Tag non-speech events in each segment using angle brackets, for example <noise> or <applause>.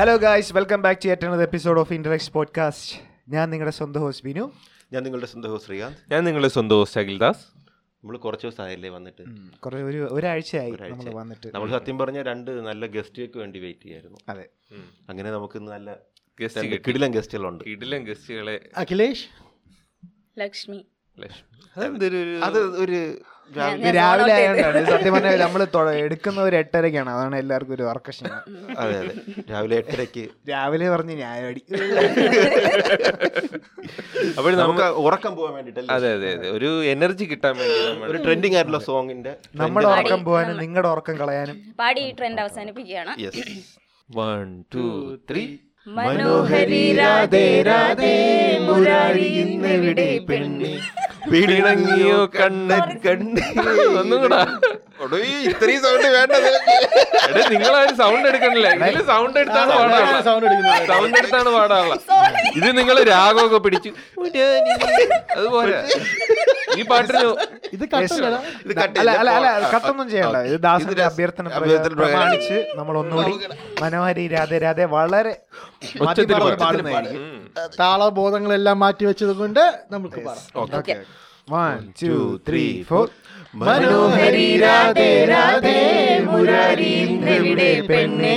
Hello guys welcome back to yet another episode of Intellex podcast ഞാൻ നിങ്ങളുടെ സ്വന്തം host Binu. ഞാൻ നിങ്ങളുടെ സ്വന്തം ഹോസ്റ്റ് ശ്രീകാന്ത്. ഞാൻ നിങ്ങളുടെ സ്വന്തം ഹോസ്റ്റ് അഖിൽദാസ്. നമ്മൾ കുറച്ച് ദിവസമായില്ലേ വന്നിട്ട്? കുറേ ഒരു ഒരാഴ്ചയായി ഒരാഴ്ച. നമ്മൾ വന്നിട്ട്. നമ്മൾ സത്യം പറഞ്ഞ രണ്ട് നല്ല ഗസ്റ്റുകൾക്ക് വേണ്ടി വെയിറ്റ് ചെയ്യായിരുന്നു. അതെ. അങ്ങനെ നമുക്ക് നല്ല ഗസ്റ്റ് കിടിലം കിടിലൻ ഗസ്റ്റുകളുണ്ട് കിടിലം ഗസ്റ്റുകളെ അഖിലേഷ്. ലക്ഷ്മി. ലക്ഷ്മി. അത് ഒരു രാവിലെ ആയതുകൊണ്ടാണ് സത്യം പറഞ്ഞാൽ നമ്മൾ എടുക്കുന്ന ഒരു എട്ടരക്കാണ്. അതാണ് എല്ലാവർക്കും ഒരു വർക്കഷൻ അതെ അതെ. രാവിലെ എട്ടരയ്ക്ക്. രാവിലെ പറഞ്ഞ് ന്യായടി അപ്പോൾ നമുക്ക് ഉറക്കം പോകാൻ വേണ്ടിട്ടല്ലേ? അതെ അതെ അതെ. ഒരു എനർജി കിട്ടാൻ വേണ്ടി ഒരു ട്രെൻഡിങ് ആയിട്ടുള്ള സോങ്ങിന്റെ <laughs> നമ്മുടെ ഉറക്കം പോകാനും നിങ്ങളുടെ ഉറക്കം കളയാനും. പാടി ഈ ട്രെൻഡ് അവസാനിപ്പിക്കുകയാണ്. യെസ് വൺ ടു ത്രീ മനോഹരി രാധേ രാധേ മുരാരി ഇന്നെവിടെ പെണ്ണെ? പിണങ്ങിയോ കണ്ണൻ കണ്ണി ഒന്നും കൂടാ ഇത്രയും സൗണ്ട് വേണ്ടത് എടേ നിങ്ങളാരും സൗണ്ട് എടുക്കണില്ല. ഇതിൽ സൗണ്ട് എടുത്താണ് പാടാനുള്ള സൗണ്ട് എടുക്കുന്നത് സൗണ്ട് എടുത്താണ് പാടാനുള്ള ഇത് നിങ്ങൾ രാഗമൊക്കെ പിടിച്ചു. അതുപോലെ. ഈ പാട്ടിന് ഇത് അല്ല. അല്ല അല്ല കട്ടൊന്നും ചെയ്യണ്ട. ഇത് ദാസിന്റെ അഭ്യർത്ഥന. പ്രമാണിച്ച് നമ്മൾ ഒന്നുകൂടി മനോഹരി രാധേ രാധേ വളരെ ബോധങ്ങളെല്ലാം താളബോധങ്ങളെല്ലാം മാറ്റി വെച്ചത് കൊണ്ട് നമുക്ക് പാടാം. Okay. One, two, three, four. മനോഹരി രാധേ രാധേ മുരാരി ഇന്നെവിടെ പെണ്ണെ?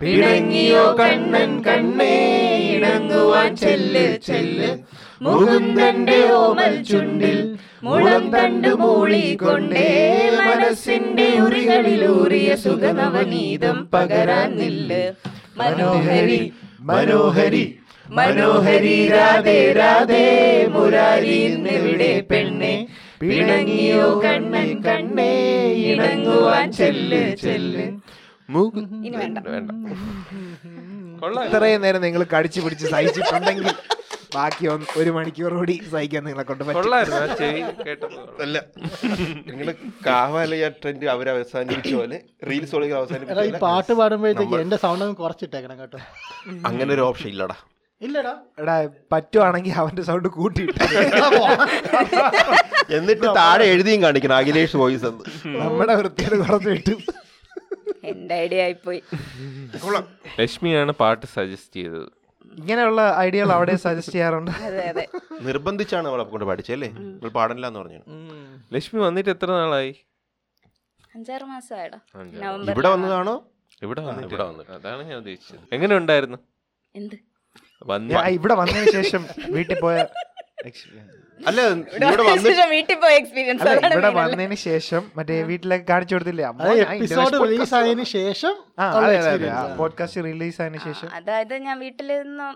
പിണങ്ങിയോ കണ്ണൻ കണ്ണേ? ഇണങ്ങുവാൻ ചെല്ല് ചെല്ല്. മുകുന്ദന്റെ ഓമൽ ചുണ്ടിൽ മുളം തണ്ട് മൂളിക്കൊണ്ടേ മനസ്സിന്റെ ഉറികളിലൂറിയ സുഖനവനീതം പകരാൻ നില്ല്. മനോഹരി മനോഹരി. മനോഹരി രാധേ രാധേ മുരാരി എവിടെ പെണ്ണെ? പിണങ്ങിയോ കണ്ണൻ കണ്ണേ ഇണങ്ങുവാൻ ചെല്ല് ചെല്ല്. വേണ്ട. കൊള്ളാം ഇത്രയും നേരം നിങ്ങൾ കടിച്ചു പിടിച്ച് സഹിച്ചിട്ടുണ്ടെങ്കിൽ ബാക്കി ഒരു മണിക്കൂർ കൂടി സഹിക്കാൻ നിങ്ങളെ കൊണ്ട് അല്ല നിങ്ങൾ കാവാലയ ട്രെൻഡ് അവർ അവസാനിപ്പിച്ച പോലെ റീൽസ് അവസാനിപ്പിച്ചു ഈ പാട്ട് പാടുമ്പോഴത്തേക്ക് എന്റെ സൗണ്ട് കുറച്ചിട്ടേക്കണം കേട്ടോ. അങ്ങനെ ഒരു ഓപ്ഷൻ ഇല്ലടാ. ഇല്ലടാ. എടാ പറ്റുവാണെങ്കിൽ അവന്റെ സൗണ്ട് കൂട്ടിയിട്ട്. എന്നിട്ട് താഴെ എഴുതിയും കാണിക്കണം അഖിലേഷ് വോയിസ് എന്ന്. നമ്മുടെ വൃത്തിയുടെ കുറച്ച് കിട്ടും എന്റെ ഐഡിയ ആയിപ്പോയി. ലക്ഷ്മിയാണ് പാട്ട് സജസ്റ്റ് ചെയ്തത്. ഇങ്ങനെയുള്ള ഐഡിയകൾ അവിടെ സജസ്റ്റ് ചെയ്യാറുണ്ട്. <laughs> അതെ അതെ. നിർബന്ധിച്ചാണ് അവളെ കൊണ്ട് പഠിച്ചല്ലേ നമ്മൾ പാടില്ല എന്ന് പറഞ്ഞു. ലക്ഷ്മി വന്നിട്ട് എത്ര നാളായി? അഞ്ചാറ് മാസമായടാ. ഇവിടെ വന്നതാണോ? ഇവിടെ വന്നിട്ട്. ഇവിടെ വന്നിട്ട്. അതാണ് ഞാൻ ഉദ്ദേശിച്ചത്. എങ്ങനെ ഉണ്ടായിരുന്നു? എന്ത്? ഇവിടെ വന്നതിന് ശേഷം വീട്ടിൽ പോയ അല്ല ഇവിടെ വന്നിട്ട് വീട്ടിൽ പോയ എക്സ്പീരിയൻസ് ഇവിടെ വന്നതിന് ശേഷം മറ്റേ വീട്ടിലൊക്കെ കാണിച്ചു കൊടുത്തില്ലേ? എപ്പിസോഡ് റിലീസ് ആയതിനു ശേഷം പോഡ്കാസ്റ്റ് റിലീസ് ആയതിനു ശേഷം. അതായത് ഞാൻ വീട്ടിൽ നിന്ന്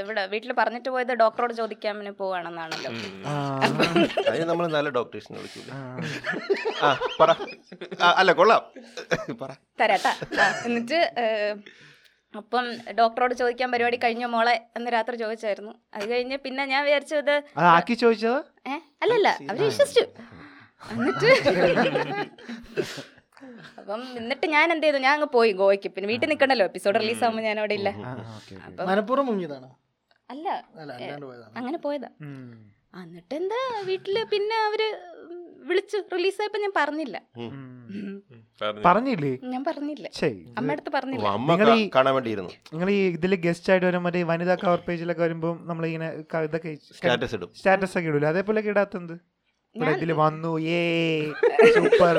ഇവിടെ വീട്ടിൽ പറഞ്ഞിട്ട് പോയത് ഡോക്ടറോട് ചോദിക്കാൻ പിന്നെ പോവാണെന്നാണല്ലോ. അതിന് നമ്മൾ നല്ല ഡോക്ടേഴ്സിനെ വിളിക്കില്ല ആ. പറ. അല്ല കൊള്ളാം. പറ. തരാട്ടാ എന്നിട്ട് അപ്പം ഡോക്ടറോട് ചോദിക്കാൻ പരിപാടി കഴിഞ്ഞ മോളെ എന്ന് രാത്രി ചോദിച്ചായിരുന്നു. അത് കഴിഞ്ഞ് പിന്നെ ഞാൻ വിചാരിച്ചത് ആക്കി ചോദിച്ചത്? ഏഹ് അല്ലല്ല അവർ വിശ്വസിച്ചു. എന്നിട്ട് അപ്പം എന്നിട്ട് ഞാൻ എന്ത് ചെയ്തു? ഞാൻ അങ്ങ് പോയി ഗോവയ്ക്ക്. പിന്നെ വീട്ടിൽ നിൽക്കണ്ടല്ലോ എപ്പിസോഡ് റിലീസ് ആകുമ്പോൾ ഞാൻ അവിടെ ഇല്ല. അപ്പം മനഃപൂർവം മുങ്ങിയതാണ്? അല്ല അല്ല അല്ലാണ്ട് പോയതാണ്? അങ്ങനെ പോയതാ. എന്നിട്ട് എന്താ വീട്ടിൽ പിന്നെ അവർ വിളിച്ചു റിലീസായപ്പോ ഞാൻ പറഞ്ഞില്ല. പറഞ്ഞു. പറഞ്ഞില്ലേ. ഞാൻ പറഞ്ഞില്ല. അമ്മടുത്ത് അമ്മയടുത്ത് പറഞ്ഞില്ല. നിങ്ങൾ ഈ- കാണാൻ വേണ്ടിയിരുന്നു. നിങ്ങൾ ഈ ഇതിൽ ഗസ്റ്റ് ആയിട്ട് വരും മറ്റേ വനിതാ കവർ പേജിലൊക്കെ വരുമ്പോൾ നമ്മൾ ഇങ്ങനെ ക- ഇതൊക്കെ സ്റ്റാറ്റസ് ഇടും. സ്റ്റാറ്റസ് ഒക്കെ ഇടൂല? അതേപോലെ ഇടാത്തത് ഇതിൽ വന്നു. ഏ <laughs> സൂപ്പർ.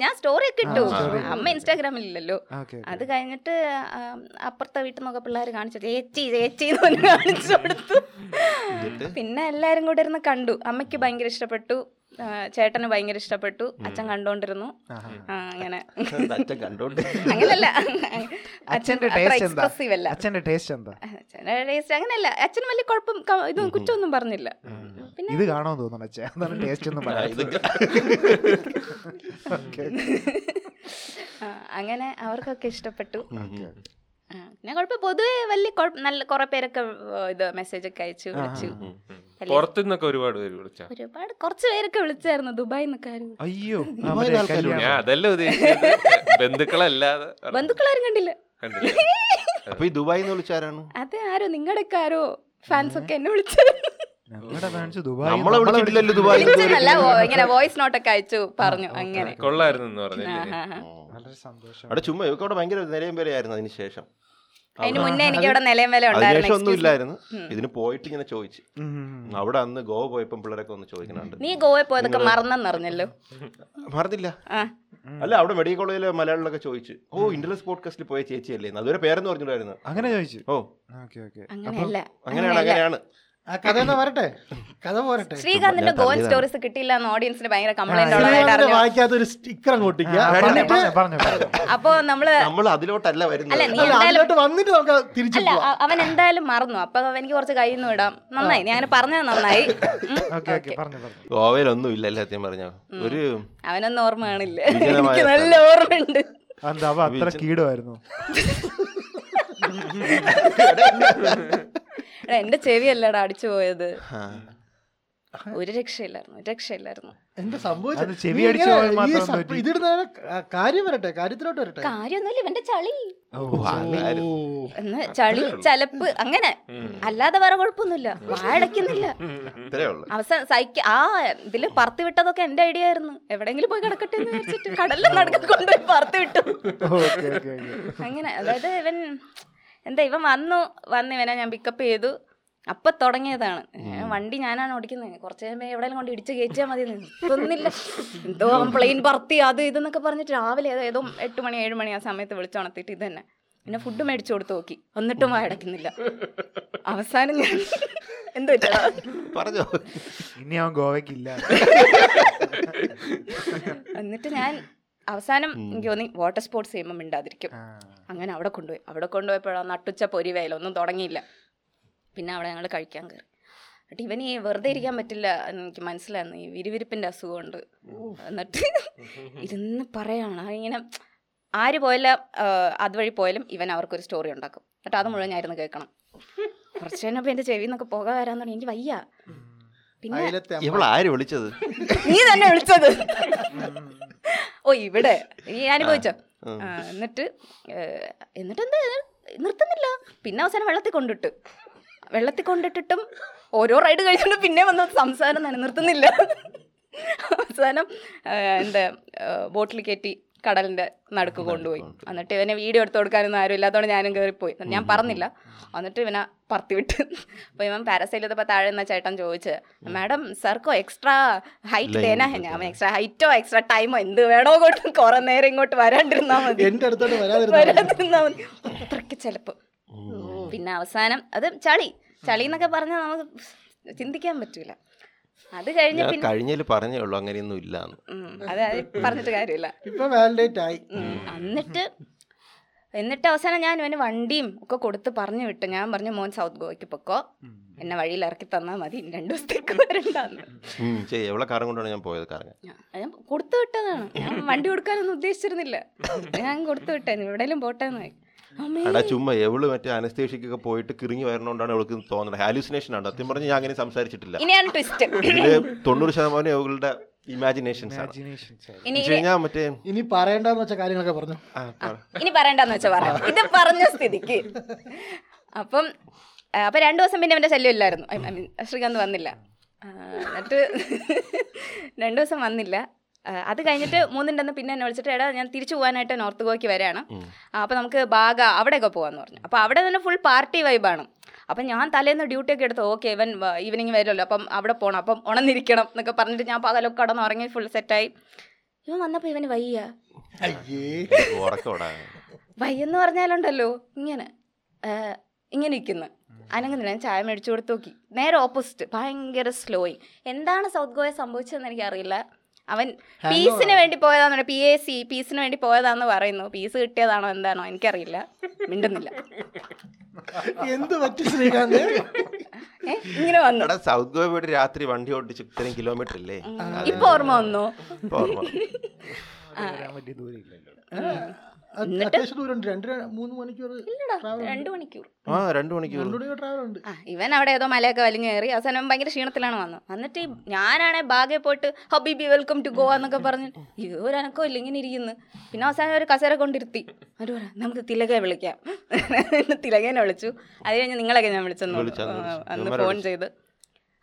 ഞാൻ- സ്റ്റോറി ഒക്കെ ഇട്ടു. അമ്മ ഇൻസ്റ്റാഗ്രാമിൽ ഇല്ലല്ലോ അത് കഴിഞ്ഞിട്ട് അപ്പുറത്തെ വീട്ടിൽ നിന്നൊക്കെ പിള്ളേർ കാണിച്ചു. ഏച്ചി ചേച്ചി എന്ന് പറഞ്ഞ് കാണിച്ചു കൊടുത്തു. പിന്നെ എല്ലാരും കൂടെ ഇരുന്ന് കണ്ടു. അമ്മയ്ക്ക് ഭയങ്കര ഇഷ്ടപ്പെട്ടു. ചേട്ടന് ഭയങ്കര ഇഷ്ടപ്പെട്ടു. അച്ഛൻ കണ്ടോണ്ടിരുന്നു. അങ്ങനെ. അങ്ങനല്ല. അച്ഛന്റെ അത്ര ടേസ്റ്റ് എന്താ? expressive അല്ല. അച്ഛന്റെ ടേസ്റ്റ് എന്താ? അച്ഛന്റെ ടേസ്റ്റ് അങ്ങനെയല്ല അച്ഛൻ വലിയ കുഴപ്പം ഇതും കുറ്റമൊന്നും പറഞ്ഞില്ല. പിന്നെ ഇത് കാണോ തോന്നുന്നു അച്ഛൻ. അതാണ് ടേസ്റ്റ് ഒന്നും അങ്ങനെ അവർക്കൊക്കെ ഇഷ്ടപ്പെട്ടു. പിന്നെ കുഴപ്പം പൊതുവെ വലിയ നല്ല കുറെ പേരൊക്കെ ഇത് മെസ്സേജ് ഒക്കെ അയച്ചു വിളിച്ചു. പുറത്തുനിന്നൊക്കെ ഒരുപാട് പേര് വിളിച്ച. ഒരുപാട് കുറച്ച് പേരൊക്കെ വിളിച്ചായിരുന്നു നിന്നൊക്കെ അയ്യോ. ഞാൻ അതല്ല ഉദ്ദേശിച്ചത്. ബന്ധുക്കളല്ലാതെ ബന്ധുക്കളാരും കണ്ടില്ല. കണ്ടില്ല. അപ്പൊ ഈ ദുബായിൽ വിളിച്ചാരാണ് അതെ ആരോ നിങ്ങളുടെയൊക്കെ ആരോ ഫാൻസ് ഒക്കെ എന്നെ വിളിച്ചത്. ഫാൻസ് ദുബായ് നമ്മളെ വിളിച്ചിട്ടില്ലല്ലോ ദുബായിൽ ഇങ്ങനെ വോയിസ് നോട്ടൊക്കെ അയച്ചു പറഞ്ഞു അങ്ങനെ. കൊള്ളായിരുന്നു അവിടെ ചുമ്മാ ഇവർക്ക് ഭയങ്കര നിലയും പേരായിരുന്നു അതിന് ശേഷം. അതിന് മുന്നേ എനിക്ക് അവിടെ നിലയം വില ഉണ്ടായിരുന്നു. ഒന്നും ഇല്ലായിരുന്നു. ഇതിന് പോയിട്ട് ഇങ്ങനെ ചോദിച്ചു. അവിടെ അന്ന് ഗോവ പോയപ്പോൾ പിള്ളേരൊക്കെ ഒന്ന് ചോദിക്കുന്നുണ്ട്. നീ ഗോവയിൽ പോയതൊക്കെ മറന്നെന്നറിഞ്ഞല്ലോ മറന്നില്ല. അല്ല അവിടെ മെഡിക്കൽ കോളേജിലെ മലയാളികളൊക്കെ ചോദിച്ചു ഓ ഇന്റർനെസ് പോഡ്കാസ്റ്റിൽ പോയ ചേച്ചിയല്ലേ? അല്ലേ അതുവരെ പേരെന്ന് പറഞ്ഞിട്ടായിരുന്നു അങ്ങനെ ചോദിച്ചു. ഓ. Okay okay. അങ്ങനെയല്ല. അങ്ങനെയാണ്. അങ്ങനെയാണ്. ആ കഥ വരട്ടെ? കഥ പോരട്ടെ? ശ്രീകാന്തിന്റെ ഗോവൻ സ്റ്റോറീസ് കിട്ടിയില്ല എന്ന് ഓഡിയൻസിന് ഭയങ്കര കംപ്ലൈന്റ് ഉള്ളതായിട്ട് വായിക്കാത്ത ഒരു സ്റ്റിക്കർ അങ്ങോട്ട് അപ്പോ നമ്മൾ നമ്മൾ അതിലോട്ടല്ല വരുന്നത്. വന്നിട്ട് നമുക്ക് തിരിച്ചു അവൻ എന്തായാലും മറന്നു. അപ്പൊ എനിക്ക് കുറച്ച് കയ്യിൽ നിന്ന് വിടാം. നന്നായി. ഞാൻ അങ്ങനെ പറഞ്ഞത് നന്നായി. ഉം, <laughs> ഓക്കെ ഓക്കെ പറഞ്ഞു പറഞ്ഞു. ഗോവയിലൊന്നും ഇല്ല സത്യം പറഞ്ഞ? ഒരു അവനൊന്നും ഓർമ്മ കാണില്ല എനിക്ക് നല്ല ഓർമ്മയുണ്ട്. എന്താ അപ്പൊ അത്ര കീടുമായിരുന്നു. <laughs> <laughs> എടാ, ചെവി അല്ലടാ അടിച്ചു പോയത്. ഒരു രക്ഷയില്ലായിരുന്നു ഒരു രക്ഷയില്ലായിരുന്നു. എന്താ സംഭവിച്ചത്. ഇതിടുന്ന കാര്യം വരട്ടെ കാര്യത്തിലോട്ട് വരട്ടെ. കാര്യമൊന്നുമില്ല ഇവന്റെ ചളി. എന്ന് ചളി ചലപ്പ് അങ്ങനെ. അല്ലാതെ വേറെ കുഴപ്പമൊന്നുമില്ല. ഉള്ളു. അവസാനം സൈക്ക ആ ഇതിൽ പറത്തി വിട്ടതൊക്കെ എന്റെ ഐഡിയ ആയിരുന്നു. എവിടെങ്കിലും പോയി കിടക്കട്ടെ എന്ന് വിചാരിച്ചിട്ട് കടലിൽ നടക്കാൻ കൊണ്ടുപോയി പറത്തി വിട്ടു. Okay okay okay. അങ്ങനെ അതായത് ഇവൻ എന്താ ഇവൻ വന്നു വന്ന് ഇവനെ ഞാൻ പിക്കപ്പ് ചെയ്തു. അപ്പൊ തുടങ്ങിയതാണ്. വണ്ടി ഞാനാണ് ഓടിക്കുന്നത്. കുറച്ച് കഴിയുമ്പോ എവിടെയെങ്കിലും കൊണ്ട് ഇടിച്ച് കയറ്റിയാൽ മതി. ഒന്നില്ല എന്തോ പ്ലെയിൻ പറത്തി അത് ഇതെന്നൊക്കെ പറഞ്ഞിട്ട് രാവിലെ ഏതോ ഏതോ എട്ട് മണി ഏഴ് മണി ആ സമയത്ത് വിളിച്ചുണർത്തിയിട്ട് ഇത് തന്നെ. പിന്നെ ഫുഡ് മേടിച്ചു കൊടുത്ത് നോക്കി. എന്നിട്ടും അടക്കുന്നില്ല അവസാനം ഞാൻ എന്തോ? പറഞ്ഞോ. ഇനി അവൻ ഗോവയ്ക്കില്ല എന്നിട്ട് ഞാൻ അവസാനം എനിക്ക് തോന്നി വാട്ടർ സ്പോർട്സ് ചെയ്യുമ്പോൾ മിണ്ടാതിരിക്കും. അങ്ങനെ അവിടെ കൊണ്ടുപോയി. അവിടെ കൊണ്ടുപോയപ്പോഴാണ് നട്ടുച്ച പൊരി വേല ഒന്നും തുടങ്ങിയില്ല. പിന്നെ അവിടെ ഞങ്ങൾ കഴിക്കാൻ കയറി എന്നിട്ട് ഇവന് ഈ വെറുതെ ഇരിക്കാൻ പറ്റില്ല എനിക്ക് മനസ്സിലായിരുന്നു. ഈ വിരിവിരിപ്പിന്റെ അസുഖമുണ്ട്. എന്നിട്ട് ഇരുന്ന് പറയാണ്. ഇങ്ങനെ ആര് പോയാലും അതുവഴി പോയാലും ഇവൻ അവർക്കൊരു സ്റ്റോറി ഉണ്ടാക്കും. എന്നിട്ട് അത് മുഴുവൻ ഞാനിരുന്ന് കേൾക്കണം. കുറച്ച് കഴിഞ്ഞപ്പോൾ എന്റെ ചെവിന്നൊക്കെ പുക വരാൻ തുടങ്ങി. എനിക്ക് വയ്യ. ആര് വിളിച്ചത്? നീ തന്നെ വിളിച്ചത്. ഓ ഇവിടെ. നീ അനുഭവിച്ചോ? എന്നിട്ട് എന്നിട്ട് എന്താ നിർത്തുന്നില്ല. പിന്നെ അവസാനം വെള്ളത്തിൽ കൊണ്ടിട്ട്. വെള്ളത്തിൽ കൊണ്ടിട്ടിട്ടും ഓരോ റൈഡ് കഴിച്ചിട്ട് പിന്നെ വന്ന സംസാരം തന്നെ നിർത്തുന്നില്ല. അവസാനം എന്താ ബോട്ടിൽ കയറ്റി കടലിന്റെ നടുക്ക് കൊണ്ടുപോയി. എന്നിട്ട് ഇവനെ വീഡിയോ എടുത്തു കൊടുക്കാനൊന്നും ആരും ഇല്ലാത്തതുകൊണ്ട് ഞാനും കയറിപ്പോയി ഞാൻ പറഞ്ഞില്ല. എന്നിട്ട് ഇവനെ പറത്തി വിട്ട്. അപ്പോൾ ഇവൻ പാരസൈൽ ചെയ്തപ്പോൾ താഴെ നിന്ന ചേട്ടൻ ചോദിച്ച് മാഡം സർക്കോ എക്സ്ട്രാ ഹൈറ്റ് തേനാ? ഞാൻ എക്സ്ട്രാ ഹൈറ്റോ എക്സ്ട്രാ ടൈമോ എന്ത് വേണോ ഇങ്ങോട്ട് കുറെ നേരം ഇങ്ങോട്ട് വരാണ്ടിരുന്നാ മതി. എന്റെ അടുത്തോട്ട് വരാതിരുന്ന വരാതിരുന്നാ മതി. അത്രയ്ക്ക് ചിലപ്പോൾ പിന്നെ അവസാനം അത് ചളി. ചളി എന്നൊക്കെ പറഞ്ഞാൽ നമുക്ക് ചിന്തിക്കാൻ പറ്റൂല. അത് കഴിഞ്ഞ കഴിഞ്ഞതിൽ പറഞ്ഞേ ഉള്ളൂ അങ്ങനെയൊന്നും ഇല്ല ഉം, അത് അത് പറഞ്ഞിട്ട് കാര്യമില്ല. ഇപ്പൊ വാലിഡേറ്റ് ആയി. എന്നിട്ട് എന്നിട്ട് അവസാനം ഞാൻ ഇവന് വണ്ടിയും ഒക്കെ കൊടുത്ത് പറഞ്ഞു വിട്ടു. ഞാൻ പറഞ്ഞു മോൻ സൗത്ത് ഗോവയ്ക്ക് പൊക്കോ. എന്നെ വഴിയിൽ ഇറക്കി തന്നാൽ മതി. രണ്ടു ദിവസത്തേക്ക് വരണ്ടാന്ന്. എവിടെ കൊണ്ടാണ് ഞാൻ പോയത് ഞാൻ കൊടുത്തു വിട്ടതാണ്. ഞാൻ വണ്ടി കൊടുക്കാനൊന്നും ഉദ്ദേശിച്ചിരുന്നില്ല. ഞാൻ കൊടുത്തു വിട്ടേ എവിടെയെങ്കിലും പോട്ടെ എന്ന് അമ്മേ എടാ ചുമ്മാ എവൾ മറ്റേ അനസ്തേഷ്യക്കൊക്കെ പോയിട്ട് കിറങ്ങി വരണോണ്ടാണ് അവൾക്ക് തോന്നുന്നത് ഹാലൂസിനേഷൻ ആണ്. സത്യം പറഞ്ഞ് ഞാൻ അങ്ങനെ സംസാരിച്ചിട്ടില്ല. ഇനിയാണ് ട്വിസ്റ്റ് ഇതിൽ തൊണ്ണൂറ് ശതമാനം അവളുടെ ഇമാജിനേഷൻസ് ആണ്. വെച്ച് മറ്റേ ഇനി പറയണ്ടെന്ന് വെച്ച കാര്യങ്ങളൊക്കെ പറഞ്ഞു. ഇനി പറയണ്ടെന്ന് വെച്ചാൽ പറയാം ഇത് പറഞ്ഞ സ്ഥിതിക്ക്. അപ്പം അപ്പൊ രണ്ടു ദിവസം പിന്നെ അവന്റെ ശല്യം ഇല്ലായിരുന്നു. I mean, ശ്രീകാന്ത് വന്നില്ല. എന്നിട്ട് രണ്ടു ദിവസം വന്നില്ല. അത് കഴിഞ്ഞിട്ട് മൂന്നുണ്ടെന്ന് പിന്നെ എന്നെ വിളിച്ചിട്ട് എടാ ഞാൻ തിരിച്ചു പോകാനായിട്ട് നോർത്ത് ഗോവയ്ക്ക് വരികയാണ്. അപ്പോൾ നമുക്ക് ബാഗ അവിടെയൊക്കെ പോകാമെന്ന് പറഞ്ഞു. അപ്പോൾ അവിടെ തന്നെ ഫുൾ പാർട്ടി വൈബാണ് അപ്പം ഞാൻ തലേന്ന് ഡ്യൂട്ടി ഒക്കെ എടുത്തു ഓക്കെ ഇവൻ ഈവനിങ് വരുമല്ലോ. അപ്പം അവിടെ പോകണം അപ്പം ഉണന്നിരിക്കണം എന്നൊക്കെ പറഞ്ഞിട്ട് ഞാൻ പകലൊക്കെ കടന്ന് ഉറങ്ങി ഫുൾ സെറ്റായി ഇവൻ വന്നപ്പോൾ ഇവന് വയ്യ. വയ്യെന്ന് പറഞ്ഞാലുണ്ടല്ലോ ഇങ്ങനെ ഇങ്ങനെ ഇരിക്കുന്നു. അനങ്ങുന്നില്ല ഞാൻ ചായ മേടിച്ചു കൊടുത്തു നോക്കി. നേരെ ഓപ്പോസിറ്റ് ഭയങ്കര സ്ലോയിങ് എന്താണ് സൗത്ത് ഗോവ സംഭവിച്ചതെന്ന് എനിക്കറിയില്ല. അവൻ പീസിന് വേണ്ടി പോയതാന്ന് പി എ സി പീസിന് വേണ്ടി പോയതാന്ന് പറയുന്നു. പീസ് കിട്ടിയതാണോ എന്താണോ എനിക്കറിയില്ല. മിണ്ടുന്നില്ല. എന്ത് പറ്റി ശ്രീകാന്ത്? ഇങ്ങനെ വന്നു. സൗത്ത് ഗോവ പോയിട്ട് രാത്രി വണ്ടി ഓടിച്ച് ഇത്രയും കിലോമീറ്റർ ഇല്ലേ? ഇപ്പൊ ഓർമ്മ വന്നു. ഓർമ്മ. ഇവൻ അവിടെ ഏതോ മലയൊക്കെ വലിഞ്ഞു കയറി അവസാനം ഭയങ്കര ക്ഷീണത്തിലാണ് വന്നത് എന്നിട്ട് ഈ ഞാനാണെ ബാഗെ പോയിട്ട് ഹബീബി വെൽക്കം ടു ഗോവ എന്നൊക്കെ പറഞ്ഞ് ഇത് ഒരു അനക്കോ ഇല്ല ഇങ്ങനെ ഇരിക്കുന്നു. പിന്നെ അവസാനം ഒരു കസേര കൊണ്ടിരുത്തി. അവർ പറയാം നമുക്ക് തിലകെ വിളിക്കാം. തിലകേനെ വിളിച്ചു. അത് കഴിഞ്ഞ് നിങ്ങളൊക്കെ ഞാൻ വിളിച്ചെന്ന് വിളിച്ചു, അന്ന് ഫോൺ ചെയ്ത്.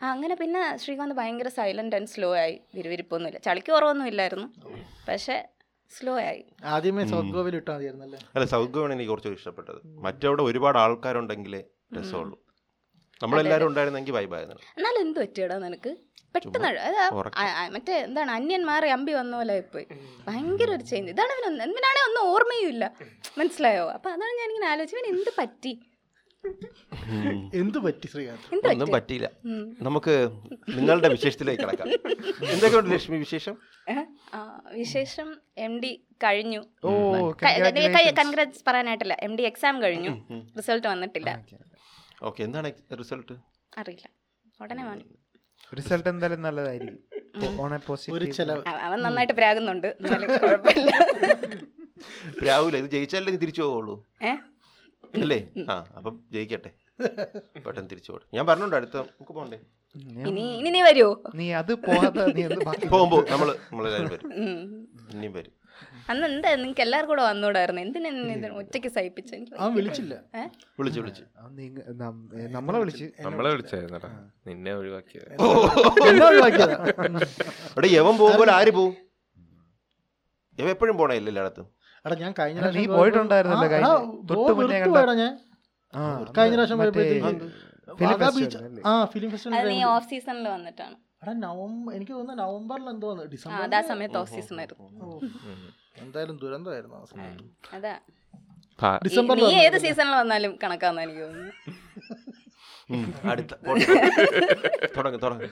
ആ അങ്ങനെ പിന്നെ ശ്രീകാന്ത് ഭയങ്കര സൈലന്റ് ആൻഡ് സ്ലോ ആയി. വിരുവിരിപ്പൊന്നുമില്ല. ചളിക്ക് കുറവൊന്നും ഇല്ലായിരുന്നു. പക്ഷേ സ്ലോ ആയി ആദ്യമേ സ്വർഗോവിൽ ഇട്ടാൽ മതിയായിരുന്നല്ലേ? അല്ല സൗത്ത് ഗോവയാണ് എനിക്ക് കുറച്ചുകൂടി ഇഷ്ടപ്പെട്ടത്. മറ്റവിടെ ഒരുപാട് ആൾക്കാരുണ്ടെങ്കിലേ രസമുള്ളൂ. നമ്മളെല്ലാരും ഉണ്ടായിരുന്നെങ്കിൽ വൈബായിരുന്നു എന്നാലും എന്ത് പറ്റിയടാ നിനക്ക്? പെട്ടെന്ന് മറ്റേ എന്താണ് അന്യൻ മാറി അമ്പി വന്ന പോലെ പോയി ഭയങ്കര ഒരു ചേഞ്ച് ഇതാണ് ഇവന് എന്തിനാണെ ഒന്നും ഓർമ്മയും ഇല്ല മനസ്സിലായോ? അപ്പൊ അതാണ് ഞാൻ ഇങ്ങനെ ആലോചിച്ചു ഇവൻ എന്ത് പറ്റി? എന്ത് പറ്റി ശ്രീകാന്ത്? ഒന്നും പറ്റി? പറ്റിയില്ല. നമുക്ക് നിങ്ങളുടെ വിശേഷത്തിലേക്ക് കിടക്കാം. എന്തൊക്കെയുണ്ട് ലക്ഷ്മി വിശേഷം? വിശേഷം എം ഡി കഴിഞ്ഞു. കൺഗ്രാറ്റ്സ് പറയാനായിട്ടില്ല. എം ഡി എക്സാം കഴിഞ്ഞു. റിസൾട്ട് വന്നിട്ടില്ല. ഓക്കെ എന്താണ് റിസൾട്ട് അറിയില്ല. ഉടനെ വേണം റിസൾട്ട് എന്തായാലും നല്ലതായിരിക്കും. അവൻ നന്നായിട്ട് പ്രാകുന്നുണ്ട്. എന്നാലും <laughs> കുഴപ്പമില്ല. രാഹുൽ ഇത് ജയിച്ചാലേ നീ തിരിച്ചു പോവുള്ളൂ. ഏ? അല്ലേ? ആ അപ്പം ജയിക്കട്ടെ. പെട്ടെന്ന് തിരിച്ചു പോട്ടെ ഞാൻ പറഞ്ഞോണ്ട് അടുത്ത നമുക്ക് പോണ്ടേ? ഇനി ഇനി നീ വരുമോ നീ അത് പോകാതെ നീ ബാക്കി <laughs> പോകുമ്പോ നമ്മൾ നമ്മളെല്ലാരും വരും. ഇനിയും വരും. അന്ന് എന്താ നിങ്ങൾക്ക് എല്ലാവർക്കും കൂടെ വന്നോടായിരുന്നു? എന്തിനാ ഒറ്റയ്ക്ക് സഹിപ്പിച്ച? അവൻ വിളിച്ചില്ല. വിളിച്ചു വിളിച്ചു. നീ- നം- ഏ, നമ്മളെ വിളിച്ച്. നമ്മളെ വിളിച്ചായിരുന്നടാ. നിന്നെ ഒഴിവാക്കിയത്. എന്നെ ഒഴിവാക്കിയതാ? അവിടെ യവൻ പോകുമ്പോൾ ആര് പോവും? യവ എപ്പോഴും പോണേ എല്ലായിടത്തും എടാ ഞാൻ കഴിഞ്ഞ നീ പ്രാവശ്യം പോയിട്ടുണ്ടായിരുന്നല്ലോ ഞാൻ. ആ, കഴിഞ്ഞ പ്രാവശ്യം പോയപ്പോഴത്തേക്ക്? ആ ഫിലിം ഫെസ്റ്റിവൽ ഓഫ് സീസണിൽ വന്നിട്ടാണ്. എടാ നവംബർ എനിക്ക് തോന്നുന്നു നവംബറിൽ എന്തോ ഡിസംബർ ആ സമയത്ത് ഓഫ് സീസൺ ആയിരുന്നു. എന്തായാലും ദുരന്തമായിരുന്നു ആ സമയത്ത്. അതാ. നീ ഏത് സീസണിൽ വന്നാലും കണക്കാന്ന് എനിക്ക് തോന്നുന്നു അടുത്ത <laughs> തുടങ്ങ് തുടങ്ങ്.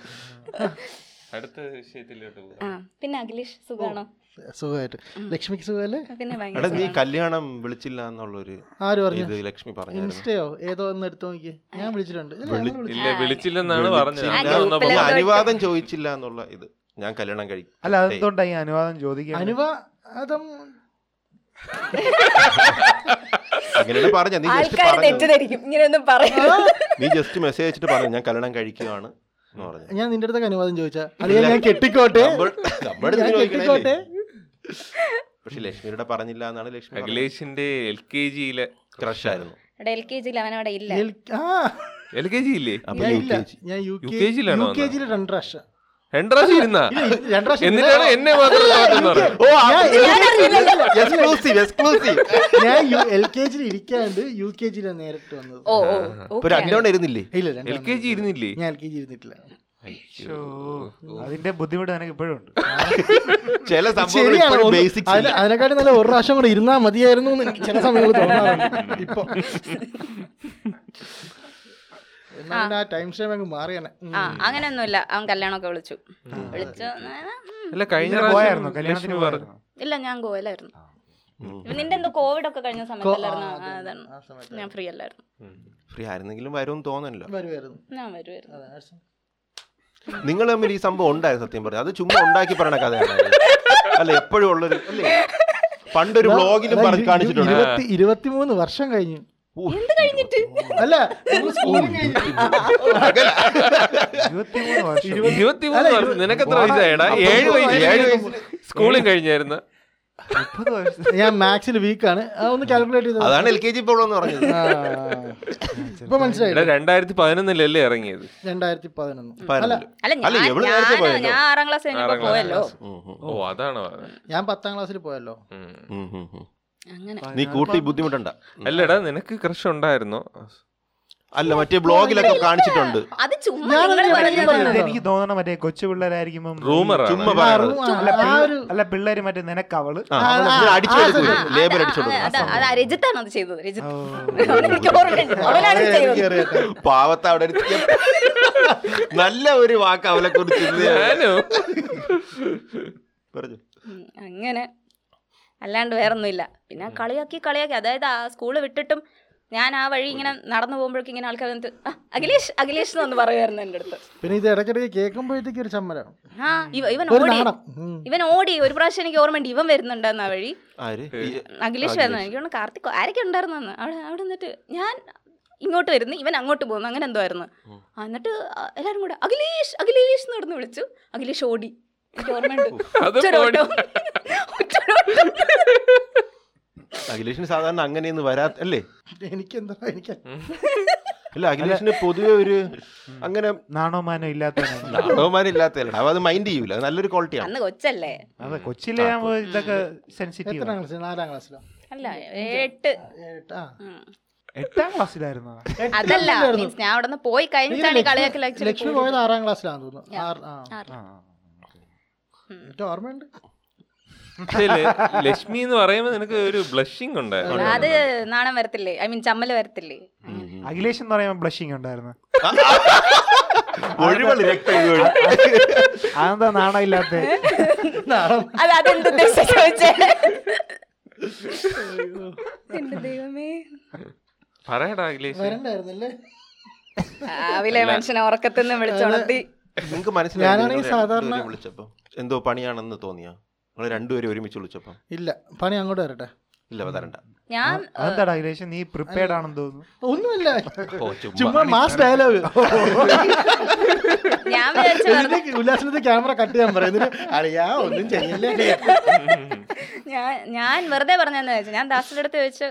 അടുത്ത വിഷയത്തിലോട്ട് പിന്നെ അഖിലേഷ് സുഖാണോ? സുഖമായിട്ട്. ലക്ഷ്മിക്ക് സുഖമല്ലേ? എടാ നീ കല്യാണം വിളിച്ചില്ല എന്നുള്ളൊരു ആര് പറഞ്ഞു? ഇത് ലക്ഷ്മി പറഞ്ഞു ഇൻസ്റ്റയോ? ഏതോ ഒന്ന് എടുത്തു നോക്കി ഞാൻ വിളിച്ചിട്ടുണ്ട്. ഇല്ല, വിളിച്ചില്ലെന്നാണ് പറഞ്ഞത്. അനുവാദം ചോദിച്ചില്ല എന്നുള്ള ഇത് ഞാൻ കല്യാണം കഴിക്കും അല്ല അതെന്തുകൊണ്ടാ ഈ അനുവാദം ചോദിക്കാൻ അനുവാദം അങ്ങനെയാണ് പറഞ്ഞ നീ ജസ്റ്റ് നീ ജസ്റ്റ് മെസ്സേജ് അയച്ചിട്ട് പറഞ്ഞു ഞാൻ കല്യാണം കഴിക്കുകയാണ് എന്ന് പറഞ്ഞു. ഞാൻ നിന്റെ അടുത്തൊക്കെ അനുവാദം ചോദിച്ചാ. അല്ലെങ്കിൽ ഞാൻ കെട്ടിക്കോട്ടെ? കെട്ടിക്കോട്ടെ? പക്ഷെ ലക്ഷ്മിയുടെ പറഞ്ഞില്ല എന്നാണ് ലക്ഷ്മി. അഖിലേഷിന്റെ എൽ കെ ജിയിലെ ക്രഷ് ആയിരുന്നു എൽ കെ ജിയിൽ അവനവിടെ ഇല്ല. എൽ- ആ. എൽ കെ ജി ഇല്ലേ. ഞാൻ യു കെ ജിയിലാണോ യു കെ ജിയിൽ രണ്ട് പ്രാവശ്യം. എന്നിട്ടാണ് എന്നെ ഞാൻ- എൽ കെ ജിയിൽ ഇരിക്കാണ്ട് യു കെ ജിയിലാണ് നേരിട്ട് വന്നത്. ഓ ഓ ഇപ്പൊ രണ്ടോണ്ട് ഇരുന്നില്ലേ? ഇല്ല എൽ കെ ജി ഇരുന്നില്ലേ? ഞാൻ എൽ കെ ജി ഇരുന്നിട്ടില്ല. അതിന്റെ ബുദ്ധിമുട്ട് എനിക്ക് ഇപ്പോഴും ഉണ്ട്. ചില സംഭവങ്ങൾ അതിനെക്കാട്ടി നല്ല ഒരു പ്രാവശ്യം കൂടെ ഇരുന്നാ മതിയായിരുന്നു എനിക്ക് ചില സമയങ്ങളിൽ <laughs> തോന്നാറുണ്ട്. ഇപ്പൊ. അങ്ങനെയൊന്നുമില്ല. അവൻ കല്യാണമൊക്കെ വിളിച്ചു. വിളിച്ചു ഇല്ല ഞാൻ ഗോവയിലായിരുന്നു. നിന്റെ എന്തോ കോവിഡ് ഒക്കെ കഴിഞ്ഞ സമയത്തല്ലായിരുന്നു? ഞാൻ ഫ്രീ അല്ലായിരുന്നു. ഫ്രീ ആയിരുന്നെങ്കിലും വരും തോന്നല്ലോ ഞാൻ വരുമായിരുന്നു. നിങ്ങൾ തമ്മിൽ ഈ സംഭവം ഉണ്ടായിരുന്നു സത്യം പറഞ്ഞു? അത് ചുമ്മാ ഉണ്ടാക്കി പറയണ കഥയാണ് അല്ല എപ്പോഴും ഉള്ളൊരു അല്ലേ? പണ്ടൊരു ബ്ലോഗിലും പറഞ്ഞു പറഞ്ഞ് കാണിച്ചിട്ടുണ്ട്. ഇരുപത്തി ഇരുപത്തിമൂന്ന് വർഷം കഴിഞ്ഞു. അല്ല നമ്മൾ സ്കൂളിൽ കഴിഞ്ഞു. ഇരുപത്തിമൂന്ന് വർഷം. ഇരുപത്തിമൂന്ന് വർഷം. നിനക്ക് എത്ര വയസ്സായടാ ഏഴ് വയസ്സ്. സ്കൂളിൽ കഴിഞ്ഞായിരുന്നു. ഞാൻ മാത്സിൽ വീക്കാണ് ഒന്ന് കാൽക്കുലേറ്റ് ചെയ്തത് അതാണ് എൽ കെ ജി പ്രോബ്ലം എന്ന് പറഞ്ഞത്. ഇപ്പൊ മനസ്സിലായി. രണ്ടായിരത്തി പതിനൊന്നിലല്ലേ ഇറങ്ങിയത്? രണ്ടായിരത്തി പതിനൊന്ന് അതാണോ ഞാൻ പത്താം ക്ലാസ്സിൽ പോയല്ലോ. നീ കൂട്ടി ബുദ്ധിമുട്ടണ്ട. അല്ലടാ നിനക്ക് ക്രഷ് ഉണ്ടായിരുന്നോ? അല്ല മറ്റേ ബ്ലോഗിലൊക്കെ കാണിച്ചിട്ടുണ്ട്. അത് ചുമ്മാ നിങ്ങൾ ഇത് എനിക്ക് തോന്നണം മറ്റേ കൊച്ചു പിള്ളേരായിരിക്കും ചുമ്മാ അല്ല പിള്ള- പിള്ളേര് മറ്റേ നിനക്കവൾ. ആ, ആ, അവൾ ഇങ്ങനെ ആ, അത് അതാ- രജിത്താണ് ചെയ്തത് രജിത്ത് ഓ. എനിക്ക് ഓർമ്മയുണ്ട്. അവനാണ് ഇത് ചെയ്തത്. പാവത്ത അവിടെ ഒരു <laughs> നല്ല ഒരു വാക്ക് അവളെ കുറിച്ച് ഞാനോ? പറഞ്ഞു. ഉം, അങ്ങനെ. അല്ലാണ്ട് വേറൊന്നുമില്ല. പിന്നെ കളിയാക്കി കളിയാക്കി. അതായത് ആ സ്കൂൾ വിട്ടിട്ടും ഞാൻ ആ വഴി ഇങ്ങനെ നടന്നു പോകുമ്പോഴേക്കും ഇങ്ങനെ ആൾക്കാർ വന്നിട്ട് "ആ, അഖിലേഷ് അഖിലേഷ് എന്നൊന്ന് പറയുമായിരുന്നു എന്റെ അടുത്ത്. പിന്നെ ഇത് ഇടയ്ക്കിടയ്ക്ക് കേൾക്കുമ്പോഴത്തേക്ക് ഒരു ചമ്മലാണ് ആ ഇവ- ഇവൻ ഒരു ഓടി. നാണം. ഉം. ഇവൻ ഓടി. ഒരു പ്രാവശ്യം എനിക്ക് ഓർമ്മയുണ്ട് ഇവൻ വരുന്നുണ്ടെന്ന് ആ വഴി. ആര്? ഈ- അഖിലേഷ് വരുന്നു. എനിക്ക് തോന്നുന്നു കാർത്തിക് ആരൊക്കെ ഉണ്ടായിരുന്നു അവിടെ അവിടെ നിന്നിട്ട് ഞാൻ ഇങ്ങോട്ട് വരുന്നു. ഇവൻ അങ്ങോട്ട് പോകുന്നു. അങ്ങനെ എന്തോ ആയിരുന്നു. ആ, എന്നിട്ട് ആ, എല്ലാവരും കൂടെ അഖിലേഷ് അഖിലേഷ് എന്ന് പറഞ്ഞ് വിളിച്ചു. അഖിലേഷ് ഓടി. എനിക്ക് ഓർമ്മയുണ്ട്. അത്. അഖിലേഷിന് സാധാരണ അങ്ങനെയൊന്നും വരാ അല്ലേ? എനിക്കെന്താ എനിക്ക് അല്ല അഖിലേഷിന് പൊതുവെ ഒരു അങ്ങനെ നാണോമാനോ ഇല്ലാത്ത നാണോമാനം ഇല്ലാത്ത അത് മൈൻഡ് ചെയ്യൂല. നല്ലൊരു ക്വാളിറ്റിയാണ് അന്ന് കൊച്ചല്ലേ? അതെ കൊച്ചിലെ ഇതൊക്കെ സെൻസിറ്റീവ് എത്രാം ക്ലാസ് നാലാം ക്ലാസ്സിലോ? അല്ല എട്ട്. എട്ടാം ക്ലാസ്സിലായിരുന്നു? അതല്ല മീൻസ് ഞാൻ അവിടെ നിന്ന് പോയി കഴിഞ്ഞിട്ടാണ് കളിയാക്കി ലക്ഷ്മി- കളിയാക്കൽ ലക്ഷ്മി പോയത്. ആറാം ക്ലാസ്സിലാണെന്ന് തോന്നുന്നു. ഓർമ്മയുണ്ട്. ലക്ഷ്മി എന്ന് പറയുമ്പോൾ നിനക്ക് ഒരു ബ്ലഷിംഗ് ഉണ്ട്. അത് നാണം വരത്തില്ലേ? ഐ മീൻ ചമ്മൽ വരത്തില്ലേ? അഖിലേഷ് എന്ന് പറയുമ്പോൾ ബ്ലഷിംഗ് ഉണ്ടായിരുന്നു. അതെന്താ നാണം ഇല്ലാത്ത? പറയടാ അഖിലേഷ്. വരണ്ടായിരുന്നല്ലേ? രാവിലെ മനുഷ്യനെ ഉറക്കത്തിന്ന് വിളിച്ചുണർത്തി. നിങ്ങക്ക് ഞാനാണെങ്കിൽ മനസ്സിലായി സാധാരണ- വിളിച്ചപ്പോ? എന്തോ പണിയാണെന്ന് തോന്നിയാ? നിങ്ങൾ രണ്ടുപേരും ഒരുമിച്ച് വിളിച്ചപ്പോ ഇല്ല പണി അങ്ങോട്ട് വരട്ടെ. ഇല്ല വരണ്ട ഞാൻ അതെന്താടാ അഖിലേഷ് നീ പ്രിപ്പയർഡ് ആണെന്ന് തോന്നുന്നു. ഒന്നുമില്ല. ചുമ്മാ. മാസ് ഡയലോഗ് ഞാൻ ഉല്ലാസിനത്തെ ക്യാമറ കട്ട് ചെയ്യാൻ പറയുന്നത് അറിയാ ഒന്നും ചെയ്യില്ലേ? ഞാൻ ഞാൻ വെറുതെ പറഞ്ഞെന്ന് വെച്ചു ഞാൻ ദാസിന്റെ അടുത്ത് ചോദിച്ചു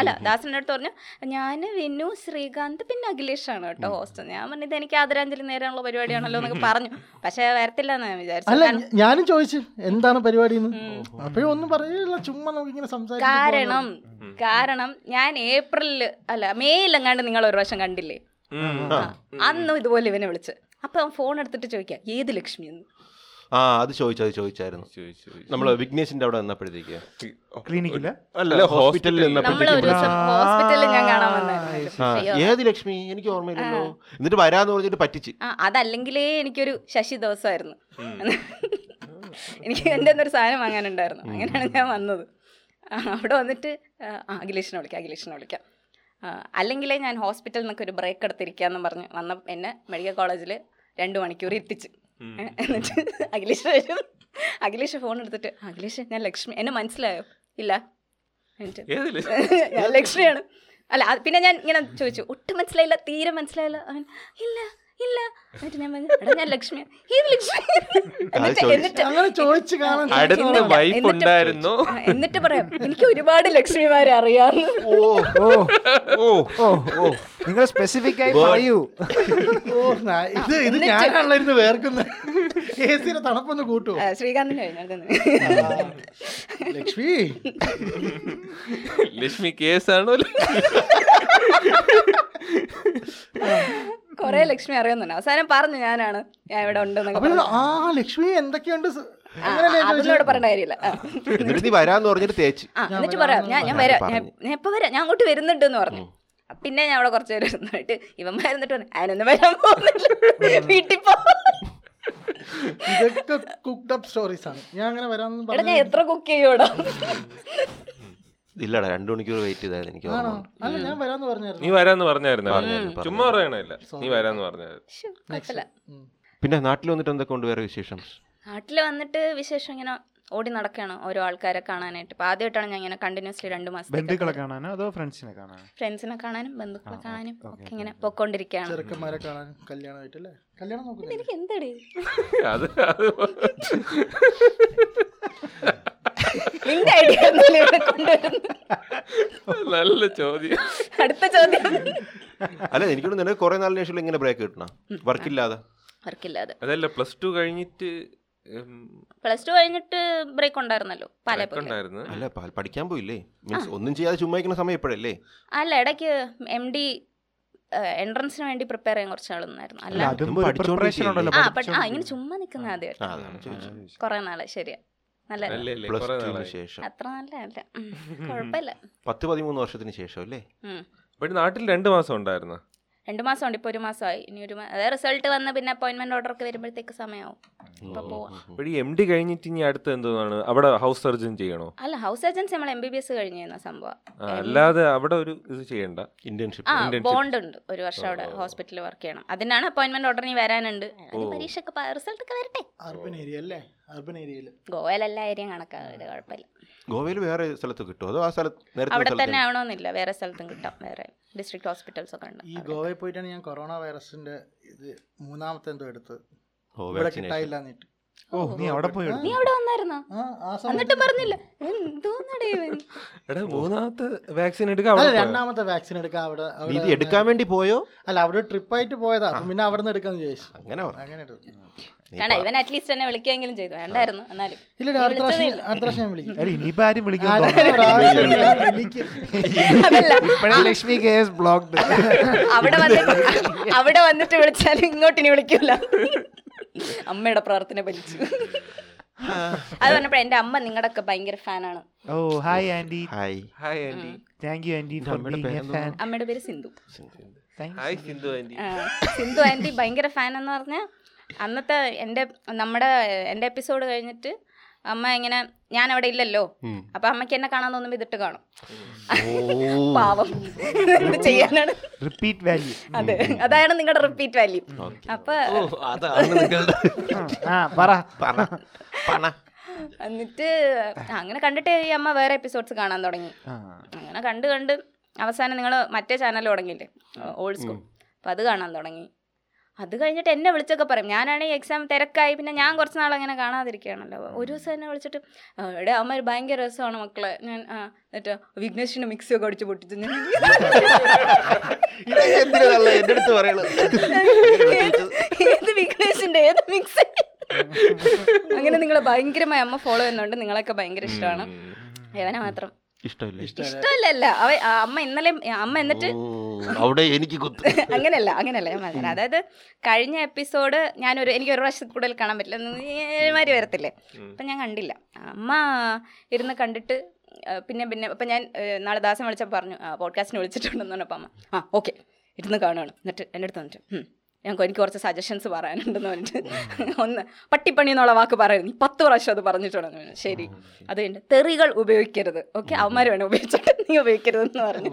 അല്ല ദാസിന്റെ അടുത്ത് പറഞ്ഞു ഞാൻ വിനു ശ്രീകാന്ത് പിന്നെ അഖിലേഷാണ് കേട്ടോ ഹോസ്റ്റ് ഞാൻ പറഞ്ഞത് എനിക്ക് ആദരാഞ്ജലി നേരാനുള്ള പരിപാടിയാണല്ലോ എന്നൊക്കെ പറഞ്ഞു. പക്ഷെ വരത്തില്ല എന്ന് ഞാൻ വിചാരിച്ചു അല്ല ഞാനും ചോദിച്ചു എന്താണ് പരിപാടി അപ്പോഴും ഒന്നും പറയില്ല ചുമ്മാ നമുക്ക് ഇങ്ങനെ സംസാരിച്ചു കാരണം കാരണം ഞാൻ ഏപ്രിലിൽ അല്ല മേയിൽ എങ്ങാണ്ട് നിങ്ങൾ ഒരു വർഷം കണ്ടില്ലേ അന്നും ഇതുപോലെ ഇവനെ വിളിച്ച്. അപ്പൊ ഫോൺ എടുത്തിട്ട് ചോദിക്കാം ഏത് ലക്ഷ്മി എന്ന്? ആ അത് ചോദിച്ചു അത് ചോദിച്ചായിരുന്നു. നമ്മൾ വിഘ്നേഷിന്റെ അവിടെ വന്നപ്പോഴത്തേക്ക് ക്ലിനിക്കിൽ? അല്ല ഹോസ്പിറ്റലിൽ നമ്മൾ ഒരു ദിവസം ഹോസ്പിറ്റലിൽ ഞാൻ കാണാൻ ആ വന്നായിരുന്നു ഏത് ലക്ഷ്മി? എനിക്ക് ഓർമ്മയില്ലല്ലോ. എന്നിട്ട് വരാന്ന് പറഞ്ഞിട്ട് പറ്റിച്ച്. ആ അതല്ലെങ്കിലേ എനിക്കൊരു ശശി ദിവസമായിരുന്നു. എനിക്ക് എന്റെ ഒരു സാധനം വാങ്ങാനുണ്ടായിരുന്നു. അങ്ങനെയാണ് ഞാൻ വന്നത്. അവിടെ വന്നിട്ട് ആ, അഖിലേഷിനെ വിളിക്കാം അഖിലേഷിനെ വിളിക്കാം. അല്ലെങ്കിലേ ഞാൻ ഹോസ്പിറ്റലിൽ നിന്നൊക്കെ ഒരു ബ്രേക്ക് എടുത്തിരിക്കാന്ന് പറഞ്ഞ് വന്ന എന്നെ മെഡിക്കൽ കോളേജിൽ രണ്ട് മണിക്കൂർ എത്തിച്ച് എന്നിട്ട് അഖിലേഷ് വരും. അഖിലേഷ് ഫോൺ എടുത്തിട്ട് അഖിലേഷ് ഞാൻ ലക്ഷ്മി എന്നെ മനസ്സിലായോ? ഇല്ല? ഞാൻ ലക്ഷ്മിയാണ്. അല്ല പിന്നെ ഞാൻ ഇങ്ങനെ ചോദിച്ചു ഒട്ടും മനസ്സിലായില്ല തീരെ മനസ്സിലായില്ല. അവൻ ഇല്ല. ഇല്ല. എന്നിട്ട് ഞാൻ പറഞ്ഞു എടാ ഞാൻ ലക്ഷ്മി. ഏത് ലക്ഷ്മി. എന്നിട്ട്. എന്നിട്ട് കാണാൻ അടുത്ത വൈഫ് ഉണ്ടായിരുന്നു. എന്നിട്ട് പറയാം എനിക്ക് ഒരുപാട് ലക്ഷ്മിമാരെ അറിയാം ഓ ഓ ഓ ഓ. ഓ നിങ്ങൾ സ്പെസിഫിക് ആയി പറയൂ. ഇത് ഇത് ഞാനാണല്ലോ വേർക്കുന്നത് വേർക്കുന്ന. എ സിയുടെ തണുപ്പൊന്ന് കൂട്ടുവോ ശ്രീകാന്തിന്റെ ലക്ഷ്മി. ലക്ഷ്മി കേസാണോ? കൊറേ ലക്ഷ്മി അറിയുന്നുണ്ട്. അവസാനം പറഞ്ഞു ഞാനാണ് ഞാൻ ഇവിടെ ഉണ്ടെന്നൊക്കെ അപ്പൊ ആ ലക്ഷ്മി എന്തൊക്കെയുണ്ട് കാര്യമില്ല. എന്നിട്ട് നീ വരാന്ന് പറഞ്ഞിട്ട് തേച്ച്. ആ എന്നിട്ട് പറയാം ഞാൻ ഞാൻ വരാം. ഞാൻ ഇപ്പൊ വരാം. ഞാൻ അങ്ങോട്ട് വരുന്നുണ്ട് എന്ന് പറഞ്ഞു പിന്നെ ഞാൻ അവിടെ കുറച്ച് പേര് ഇരുന്നിട്ട് ഇവന്മാർ എന്നിട്ട് പറഞ്ഞു അതിനൊന്നും വരാൻ പോകുന്നില്ല. വീട്ടിൽ പോ. ഇതൊക്കെ കുക്ക്ഡ് അപ്പ് സ്റ്റോറീസ് ആണ്. ഞാൻ അങ്ങനെ വരാൻ എത്ര കുക്ക് ചെയ്യൂടാ ഇല്ലടാ രണ്ടു മണിക്കൂർ വെയിറ്റ് ചെയ്തായിരുന്നു എനിക്ക് ഓർമ്മ നീ വരാന്ന് പറഞ്ഞായിരുന്നു? ചുമ്മാ പറയണില്ല നീ വരാന്ന് പറഞ്ഞായിരുന്നു. പിന്നെ നാട്ടിൽ വന്നിട്ട് എന്തൊക്കെ ഉണ്ട് വേറെ വിശേഷം? നാട്ടിൽ വന്നിട്ട് വിശേഷം ഇങ്ങനെ ഓടി നടക്കുകയാണ് ഓരോ ആൾക്കാരെ കാണാനായിട്ട്. ഇപ്പൊ ആദ്യമായിട്ടാണ് ഞാൻ ഇങ്ങനെ കണ്ടിന്യൂസ്ലി രണ്ട് ബന്ധുക്കളെ മാസം കാണാനോ അതോ ഫ്രണ്ട്സിനെ കാണാനോ? ഫ്രണ്ട്സിനെ കാണാനും ബന്ധുക്കളെ കാണാനും ഒക്കെ ഇങ്ങനെ പൊക്കോണ്ടിരിക്കുകയാണ് ചെറുക്കന്മാരെ കല്യാണമായിട്ടല്ലേ കല്യാണം എനിക്ക് എന്തടി? അത് <laughs> <laughs> നിന്റെ ഐഡിയ നല്ല ചോദ്യം. അടുത്ത ചോദ്യം. അല്ല എനിക്ക് നിനക്ക് കുറെ നാളിന് ശേഷം ഇങ്ങനെ ബ്രേക്ക് കിട്ടണം. വർക്കില്ലാതെ. വർക്കില്ലാതെ. അതല്ല പ്ലസ് ടു കഴിഞ്ഞിട്ട് പ്ലസ് ടു കഴിഞ്ഞിട്ട് ബ്രേക്ക് ഉണ്ടായിരുന്നല്ലോ പാലേ അല്ല പഠിക്കാൻ പോയില്ലേ? മീൻസ് ഒന്നും ചെയ്യാതെ ചുമ്മാ ഇരിക്കുന്ന സമയം ഇപ്പോഴല്ലേ? അല്ല ഇടയ്ക്ക് എം ഡി എൻട്രൻസിന് വേണ്ടി പ്രിപ്പയർ ചെയ്യാൻ കുറച്ച് ആളൊന്നായിരുന്നു. അല്ല ഇങ്ങനെ ചുമ്മാ നിൽക്കുന്ന ആദ്യം കൊറേ അതാണ് ചോദിച്ചത്. കുറെ നാളെ ശരിയാ. അത്ര നല്ലതല്ല. കുഴപ്പമില്ല. പത്ത് പതിമൂന്ന് വർഷത്തിന് ശേഷം അല്ലേ ഇവിടെ നാട്ടിൽ രണ്ട് മാസം ഉണ്ടായിരുന്നു? രണ്ട് മാസം ഉണ്ട് ഇപ്പൊ ഒരു മാസമായി. ഇനി ഒരു അതായത് റിസൾട്ട് വന്ന് പിന്നെ അപ്പോയിന്റ്മെന്റ് ഓർഡർ ഒക്കെ വരുമ്പോഴത്തേക്ക് സമയമാവും എം ഡി കഴിഞ്ഞിട്ട് ഇനി അടുത്ത് എന്താണ് അവിടെ ഹൗസ് സർജൻ ചെയ്യണോ? അല്ല ഹൗസ് സർജൻസ് നമ്മൾ എം ബി ബി എസ് കഴിഞ്ഞിരുന്ന സംഭവം. അല്ലാതെ അവിടെ ഒരു ഇത് ചെയ്യണ്ട? ഇന്റേൺഷിപ്പ് ബോണ്ട് ഉണ്ട് ഒരു വർഷം അവിടെ ഹോസ്പിറ്റലിൽ വർക്ക് ചെയ്യണം. അതിനാണ് അപ്പോയിന്റ്മെന്റ് ഓർഡർ ഇനി വരാനുണ്ട്. അത് പരീക്ഷ ഒക്കെ റിസൾട്ട് ഒക്കെ വരട്ടെ. അർബൻ ഏരിയ അല്ലേ അർബൻ ഏരിയയിൽ ഗോവയിലെല്ലാ ഏരിയയും കണക്കാണ് കുഴപ്പമില്ല. ഗോവയിൽ വേറെ സ്ഥലത്ത് കിട്ടും അതോ ആ സ്ഥലത്ത് നേരത്തെ അവിടെ തന്നെ ആവണമെന്നില്ല. വേറെ സ്ഥലത്തും കിട്ടാം. വേറെ ഡിസ്ട്രിക്ട് ഹോസ്പിറ്റൽസ് ഒക്കെ ഉണ്ട് ഈ ഗോവയിൽ പോയിട്ടാണ് ഞാൻ കൊറോണ വൈറസിന്റെ ഇത് മൂന്നാമത്തെ എന്തോ എടുത്തത് ഇവിടെ കിട്ടായില്ല എന്നിട്ട് ഓ നീ അവിടെ പോയി നീ അവിടെ വന്നായിരുന്നോ? എന്നിട്ട് പറഞ്ഞില്ല. എന്തോന്നടേ ഇവൻ? എടാ മൂന്നാമത്തെ വാക്സിൻ രണ്ടാമത്തെ വാക്സിൻ എടുക്കാൻ അവിടെ ഇത് എടുക്കാൻ വേണ്ടി പോയോ? അല്ല അവിടെ ട്രിപ്പ് ആയിട്ട് പോയതാ. പിന്നെ അവിടെ നിന്ന് എടുക്കാന്ന് ചോദിച്ചു അങ്ങനെ ഇവൻ അറ്റ്ലീസ്റ്റ് എന്നെ വിളിക്കുകയെങ്കിലും ചെയ്തു. വേണ്ടായിരുന്നു എന്നാലും. ഇല്ല ഇല്ല, അടുത്ത പ്രാവശ്യം അടുത്ത പ്രാവശ്യം ഞാൻ വിളിക്കും. അല്ല ഇനിയിപ്പോ ആരും വിളിക്കാൻ അടുത്ത വിളിക്കും. അതല്ല. ഇപ്പഴേ ലക്ഷ്മി ബ്ലോക്ക്ഡ് അവിടെ വന്നിട്ട് അവിടെ വന്നിട്ട് വിളിച്ചാലും ഇങ്ങോട്ട് ഇനി വിളിക്കൂല. അമ്മയുടെ പ്രാർത്ഥന ഫലിച്ചു. അത് പറഞ്ഞപ്പോ എന്റെ അമ്മ നിങ്ങളുടെ ഒക്കെ ഭയങ്കര ഫാനാണ്. ഓ hi aunty hi hi aunty thank you aunty for being a? Fan അമ്മയുടെ പേര് Sindhu. Hi Sindhu aunty Sindhu aunty ഭയങ്കര ഫാൻ എന്ന് പറഞ്ഞാൽ അന്നത്തെ എന്റെ നമ്മുടെ എന്റെ എപ്പിസോഡ് കഴിഞ്ഞിട്ട് അമ്മ ഇങ്ങനെ ഞാൻ അവിടെ ഇല്ലല്ലോ. അപ്പൊ അമ്മയ്ക്ക് എന്നെ കാണാൻ തോന്നുമ്പോ ഇതിട്ട് കാണും. ഓ. പാവം. ചെയ്യാനാണ്. റിപ്പീറ്റ് വാല്യൂ അതെ. അതാണ് നിങ്ങളുടെ റിപ്പീറ്റ് വാല്യൂ അപ്പൊ ഓ അതാണ് നിങ്ങളുടെ ആ പറ. പറ പണ എന്നിട്ട് അങ്ങനെ കണ്ടിട്ട് ഈ അമ്മ വേറെ എപ്പിസോഡ്സ് കാണാൻ തുടങ്ങി. ആ. അങ്ങനെ കണ്ട് കണ്ട് അവസാനം നിങ്ങൾ മറ്റേ ചാനൽ തുടങ്ങിയില്ലേ? ഓൾഡ് സ്കൂൾ അപ്പൊ അത് കാണാൻ തുടങ്ങി. അത് കഴിഞ്ഞിട്ട് എന്നെ വിളിച്ചൊക്കെ പറയും. ഞാനാണെങ്കിൽ എക്സാം തിരക്കായി. പിന്നെ ഞാൻ കുറച്ച് നാൾ അങ്ങനെ കാണാതിരിക്കുകയാണല്ലോ. ഒരു ദിവസം എന്നെ വിളിച്ചിട്ട് "ആ, അമ്മ ഭയങ്കര രസമാണ് മക്കളെ. ഞാൻ എന്നിട്ട് വിഘ്നേഷിന്റെ മിക്സി ഒക്കെ അടിച്ച് പൊട്ടിച്ചു ഏത് വിഘ്നേഷിന്റെ ഏത് മിക്സി അങ്ങനെ നിങ്ങളെ ഭയങ്കരമായി അമ്മ ഫോളോ ചെയ്യുന്നുണ്ട്. നിങ്ങളൊക്കെ ഭയങ്കര ഇഷ്ടമാണ്. യവന മാത്രം. ഇഷ്ടമില്ല. ഇഷ്ടമല്ലല്ല. അവ അമ്മ ഇന്നലെ അമ്മ എന്നിട്ട് അവിടെ എനിക്ക് കുത്ത്. <laughs> അങ്ങനെയല്ല അങ്ങനെയല്ല ഞാൻ പറഞ്ഞത്. അതായത് കഴിഞ്ഞ എപ്പിസോഡ് ഞാനൊരു എനിക്ക് ഒരു പ്രാവശ്യം കൂടുതൽ കാണാൻ പറ്റില്ല. മാതിരി വരത്തില്ലേ? അപ്പം ഞാൻ കണ്ടില്ല. അമ്മ ഇരുന്ന് കണ്ടിട്ട് പിന്നെ പിന്നെ അപ്പം ഞാൻ നാളെ ദാസം വിളിച്ചപ്പോൾ പറഞ്ഞു പോഡ്കാസ്റ്റിന് വിളിച്ചിട്ടുണ്ടെന്ന് പറഞ്ഞപ്പോൾ അമ്മ ആ ഓക്കെ ഇരുന്ന് കാണുകയാണ് എന്നിട്ട് എന്റെ അടുത്ത് വന്നിട്ട് "ഉം, ഞങ്ങൾക്ക് എനിക്ക് കുറച്ച് സജഷൻസ് പറയാനുണ്ടെന്ന് പറഞ്ഞിട്ട് ഒന്ന് പട്ടിപ്പണി എന്നുള്ള വാക്ക് പറയുന്നു. നീ പത്ത് പ്രാവശ്യം അത് പറഞ്ഞിട്ടുണ്ടെന്ന് പറഞ്ഞു. ശരി. അത് കഴിഞ്ഞ് തെറികൾ ഉപയോഗിക്കരുത്. ഓക്കെ? അവന്മാർ വേണം ഉപയോഗിച്ചിട്ട് നീ ഉപയോഗിക്കരുതെന്ന് പറഞ്ഞു.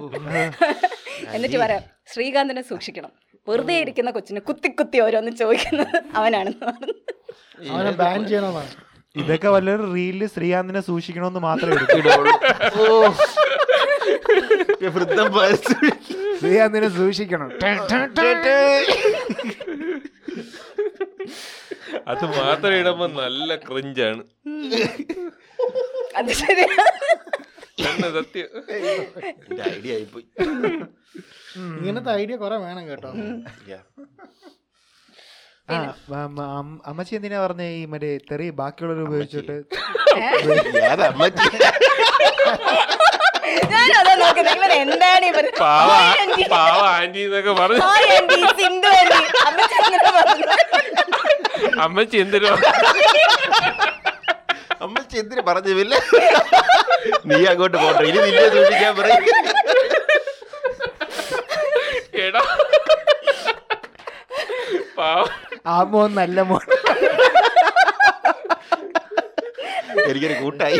എന്നിട്ട് പറയാം ശ്രീകാന്തിനെ സൂക്ഷിക്കണം. വെറുതെ ഇരിക്കുന്ന കൊച്ചിനെ കുത്തി കുത്തി ഓരോന്ന് ചോദിക്കുന്നത് അവനാണെന്ന് പറഞ്ഞു. ബാൻ ചെയ്യണമെന്നാണ് ഇതൊക്കെ വല്ലൊരു റീലിൽ ശ്രീകാന്തിനെ സൂക്ഷിക്കണമെന്ന് മാത്രമേ വൃദ്ധം നീ സൂക്ഷിക്കണം. അത് മാത്രം ഇടുമ്പോ നല്ല ക്രിഞ്ചാണ് അത് ശരിയാ. തന്നെ സത്യം. എന്റെ ഐഡിയ ആയിപ്പോയി. ഇങ്ങനത്തെ ഐഡിയ കുറെ വേണം കേട്ടോ. ആ, അമ്മച്ചി എന്തിനാ പറഞ്ഞ ഈ മറ്റേ തെറി ബാക്കിയുള്ളവർ ഉപയോഗിച്ചിട്ട്? <laughs> ഏതാ അമ്മച്ചി? ഞാനും അതാ നോക്കുന്നത് ഇവൻ എന്താണ് ഇവർ പാവ പാവ ആന്റി എന്നൊക്കെ പറഞ്ഞു. സിന്ധു അമ്മച്ചി എന്തിനോ അമ്മച്ചി എന്തിനു പറഞ്ഞില്ല നീ അങ്ങോട്ട് പോട്ടെ ഇനി നിന്നെ സൂക്ഷിക്കാൻ പറയും. എടാ. ആ മോൻ നല്ല മോൻ. എനിക്കൊരു കൂട്ടായി.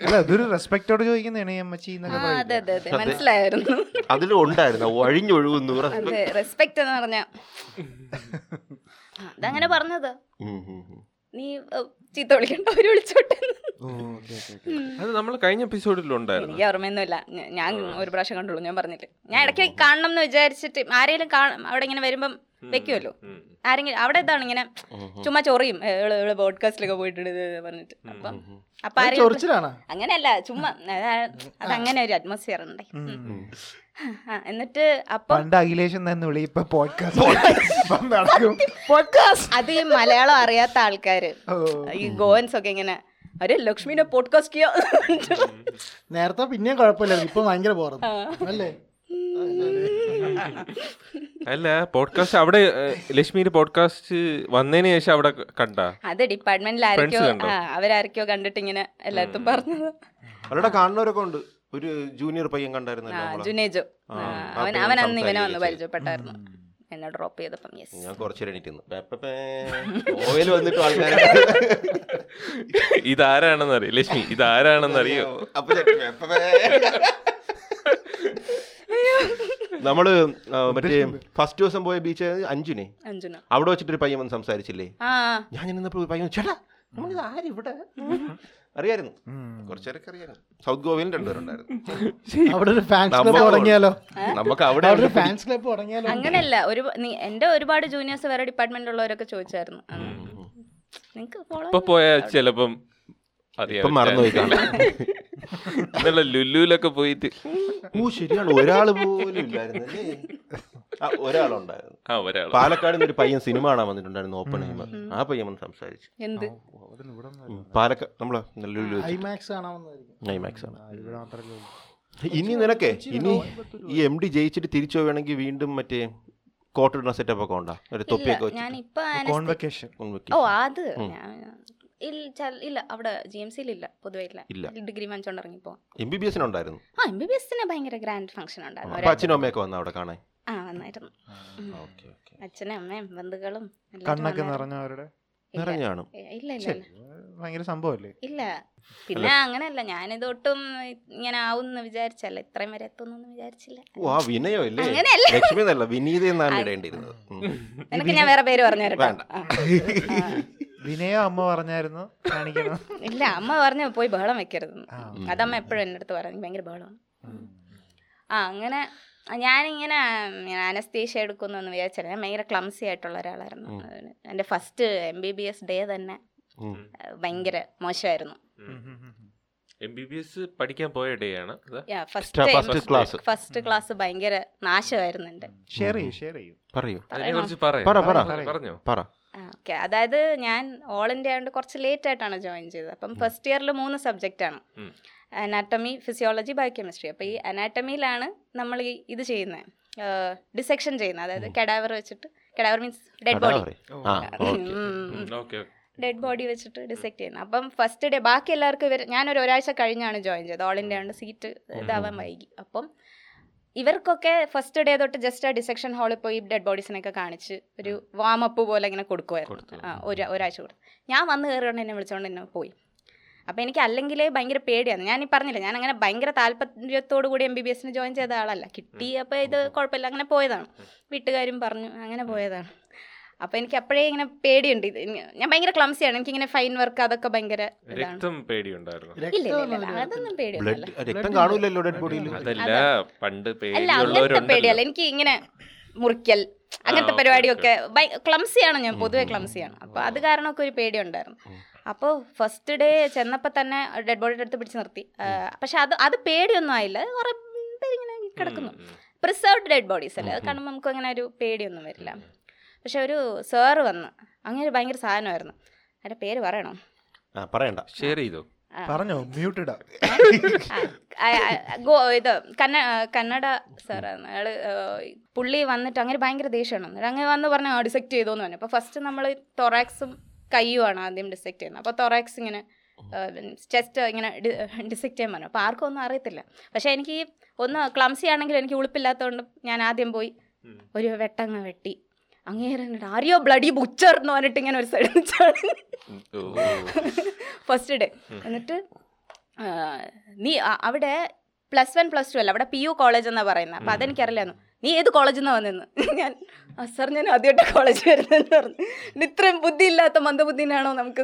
അല്ല അതൊരു റെസ്പെക്റ്റോട് ചോദിക്കുന്നതാണ് അമ്മച്ചി എന്നൊക്കെ ആ, അതെ അതെ അതെ. മനസ്സിലായിരുന്നു. അതിലും ഉണ്ടായിരുന്നു ഒഴിഞ്ഞൊഴുകുന്നു റെസ്പെക്ട് എന്ന് പറഞ്ഞ. അതങ്ങനെ പറഞ്ഞത്. നീ ചീത്ത വിളിക്കണ്ട അവർ വിളിച്ചോട്ടെ. അത് നമ്മൾ കഴിഞ്ഞ എപ്പിസോഡിലുണ്ടായിരുന്നു. എനിക്ക് ഓർമ്മയൊന്നുമില്ല. ഞാൻ ഒരു പ്രാവശ്യം കണ്ടുള്ളൂ ഞാൻ പറഞ്ഞിട്ട് ഞാൻ ഇടയ്ക്ക് കാണണം എന്ന് വിചാരിച്ചിട്ട് ആരെങ്കിലും കാണും അവിടെ ഇങ്ങനെ വരുമ്പം വെക്കുമല്ലോ ആരെങ്കിലും അവിടെ ഇതാണ് ഇങ്ങനെ ചുമ്മാ ചൊറിയും. പോഡ്കാസ്റ്റിലൊക്കെ പോയിട്ടുണ്ട് പറഞ്ഞിട്ട്. അപ്പം അപ്പൊ ആരെങ്കിലും അങ്ങനെയല്ല ചുമ്മാ അത് അതങ്ങനെ ഒരു അറ്റ്മോസ്ഫിയർ ഉണ്ട്. ഉം. ആ, എന്നിട്ട് അപ്പൊ അത് ഈ മലയാളം അറിയാത്ത ആൾക്കാര്. ഈ ഗോവൻസ് ഒക്കെ ഇങ്ങനെ അരെ ലക്ഷ്മിനെ പോഡ്കാസ്റ്റ് ചെയ്യാ. നേരത്തെ പിന്നെയും കുഴപ്പമില്ലായിരുന്നു. ഇപ്പൊ ഭയങ്കര ബോറം അല്ലേ? <laughs> അല്ല പോഡ്കാസ്റ്റ് അവിടെ ലക്ഷ്മിയുടെ പോഡ്കാസ്റ്റ് വന്നതിന് ശേഷം അവിടെ കണ്ട? അത് ഡിപ്പാർട്ട്മെന്റിൽ ആരൊക്കെയോ? അവരാരൊക്കെയോ കണ്ടിട്ട് ഇങ്ങനെ എല്ലായിടത്തും പറഞ്ഞത്. അവരുടെ കാണുന്നവരൊക്കെ ഉണ്ട്. ഒരു ജൂനിയർ പയ്യൻ കണ്ടായിരുന്നു ജുനേജോ. അവൻ അവൻ അന്ന് ഇവനെ വന്ന് പരിചയപ്പെട്ടായിരുന്നു. എന്നെ ഡ്രോപ്പ് ചെയ്തപ്പം യെസ് ഞാൻ കുറച്ചേരം എണീറ്റുന്നു ഓയിൽ വന്നിട്ട് ആൾക്കാരെ ഇതാരാണെന്നറിയോ? ലക്ഷ്മി ഇതാരാണെന്നറിയോ? അപ്പൊ. നമ്മൾ മറ്റേ ഫസ്റ്റ് ദിവസം പോയ ബീച്ച് അഞ്ചിനെ അവിടെ അവിടെ വെച്ചിട്ടൊരു പയ്യൻ വന്ന് സംസാരിച്ചില്ലേ? ആ ഞാൻ നിന്നപ്പോ പയ്യൻ ചേട്ടാ നമ്മളിത് ആരിവിടെ അറിയായിരുന്നു. കുറച്ചേരൊക്കെ അറിയായിരുന്നു. സൗത്ത് ഗോവയിൽ രണ്ടുപേരുണ്ടായിരുന്നു അവിടെ ഒരു ഫാൻസ് ക്ലബ് തുടങ്ങിയാലോ? നമുക്ക് അവിടെ ഒരു ഫാൻസ് ക്ലബ് തുടങ്ങിയാലോ? അങ്ങനെയല്ല ഒരു എന്റെ ഒരുപാട് ജൂനിയേഴ്സ് വേറെ ഡിപ്പാർട്ട്മെന്റ് ഉള്ളവരൊക്കെ ചോദിച്ചായിരുന്നു. നിങ്ങക്ക് ഇപ്പൊ പോയാൽ ചിലപ്പം അറിയാം. ഇപ്പം മറന്നുപോയി <laughs> ഇന്നലെ ലുല്ലുലൊക്കെ പോയിട്ട്. ഓ ശരിയാണ്. ഒരാൾ പോലും ഇല്ലായിരുന്നു അല്ലേ? ആ, ഒരാളുണ്ടായിരുന്നു. ആ ഒരാൾ പാലക്കാട് ഒരു പയ്യൻ സിനിമ കാണാൻ വന്നിട്ടുണ്ടായിരുന്നു ഓപ്പൺ ചെയ്യുമ്പോൾ ആ പയ്യൻ വന്ന് സംസാരിച്ചു. എന്ത്? പാലക്കാട് നമ്മളെ ലുലു ഐമാക്സ് കാണാമെന്നായിരിക്കും ഐമാക്സ് ആണ്. ഇനി നിനക്കേ ഇനി ഈ എം ഡി ജയിച്ചിട്ട് തിരിച്ചു പോവുകയാണെങ്കിൽ വീണ്ടും മറ്റേ കോട്ടിടുന്ന സെറ്റപ്പ് ഒക്കെ ഉണ്ടാ? ഒരു തൊപ്പിയൊക്കെ വെച്ച് കോൺവെക്കേഷൻ ഓ അത് ഇല്ല ഇല്ല അവിടെ ജി എം സിയിൽ ഇല്ല പൊതുവെ ഇല്ല. ഡിഗ്രി വാങ്ങിച്ചോണ്ടിറങ്ങിപ്പോ. എം ബി ബി എസിന് ഉണ്ടായിരുന്നു. ആ എം ബി ബി എസിന് ഭയങ്കര ഗ്രാൻഡ് ഫംഗ്ഷൻ ഉണ്ടായിരുന്നു. അച്ഛനും അമ്മയൊക്കെ വന്ന അവിടെ കാണാൻ? ആ വന്നായിരുന്നു. ഉം. Okay okay. അച്ഛനും അമ്മയും ബന്ധുക്കളും കണ്ണൊക്കെ. നിറഞ്ഞവരുടെ ഇല്ല. നിറഞ്ഞു കാണും. ഏ, ഇല്ല ഇല്ല ഭയങ്കര സംഭവല്ലേ ഇല്ല. പിന്നെ അങ്ങനെയല്ല ഞാനിതൊട്ടും ഇങ്ങനെ ആവുമെന്ന് വിചാരിച്ചല്ല. ഇത്രയും വരെ എത്തുന്നു വിചാരിച്ചില്ല. ഓ ആ വിനയോ അല്ലേ അങ്ങനെയല്ല. ലക്ഷ്മി എന്നല്ല വിനീത എന്നാണ് ഇടേണ്ടിയിരുന്നത്. ഉം. നിനക്ക് ഞാൻ വേറെ പേര് പറഞ്ഞു തരട്ടോ. വിനയോ അമ്മ പറഞ്ഞായിരുന്നു? കാണിക്കണം? ഇല്ല അമ്മ പറഞ്ഞ പോയി ബഹളം വെക്കരുത്. അതമ്മ എപ്പോഴും എന്റെ അടുത്ത് പറഞ്ഞു ഭയങ്കര ബഹളമാണ്. ആ അങ്ങനെ ഞാനിങ്ങനെ അനസ്തീഷ എടുക്കുന്നു എന്ന് വിചാരിച്ചില്ല. ഞാൻ ഭയങ്കര ക്ലംസി ആയിട്ടുള്ള ഒരാളായിരുന്നു. എന്റെ first M B B S day തന്നെ ഭയങ്കര മോശമായിരുന്നു. എം ബി ബി എസ് പഠിക്കാൻ പോയ ഡേ ആണ്? First- first ഫസ്റ്റ് ക്ലാസ് ഭയങ്കര നാശമായിരുന്നു എന്റെ. ഷെയർ ചെയ്യൂ ഷെയർ ചെയ്യൂ. പറയൂ. അതിനെ കുറിച്ച് പറ, പറ. പറയാം. പറഞ്ഞോ. പറ. ഓക്കെ അതായത് ഞാൻ ഓൾ ഇന്ത്യ ആയതുകൊണ്ട് കുറച്ച് ലേറ്റ് ആയിട്ടാണ് ജോയിൻ ചെയ്തത്. അപ്പം ഫസ്റ്റ് ഇയറിൽ മൂന്ന് സബ്ജക്റ്റാണ് ആണ്. അനാട്ടമി ഫിസിയോളജി ബയോകെമിസ്ട്രി അപ്പോൾ ഈ അനാറ്റമിയിലാണ് നമ്മൾ ഈ ഇത് ചെയ്യുന്നത് ഡിസെക്ഷൻ ചെയ്യുന്നത് അതായത് കെഡാവർ വെച്ചിട്ട്. Cadaver means dead body dead body വെച്ചിട്ട് ഡിസെക്ട് ചെയ്യുന്നത് അപ്പം ഫസ്റ്റ് ഡേ ബാക്കി എല്ലാവർക്കും ഇവർ ഞാനൊരു ഒരാഴ്ച കഴിഞ്ഞാണ് ജോയിൻ ചെയ്തത്. ഓൾ ഇന്ത്യ കൊണ്ട് സീറ്റ് ഇതാവാൻ വൈകി. അപ്പം ഇവർക്കൊക്കെ ഫസ്റ്റ് ഡേ തൊട്ട് ജസ്റ്റ് ആ ഡിസെക്ഷൻ ഹാളിൽ പോയി ഡെഡ് ബോഡീസിനൊക്കെ കാണിച്ച് ഒരു വാം അപ്പ് പോലെ ഇങ്ങനെ കൊടുക്കുമായിരുന്നു ആ ഒരു ഒരാഴ്ച കൊടുത്തു ഞാൻ വന്ന് കയറിയോണ്ട് എന്നെ വിളിച്ചോണ്ട് എന്നെ പോയി. അപ്പോൾ എനിക്ക് അല്ലെങ്കിൽ ഭയങ്കര പേടിയാണ്. ഞാൻ ഈ പറഞ്ഞില്ല ഞാൻ അങ്ങനെ ഭയങ്കര താല്പര്യത്തോടു കൂടി എം ബി ബി എസിന് ജോയിൻ ചെയ്ത ആളല്ല. കിട്ടി അപ്പോൾ ഇത് കുഴപ്പമില്ല. അങ്ങനെ പോയതാണ്. വീട്ടുകാരും പറഞ്ഞു അങ്ങനെ പോയതാണ്. അപ്പോൾ എനിക്ക് അപ്പോഴേ ഇങ്ങനെ പേടിയുണ്ട്. ഞാൻ ഭയങ്കര ക്ലംസിയാണ് എനിക്ക് ഇങ്ങനെ ഫൈൻ വർക്ക് അതൊക്കെ ഭയങ്കര രക്തം അതൊന്നും പേടിയൊന്നുമല്ല. ബ്ലഡ് രക്തം കാണൂലല്ലോ ഡെഡ് ബോഡിയിൽ. അതല്ല പണ്ട് അല്ല അങ്ങനത്തെ പേടിയല്ല. എനിക്ക് ഇങ്ങനെ മുറിക്കൽ അങ്ങനത്തെ പരിപാടിയൊക്കെ ക്ലംസിയാണ് ഞാൻ പൊതുവെ ക്ലംസിയാണ് അപ്പോൾ അത് കാരണമൊക്കെ ഒരു പേടിയുണ്ടായിരുന്നു. അപ്പോൾ ഫസ്റ്റ് ഡേ ചെന്നപ്പോൾ തന്നെ ഡെഡ് ബോഡിയുടെ അടുത്ത് പിടിച്ച് നിർത്തി. പക്ഷെ അത് അത് പേടിയൊന്നും ആയില്ല. കുറെ കുറേ പേരിങ്ങനെ കിടക്കുന്നു. പ്രിസർവ്ഡ് ഡെഡ് ബോഡീസ് അല്ലേ? അത് കാണുമ്പോൾ നമുക്ക് അങ്ങനെ ഒരു പേടിയൊന്നും വരില്ല. പക്ഷെ ഒരു സാറ് വന്ന്. അങ്ങനെ ഭയങ്കര സാധനമായിരുന്നു. അതിന്റെ പേര് പറയണോ? ആ പറയണ്ട. ഷെയർ ചെയ്തു? പറഞ്ഞോ മ്യൂട്ട് ആ, ആ, ആ, ഗോ ഇത് കന്ന കന്നഡ സാറാണ് അയാൾ പുള്ളി വന്നിട്ട് അങ്ങനെ ഭയങ്കര ദേഷ്യമാണ്. എന്നിട്ട് അങ്ങനെ വന്ന് പറഞ്ഞ ഡിസെക്ട് ചെയ്തു എന്ന് പറഞ്ഞു അപ്പോൾ ഫസ്റ്റ് നമ്മൾ തൊറാക്സും കയ്യുമാണ് ആദ്യം ഡിസെക്ട് ചെയ്യുന്നത്. അപ്പോൾ തൊറാക്സ് ഇങ്ങനെ ചെസ്റ്റ് ഇങ്ങനെ ഡിസെക്ട് ചെയ്യാൻ പറഞ്ഞു. അപ്പോൾ ആർക്കും ഒന്നും അറിയത്തില്ല. പക്ഷേ എനിക്ക് ഒന്ന് ക്ലംസി ആണെങ്കിൽ എനിക്ക് ഉളുപ്പില്ലാത്തതുകൊണ്ട് ഞാൻ ആദ്യം പോയി ഒരു വെട്ടങ്ങ് വെട്ടി. അങ്ങേരെ ആരിയോ ബ്ലഡി ബുച്ചർ എന്ന് പറഞ്ഞിട്ട് ഇങ്ങനെ ഒരു സൈഡ് ഫസ്റ്റ് ഡേ എന്നിട്ട് നീ അവിടെ പ്ലസ് വൺ പ്ലസ് ടു അല്ല അവിടെ പി യു കോളേജ് എന്നാണ് പറയുന്നത് അപ്പം അതെനിക്കറിയില്ലായിരുന്നു. നീ ഏത് കോളേജിൽ നിന്നാണ് വന്നെന്ന്? <laughs> ഞാൻ "ആ, സാർ ഞാൻ ആദ്യമായിട്ട് കോളേജ് വരുന്നതെന്ന് പറഞ്ഞു. ഇത്രയും ബുദ്ധി ഇല്ലാത്ത മന്ദബുദ്ധിനാണോ നമുക്ക്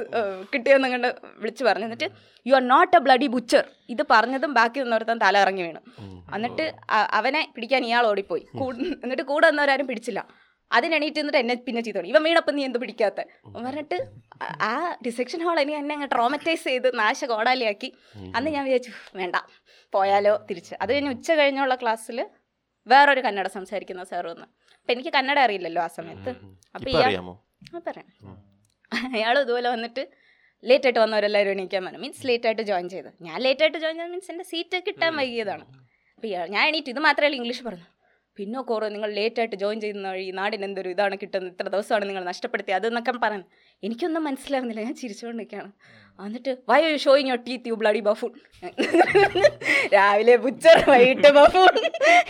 കിട്ടിയെന്ന് കണ്ട് വിളിച്ചു പറഞ്ഞു. എന്നിട്ട് you are not a bloody butcher ഇത് പറഞ്ഞതും ബാക്കി നിന്നോർത്താൻ തല ഇറങ്ങി വീണു. എന്നിട്ട് അവനെ പിടിക്കാൻ ഇയാൾ ഓടിപ്പോയി. എന്നിട്ട് കൂടെ വന്നവരാരും പിടിച്ചില്ല. അതിനെണീറ്റ് നിന്നിട്ട് എന്നെ പിന്നെ ചെയ്തു ഇവൻ വീണപ്പം നീ എന്ത് പിടിക്കാത്ത? പറഞ്ഞിട്ട് ആ- ഡിസെക്ഷൻ ഹാൾ ഇനി എന്നെ അങ്ങ് ട്രോമറ്റൈസ് ചെയ്ത് നാശ കോടാലിയാക്കി അന്ന് ഞാൻ വിചാരിച്ചു വേണ്ട പോയാലോ തിരിച്ച്. അത് കഴിഞ്ഞ് ഉച്ച കഴിഞ്ഞുള്ള ക്ലാസ്സിൽ വേറൊരു കന്നഡ സംസാരിക്കുന്ന സാർ വന്ന്. അപ്പം എനിക്ക് കന്നഡ അറിയില്ലല്ലോ ആ സമയത്ത്. അപ്പം ഇയാൾ പറയാം. അയാൾ ഇതുപോലെ വന്നിട്ട് ലേറ്റ് ആയിട്ട് വന്നവരെല്ലാവരും എണീക്കാൻ പറഞ്ഞു. മീൻസ് ലേറ്റ് ആയിട്ട് ജോയിൻ ചെയ്ത്. ഞാൻ ലേറ്റ് ആയിട്ട് ജോയിൻ ചെയ്ത് മീൻസ് എന്റെ സീറ്റ് കിട്ടാൻ വൈകിയതാണ്. ഇയാൾ ഞാൻ എണീറ്റ്. ഇത് മാത്രമല്ല ഇംഗ്ലീഷ് പറഞ്ഞു. പിന്നെ കോറോ നിങ്ങൾ ലേറ്റ് ആയിട്ട് ജോയിൻ ചെയ്യുന്ന വഴി നാടിന് എന്തൊരു ഇതാണ് കിട്ടുന്നത്? ഇത്ര ദിവസമാണ് നിങ്ങൾ നഷ്ടപ്പെടുത്തി അതെന്നൊക്കെ പറഞ്ഞു എനിക്കൊന്നും മനസ്സിലാവുന്നില്ല. ഞാൻ ചിരിച്ചുകൊണ്ടിരിക്കുകയാണ്. എന്നിട്ട് why you showing your teeth you bloody buffoon രാവിലെ ബുച്ചർ വൈകിട്ട് ബഫൂൺ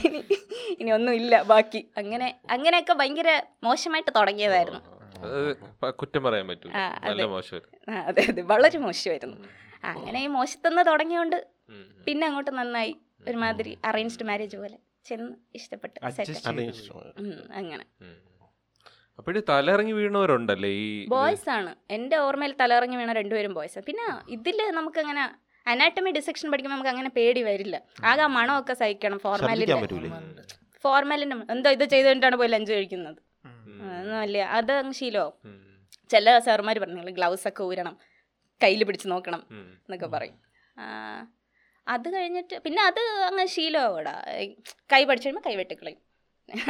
ഇനി ഇനി ഒന്നും ഇല്ല ബാക്കി. അങ്ങനെ അങ്ങനെയൊക്കെ ഭയങ്കര മോശമായിട്ട് തുടങ്ങിയതായിരുന്നു. കുറ്റം പറയാൻ പറ്റും. നല്ല. മോശമായിരുന്നു. അതെ അതെ. വളരെ മോശമായിരുന്നു. അങ്ങനെ ഈ മോശത്തുനിന്ന് തുടങ്ങിയോണ്ട് പിന്നെ അങ്ങോട്ട് നന്നായി. ഒരുമാതിരി അറേഞ്ച്ഡ് മാരേജ് പോലെ. ചെന്ന് ഇഷ്ടപ്പെട്ടു അങ്ങനെ. അപ്പോഴ് തലയിറങ്ങി വീണവരുണ്ടല്ലേ ഈ ബോയ്സ് ആണ്. എന്റെ ഓർമ്മയിൽ തലയിറങ്ങി വീണ രണ്ടുപേരും ബോയ്സ് പിന്നെ ഇതിൽ നമുക്ക് അങ്ങനെ അനാട്ടമി ഡിസെക്ഷൻ പഠിക്കുമ്പോൾ നമുക്ക് അങ്ങനെ പേടി വരില്ല. ആകെ മണമൊക്കെ സഹിക്കണം ഫോർമാലിറ്റി ഫോർമാലിന്റെ എന്തോ ഇത് ചെയ്തുകൊണ്ടാണ് പോയി ലഞ്ച് കഴിക്കുന്നത്. അല്ല അത് ശീലോ ചില സാറുമാർ പറഞ്ഞു ഗ്ലൗസ് ഒക്കെ ഊരണം. കയ്യിൽ പിടിച്ച് നോക്കണം. എന്നൊക്കെ പറയും. അത് കഴിഞ്ഞിട്ട് പിന്നെ അത് അങ്ങ് ശീലമാവടാ. കൈ പഠിച്ചു കഴിയുമ്പോൾ കൈ വെട്ടിക്കളയും.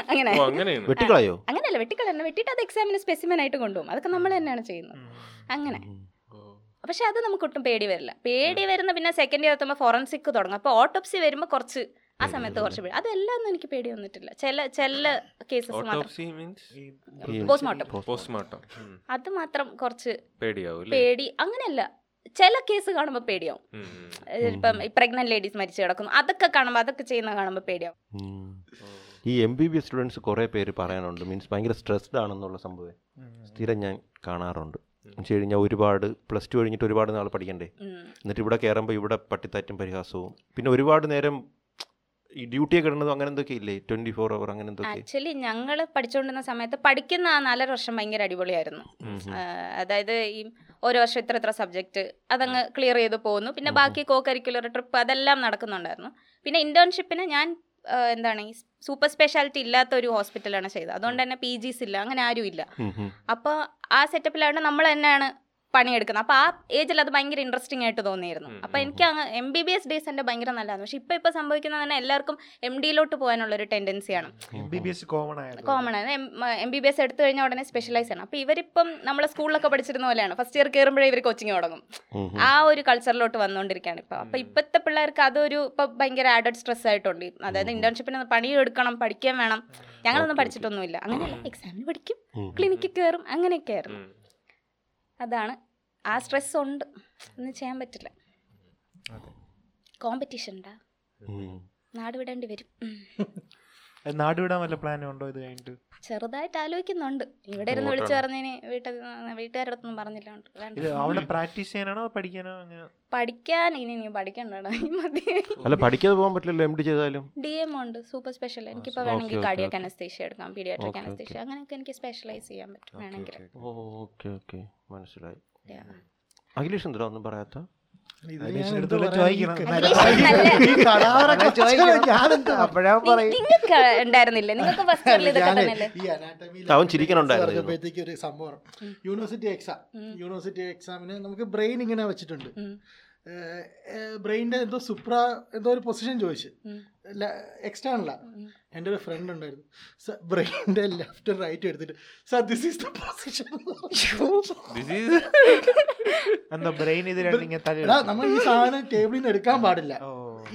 അങ്ങനെ. ഓ അങ്ങനെയാണ്. വെട്ടിക്കളയോ? അങ്ങനെയല്ല വെട്ടിക്കളയല്ല. വെട്ടിട്ട് അത് എക്സാമിന് സ്പെസിമൻ ആയിട്ട് കൊണ്ടുപോകും. അതൊക്കെ നമ്മൾ തന്നെയാണ് ചെയ്യുന്നത്. അങ്ങനെ. ഓ. പക്ഷെ അത് നമുക്ക് ഒട്ടും പേടി വരില്ല. പേടി വരുന്ന പിന്നെ സെക്കൻഡ് ഇയർ എത്തുമ്പോൾ ഫോറൻസിക് തുടങ്ങും. അപ്പോൾ ഓട്ടോപ്സി വരുമ്പോൾ കുറച്ച് ആ സമയത്ത് കുറച്ച് പേടി. അതെല്ലാം ഒന്നും എനിക്ക് പേടി വന്നിട്ടില്ല. ചില ചില കേസസ് മാത്രം. ഓട്ടോപ്സി മീൻസ് ഈ പോസ്റ്റ്മോർട്ടം പോസ്റ്റ്മോർട്ടം അത് മാത്രം കുറച്ച് പേടി. അങ്ങനെയല്ല. ചില കേസ് കാണുമ്പോൾ പേടിയാവും. ഇപ്പം പ്രഗ്നന്റ് ലേഡീസ് മരിച്ചു കിടക്കുന്നു. അതൊക്കെ കാണുമ്പോൾ അതൊക്കെ ചെയ്യുന്ന കാണുമ്പോൾ പേടിയാവും. ഈ M B B S students കുറേ പേര് പറയാനുണ്ട്. മീൻസ് ഭയങ്കര സ്ട്രെസ്ഡ് ആണെന്നുള്ള സംഭവം. സ്ഥിരം ഞാൻ കാണാറുണ്ട്. വെച്ച് കഴിഞ്ഞാൽ ഒരുപാട് പ്ലസ് ടു കഴിഞ്ഞിട്ട് ഒരുപാട് നാൾ പഠിക്കണ്ടേ? എന്നിട്ട് ഇവിടെ കയറുമ്പോൾ ഇവിടെ പട്ടിത്താറ്റും പരിഹാസവും. പിന്നെ ഒരുപാട് നേരം ഈ ഡ്യൂട്ടിയൊക്കെ ഇടുന്നതും അങ്ങനെ എന്തൊക്കെ ഇല്ലേ? ട്വന്റി ഫോർ അവർ അങ്ങനെ എന്തൊക്കെ? ആക്ച്വലി ഞങ്ങൾ പഠിച്ചുകൊണ്ടിരുന്ന സമയത്ത് പഠിക്കുന്ന ആ നാലര വർഷം ഭയങ്കര അടിപൊളിയായിരുന്നു. അതായത് ഈ ഓരോ വർഷം ഇത്ര ഇത്ര സബ്ജക്റ്റ് അതങ്ങ് ക്ലിയർ ചെയ്ത് പോകുന്നു. പിന്നെ ബാക്കി കോ കരിക്കുലർ ട്രിപ്പ് അതെല്ലാം നടക്കുന്നുണ്ടായിരുന്നു. പിന്നെ ഇന്റേൺഷിപ്പിന് ഞാൻ എന്താണ് ഈ സൂപ്പർ സ്പെഷ്യാലിറ്റി ഇല്ലാത്ത ഒരു ഹോസ്പിറ്റലാണ് ചെയ്തത്. അതുകൊണ്ട് തന്നെ പി ജിസ് ഇല്ല അങ്ങനെ ആരും ഇല്ല. അപ്പോൾ ആ സെറ്റപ്പിലാണ് നമ്മൾ തന്നെയാണ് പണിയെടുക്കുന്നത്. അപ്പോൾ ആ ഏജിൽ അത് ഭയങ്കര ഇൻട്രസ്റ്റിംഗ് ആയിട്ട് തോന്നിയിരുന്നു. അപ്പോൾ എനിക്ക് അങ്ങ് M B B S days എന്റെ ഭയങ്കര നല്ലതാണ്. പക്ഷെ ഇപ്പോൾ ഇപ്പോൾ സംഭവിക്കുന്നത് തന്നെ എല്ലാവർക്കും എം ഡിയിലോട്ട് പോകാനുള്ള ഒരു ടെൻഡൻസിയാണ് കോമൺ ആണ്. എം ബി ബി എസ് എടുത്തു കഴിഞ്ഞാൽ ഉടനെ സ്പെഷ്യലൈസ് ആണ്. അപ്പോൾ ഇവരിപ്പം നമ്മളെ സ്കൂളിലൊക്കെ പഠിച്ചിരുന്ന പോലെയാണ്. ഫസ്റ്റ് ഇയർ കയറുമ്പോഴേ ഇവർ കോച്ചിങ് തുടങ്ങും. ആ ഒരു കൾച്ചറിലോട്ട് വന്നുകൊണ്ടിരിക്കുകയാണ് ഇപ്പോൾ അപ്പോൾ ഇപ്പോഴത്തെ പിള്ളേർക്ക് അതൊരു ഇപ്പോൾ ഭയങ്കര ആഡഡ് സ്ട്രെസ് ആയിട്ടുണ്ട്. അതായത് ഇന്റേൺഷിപ്പിന് പണിയെടുക്കണം പഠിക്കാൻ വേണം. ഞങ്ങളൊന്നും പഠിച്ചിട്ടൊന്നുമില്ല. അങ്ങനെയല്ല എക്സാമിന് പഠിക്കും. ക്ലിനിക്കിൽ കയറും അങ്ങനെയൊക്കെ ആയിരുന്നു. അതാണ്. ആ സ്ട്രെസ് ഉണ്ട് ഒന്നും ചെയ്യാൻ പറ്റില്ല. കോമ്പറ്റീഷൻ ഉണ്ടാ. നാട് വിടേണ്ടി വരും. നാട് വിടാൻ വല്ല പ്ലാനും ഉണ്ടോ ഇത് കഴിഞ്ഞിട്ട്? ചെറുതായിട്ട് ആലോചിക്കുന്നുണ്ട്. ഇവിടെ ഇരുന്ന് വിളിച്ചു പറഞ്ഞതിന് വീട്ടിൽ വീട്ടുകാരുടെ ഒന്നും പറഞ്ഞില്ല അവിടെ പ്രാക്ടീസ് ചെയ്യാനാണോ പഠിക്കാനോ അങ്ങനെ? പഠിക്കാൻ ഇനി നീ പഠിക്കണ്ടടാ ഈ മതി. അല്ല പഠിക്കാതെ പോകാൻ പറ്റില്ലല്ലോ എം ഡി ചെയ്താലും? ഡി എം ഉണ്ട് സൂപ്പർ സ്പെഷ്യൽ എനിക്കിപ്പോ വേണമെങ്കിൽ കാർഡിയക് അനസ്തേഷ്യ എടുക്കാം പീഡിയാട്രിക് അനസ്തേഷ്യ അങ്ങനെയൊക്കെ എനിക്ക് സ്പെഷ്യലൈസ് ചെയ്യാൻ പറ്റും വേണമെങ്കിൽ. ഓക്കെ ഓക്കെ മനസ്സിലായി. Yeah. അഖിലേഷ് എന്തിനാ ഒന്നും പറയാത്ത? ഒരു സംഭവം. യൂണിവേഴ്സിറ്റി എക്സാം യൂണിവേഴ്സിറ്റി എക്സാമിന് നമുക്ക് ബ്രെയിൻ ഇങ്ങനെ വെച്ചിട്ടുണ്ട്. ബ്രെയിനിന്റെ എന്തോ സുപ്ര എന്തോ ഒരു പൊസിഷൻ ചോദിച്ചു. ഉം. എന്റെ ഒരു ഫ്രണ്ട് ഉണ്ടായിരുന്നു സർ ബ്രെയിന്റെ ലെഫ്റ്റ് റൈറ്റ് എടുത്തിട്ട് sir this is the position നമ്മൾ ഈ സാധനം ടേബിളിൽ നിന്ന് എടുക്കാൻ പാടില്ല.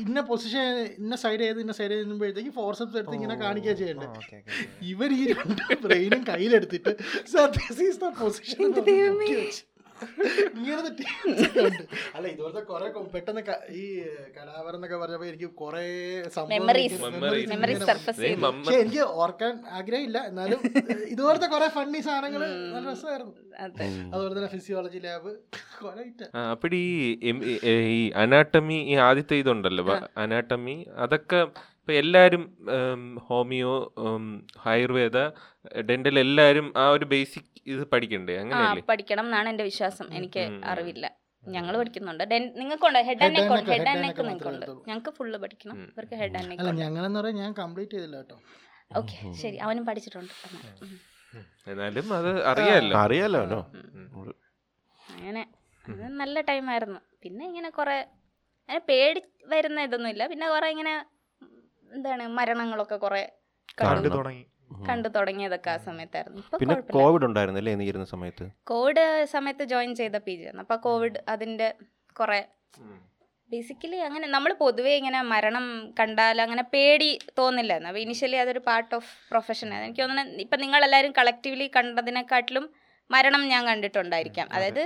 ഇന്ന പൊസിഷൻ ഇന്ന സൈഡ് ചെയ്ത് ഇന്ന സൈഡ് ചെയ്യുമ്പോഴത്തേക്ക് ഫോർസെപ്സ് എടുത്ത് ഇങ്ങനെ കാണിക്കുക ചെയ്യണ്ടേ. ഇവർ ഈ രണ്ട് ബ്രെയിനും കയ്യിലെടുത്തിട്ട് sir this is the position ഇങ്ങനത്തെ <laughs> ഉണ്ട്. അല്ല ഇതുപോലത്തെ കുറെ പെട്ടെന്ന് ഈ കലാപരം എന്നൊക്കെ പറഞ്ഞപ്പോ എനിക്ക് കുറെ പക്ഷെ എനിക്ക് ഓർക്കാൻ ആഗ്രഹമില്ല. എന്നാലും ഇതുപോലത്തെ കുറെ ഫണ്ണി സാധനങ്ങൾ നല്ല രസമായിരുന്നു. അതുപോലെ തന്നെ ഫിസിയോളജി ലാബ് അപ്പടി ഈ അനാട്ടമി ഈ ആദ്യത്തെ ഇതുണ്ടല്ലോ അനാട്ടമി. അതൊക്കെ ഇപ്പൊ എല്ലാവരും ഹോമിയോ ആയുർവേദ ഡെന്റൽ എല്ലാവരും ആ ഒരു ബേസിക് ഇത് പഠിക്കണ്ടേ? അങ്ങനെ പഠിക്കണം എന്നാണ് എന്റെ വിശ്വാസം. എനിക്ക്. അറിവില്ല. ഞങ്ങൾ പഠിക്കുന്നുണ്ട്. നിങ്ങൾക്കുണ്ട്? ഹെഡ് ആൻഡ് നെക്ക് ഉണ്ട്. ഹെഡ് ആൻഡ് നെക്ക് നിങ്ങൾക്കുണ്ട്. ഞങ്ങൾക്ക് ഫുള്ള് പഠിക്കണം. ഇവർക്ക് ഹെഡ് ആൻഡ് അല്ല നെക്ക് ഞങ്ങളെന്ന് പറയാൻ ഞാൻ കംപ്ലീറ്റ് ചെയ്തില്ല കേട്ടോ. ഓക്കെ ശരി. അവനും പഠിച്ചിട്ടുണ്ട്. എന്നാ. എന്നാലും അത് അറിയാലോ? അറിയാലോ നോ അങ്ങനെ. നല്ല ടൈമായിരുന്നു പിന്നെ ഇങ്ങനെ കുറെ അങ്ങനെ പേടി വരുന്ന ഇതൊന്നുമില്ല. പിന്നെ കുറെ ഇങ്ങനെ എന്താണ് മരണങ്ങളൊക്കെ കുറെ കണ്ടു തുടങ്ങി. കണ്ടു തുടങ്ങിയതൊക്കെ ആ സമയത്തായിരുന്നു. പിന്നെ കോവിഡ് ഉണ്ടായിരുന്നല്ലേ നീ ഇരുന്ന സമയത്ത്? കോവിഡ് സമയത്ത് ജോയിൻ ചെയ്ത പി ജി ആണ് അപ്പൊ കോവിഡ് അതിന്റെ കുറെ ബേസിക്കലി അങ്ങനെ നമ്മൾ പൊതുവേ ഇങ്ങനെ മരണം കണ്ടാൽ അങ്ങനെ പേടി തോന്നില്ലായിരുന്നു. അപ്പോൾ ഇനിഷ്യലി അതൊരു പാർട്ട് ഓഫ് പ്രൊഫഷൻ എനിക്ക് തോന്നുന്നത് ഇപ്പം നിങ്ങളെല്ലാവരും കളക്റ്റീവ്ലി കണ്ടതിനെക്കാട്ടിലും മരണം ഞാൻ കണ്ടിട്ടുണ്ടായിരിക്കാം. അതായത്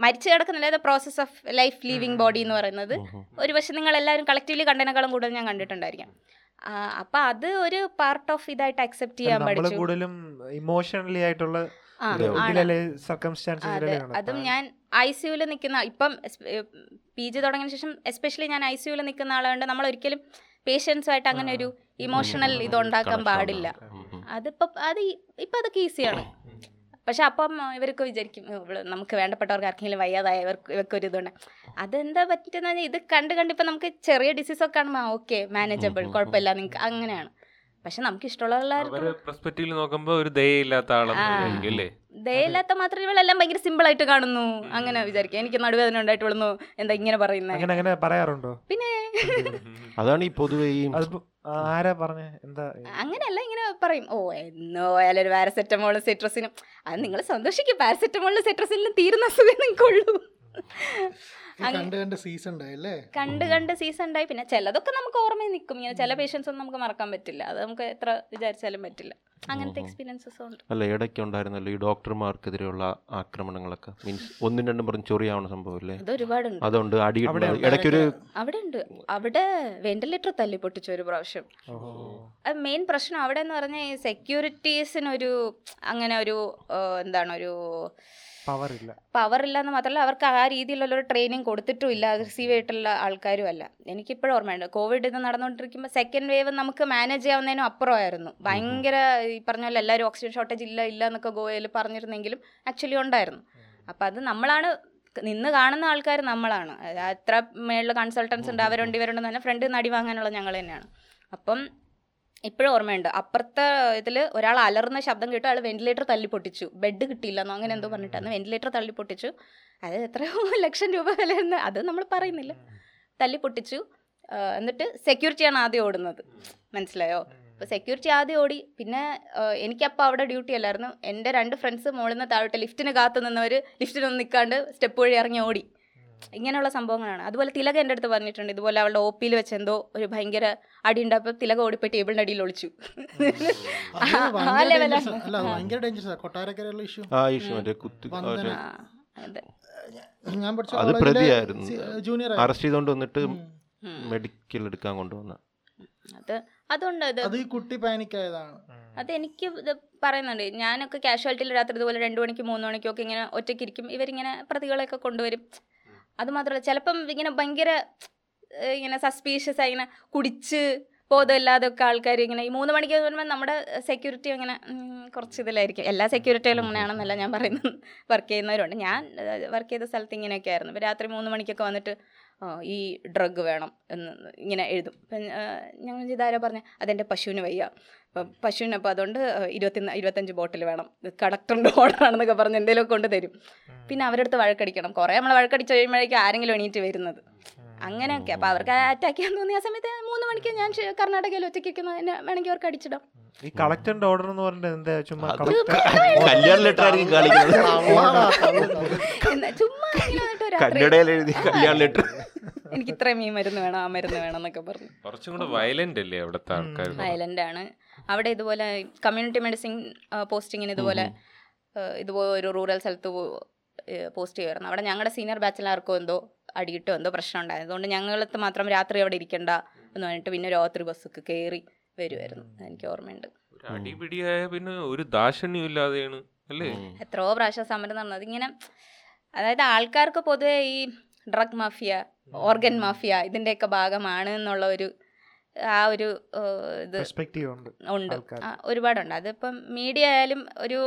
മരിച്ചു കിടക്കുന്നില്ല അത് process of life leaving body എന്ന് പറയുന്നത് ഒരു പക്ഷെ നിങ്ങൾ എല്ലാവരും കളക്റ്റീവ്ലി കണ്ടതിനേക്കാളും കൂടുതൽ ഞാൻ കണ്ടിട്ടുണ്ടായിരിക്കാം. അപ്പൊ അത് ഒരു പാർട്ട് ഓഫ് ഇതായിട്ട് അക്സെപ്റ്റ് ചെയ്യാൻ പഠിച്ചു. കൂടുതലും ഇമോഷണലി ആയിട്ടുള്ള അതും. ഞാൻ ഐ സിയുൽ നിൽക്കുന്ന ഇപ്പം പി ജി തുടങ്ങിയ ശേഷം എസ്പെഷ്യലി ഞാൻ ഐ സിയുൽ നിൽക്കുന്ന ആളുകൊണ്ട് നമ്മൾ ഒരിക്കലും പേഷ്യൻസുമായിട്ട് അങ്ങനെ ഒരു ഇമോഷണൽ ഇതുണ്ടാക്കാൻ ഉണ്ടാക്കാൻ പാടില്ല. അതിപ്പോ അത് ഇപ്പൊ അതൊക്കെ ഈസിയാണ് പക്ഷെ അപ്പം ഇവർക്ക് വിചാരിക്കും "ഓ, ഇവൾ നമുക്ക് വേണ്ടപ്പെട്ടവർക്ക് ആർക്കെങ്കിലും വയ്യാതായ ഇവർക്ക് ഇവർക്ക് ഒരു ഇതുണ്ട്. അതെന്താ പറ്റുന്ന ഇത് കണ്ട് കണ്ട് ഇപ്പം നമുക്ക് ചെറിയ ഡിസീസൊക്കെ കാണുമ്പോൾ ഓക്കെ മാനേജബിൾ കുഴപ്പമില്ല നിങ്ങൾക്ക് അങ്ങനെയാണ്. പക്ഷെ നമുക്ക് ഇഷ്ടമുള്ള പെർസ്പെക്റ്റീവിൽ ഒരു ദയയില്ലാത്ത ദയയില്ലാത്ത മാത്രം ഇവളെല്ലാം ഭയങ്കര സിമ്പിൾ ആയിട്ട് കാണുന്നു. അങ്ങനെ വിചാരിക്കും. എനിക്ക് നടുവേദന ഉണ്ടായിട്ട് വിളുന്നു എന്താ ഇങ്ങനെ പറയുന്നത് അങ്ങനെ അങ്ങനെ പറയാറുണ്ടോ? പിന്നെ <laughs> അതാണ് ഈ പൊതുവേ ആരാ പറഞ്ഞ? എന്താ? അങ്ങനെയല്ല ഇങ്ങനെ പറയും. ഓ എന്നോ ഒരു പാരസെറ്റമോളും സിട്രസിനും അത് നിങ്ങൾ സന്തോഷിക്കും. പാരസെറ്റമോളിലും സിട്രസിനും തീരുന്ന അസുഖം നിങ്ങൾക്കുള്ളൂ. കണ്ട് കണ്ട് സീസൺ ഉണ്ടായില്ലേ കണ്ട് കണ്ട് സീസൺ ഉണ്ടായി പിന്നെ ചിലതൊക്കെ നമുക്ക് ഓർമ്മയിൽ നിൽക്കും ഇങ്ങനെ ചില പേഷ്യൻസ് ഒന്നും നമുക്ക് മറക്കാൻ പറ്റില്ല. അത് നമുക്ക് എത്ര വിചാരിച്ചാലും പറ്റില്ല. അങ്ങനത്തെ എക്സ്പീരിയൻസസ് ഉണ്ട്. അല്ല ഇടയ്ക്ക് ഉണ്ടായിരുന്നല്ലോ ഈ ഡോക്ടർമാർക്കെതിരെയുള്ള ആക്രമണങ്ങളൊക്കെ. മീൻസ് ഒന്നും രണ്ടും പറഞ്ഞ് ചൊറിയാവുന്ന സംഭവമല്ലേ അത് ഒരുപാടുണ്ട് അതുകൊണ്ട് അടി അവിടെ ഇടയ്ക്കൊരു അവിടെ ഉണ്ട്. അവിടെ വെന്റിലേറ്റർ തല്ലി പൊട്ടിച്ചു ഒരു പ്രാവശ്യം. അത് മെയിൻ പ്രശ്നം അവിടെ എന്ന് പറഞ്ഞാൽ ഈ സെക്യൂരിറ്റീസിനൊരു അങ്ങനെ ഒരു എന്താണ് ഒരു പവർ ഇല്ല എന്ന് മാത്രമല്ല അവർക്ക് ആ രീതിയിലുള്ള ഒരു ട്രെയിനിങ് കൊടുത്തിട്ടും ഇല്ല. അഗ്രസീവ് ആയിട്ടുള്ള ആൾക്കാരും അല്ല. എനിക്കിപ്പോഴും ഓർമ്മയുണ്ട്. കോവിഡ് ഇത് നടന്നുകൊണ്ടിരിക്കുമ്പോൾ സെക്കൻഡ് വേവ് നമുക്ക് മാനേജ് ചെയ്യാവുന്നതിനും അപ്പുറമായിരുന്നു. ഭയങ്കര ഈ പറഞ്ഞ പോലെ എല്ലാവരും ഓക്സിജൻ ഷോർട്ടേജ് ഇല്ല ഇല്ല എന്നൊക്കെ ഗോവയിൽ പറഞ്ഞിരുന്നെങ്കിലും ആക്ച്വലി ഉണ്ടായിരുന്നു. അപ്പം അത് നമ്മളാണ് നിന്ന് കാണുന്ന ആൾക്കാർ നമ്മളാണ്. അത്ര മേളിൽ കൺസൾട്ടൻസ് ഉണ്ട് അവരുണ്ട് ഇവരുണ്ടെന്ന് തന്നെ ഫ്രണ്ട് നടി വാങ്ങാനുള്ള ഞങ്ങൾ തന്നെയാണ്. അപ്പം ഇപ്പോഴും ഓർമ്മയുണ്ട്. അപ്പുറത്തെ ഇതിൽ ഒരാൾ അലറുന്ന ശബ്ദം കേട്ട് അയാൾ വെന്റിലേറ്റർ തല്ലി പൊട്ടിച്ചു ബെഡ് കിട്ടിയില്ലെന്നോ അങ്ങനെ എന്തോ പറഞ്ഞിട്ടാണ് വെന്റിലേറ്റർ തള്ളി പൊട്ടിച്ചു അത് എത്രയോ <laughs> ലക്ഷം രൂപ വിലയെന്ന് അത് നമ്മൾ പറയുന്നില്ല. തല്ലി പൊട്ടിച്ചു എന്നിട്ട് സെക്യൂരിറ്റിയാണ് ആദ്യം ഓടുന്നത്. മനസ്സിലായോ? അപ്പോൾ സെക്യൂരിറ്റി ആദ്യം ഓടി. പിന്നെ എനിക്കപ്പോൾ അവിടെ ഡ്യൂട്ടി അല്ലായിരുന്നു. എന്റെ രണ്ട് ഫ്രണ്ട്സ് മുകളിൽ നിന്ന് താഴോട്ട് ലിഫ്റ്റിന് കാത്തു നിന്നവർ ലിഫ്റ്റിനൊന്നും നിൽക്കാണ്ട് സ്റ്റെപ്പ് വഴി ഇറങ്ങി ഓടി. ഇങ്ങനെയുള്ള സംഭവങ്ങളാണ്. അതുപോലെ തിലക എന്റെ അടുത്ത് പറഞ്ഞിട്ടുണ്ട്. ഇതുപോലെ അവളുടെ ഒ പിയിൽ വെച്ച് എന്തോ ഒരു ഭയങ്കര അടി ഉണ്ടായപ്പോൾ തിലക ഓടിപ്പോയി ടേബിളിന്റെ അടിയിൽ ഒളിച്ചു. അത് ആ ലെവലാണ് അത് അതെ. ഞാൻ പഠിച്ച അത് പ്രതിയായിരുന്നു. ജൂനിയർ അറസ്റ്റ് ചെയ്തുകൊണ്ട് വന്നിട്ട് മെഡിക്കൽ എടുക്കാൻ കൊണ്ടുവന്ന. അത് അതുകൊണ്ട് അത്. അത് ഈ കുട്ടി പാനിക് ആയതാണ് അതെനിക്ക് ഇത് പറയുന്നുണ്ട്. ഞാനൊക്കെ കാഷ്വാലിറ്റിയിൽ രാത്രി ഇതുപോലെ രണ്ടു മണിക്ക് മൂന്ന് മണിക്കൊക്കെ ഒക്കെ ഇങ്ങനെ ഒറ്റയ്ക്കിരിക്കും. ഇവരിങ്ങനെ പ്രതികളെയൊക്കെ കൊണ്ടുവരും. അത് മാത്രമല്ല ചിലപ്പം ഇങ്ങനെ ഭയങ്കര ഇങ്ങനെ സസ്പീഷ്യസ് ആയി ഇങ്ങനെ കുടിച്ച് ബോധമില്ലാതെ ഒക്കെ ആൾക്കാർ ഇങ്ങനെ ഈ മൂന്ന് മണിക്ക് വരുമ്പോൾ നമ്മുടെ സെക്യൂരിറ്റി ഇങ്ങനെ കുറച്ച് ഇതിലായിരിക്കും. എല്ലാ സെക്യൂരിറ്റിയിലും അങ്ങനെയാണെന്നല്ല ഞാൻ പറയുന്നത്. വർക്ക് ചെയ്യുന്നവരുണ്ട്. ഞാൻ വർക്ക് ചെയ്ത സ്ഥലത്ത് ഇങ്ങനെയൊക്കെ ആയിരുന്നു. രാത്രി മൂന്ന് മണിക്കൊക്കെ വന്നിട്ട് ഈ ഡ്രഗ് വേണം എന്ന് ഇങ്ങനെ എഴുതും. അപ്പം ഞങ്ങൾ ചെയ്താരോ പറഞ്ഞ? അതെന്റെ പശുവിന് വയ്യ. അപ്പം പശുവിന് അപ്പോൾ അതുകൊണ്ട് ഇരുപത്തി ഇരുപത്തഞ്ച് ബോട്ടിൽ വേണം. കളക്ടറിന്റെ ഓർഡറാണെന്നൊക്കെ പറഞ്ഞ് എന്തെങ്കിലുമൊക്കെ കൊണ്ട് തരും. പിന്നെ അവരുടെ അടുത്ത് വഴക്കടിക്കണം. കുറേ നമ്മൾ വഴക്കടിച്ച് കഴിയുമ്പോഴേക്കും ആരെങ്കിലും എണീറ്റ് വരുന്നത്. അങ്ങനെയൊക്കെ. അപ്പോൾ അവർക്ക് അറ്റാക്ക് ചെയ്യാൻ തോന്നിയ സമയത്ത് മൂന്ന് മണിക്ക് ഞാൻ കർണാടകയിൽ ഒറ്റയ്ക്ക് വേണമെങ്കിൽ അവർക്ക് അടിച്ചിടാം. ഈ കളക്ടറിന്റെ ഓർഡർ എന്ന് പറഞ്ഞിട്ട് എന്താ ചുമ്മാ കല്യാണ ലെറ്റർ ആയിരിക്കും ചുമ്മാ കന്നഡയിൽ എഴുതി കല്യാണ ലെറ്റർ എനിക്ക് ഇത്രയും ഈ മരുന്ന് വേണം ആ മരുന്ന് വേണം എന്നൊക്കെ പറഞ്ഞു. കുറച്ചും കൂടെ വയലന്റ് അല്ലേ അവിടുത്തെ ആൾക്കാർ വയലന്റ് ആണ്. അവിടെ ഇതുപോലെ കമ്മ്യൂണിറ്റി മെഡിസിൻ പോസ്റ്റിങ്ങിന് ഇതുപോലെ ഇതുപോലെ ഒരു റൂറൽ സ്ഥലത്ത് പോസ്റ്റ് ചെയ്യുമായിരുന്നു. അവിടെ ഞങ്ങളുടെ സീനിയർ ബാച്ചിലാർക്കോ എന്തോ അടിയിട്ടോ എന്തോ പ്രശ്നം ഉണ്ടായിരുന്നു. അതുകൊണ്ട് ഞങ്ങളത്ത് മാത്രം രാത്രി അവിടെ ഇരിക്കണ്ട എന്ന് പറഞ്ഞിട്ട് പിന്നെ രാത്രി ബസ്സൊക്കെ കയറി വരുമായിരുന്നു എനിക്ക് ഓർമ്മയുണ്ട്. ഒരു അടിപിടിയായ പിന്നെ ഒരു ദാക്ഷണ്യം ഇല്ലാതെയാണ് അല്ലേ? എത്രയോ പ്രാവശ്യം സമരം നടന്നത് ഇങ്ങനെ അതായത് ആൾക്കാർക്ക് പൊതുവെ ഈ ഡ്രഗ് മാഫിയ ഓർഗൻ മാഫിയ ഇതിന്റെയൊക്കെ ഭാഗമാണ് എന്നുള്ള ഒരു ആ ഒരു ഇത് പെർസ്പെക്റ്റീവ് ഉണ്ട് ഒരുപാടുണ്ട്. അതിപ്പം മീഡിയ ആയാലും ഒരു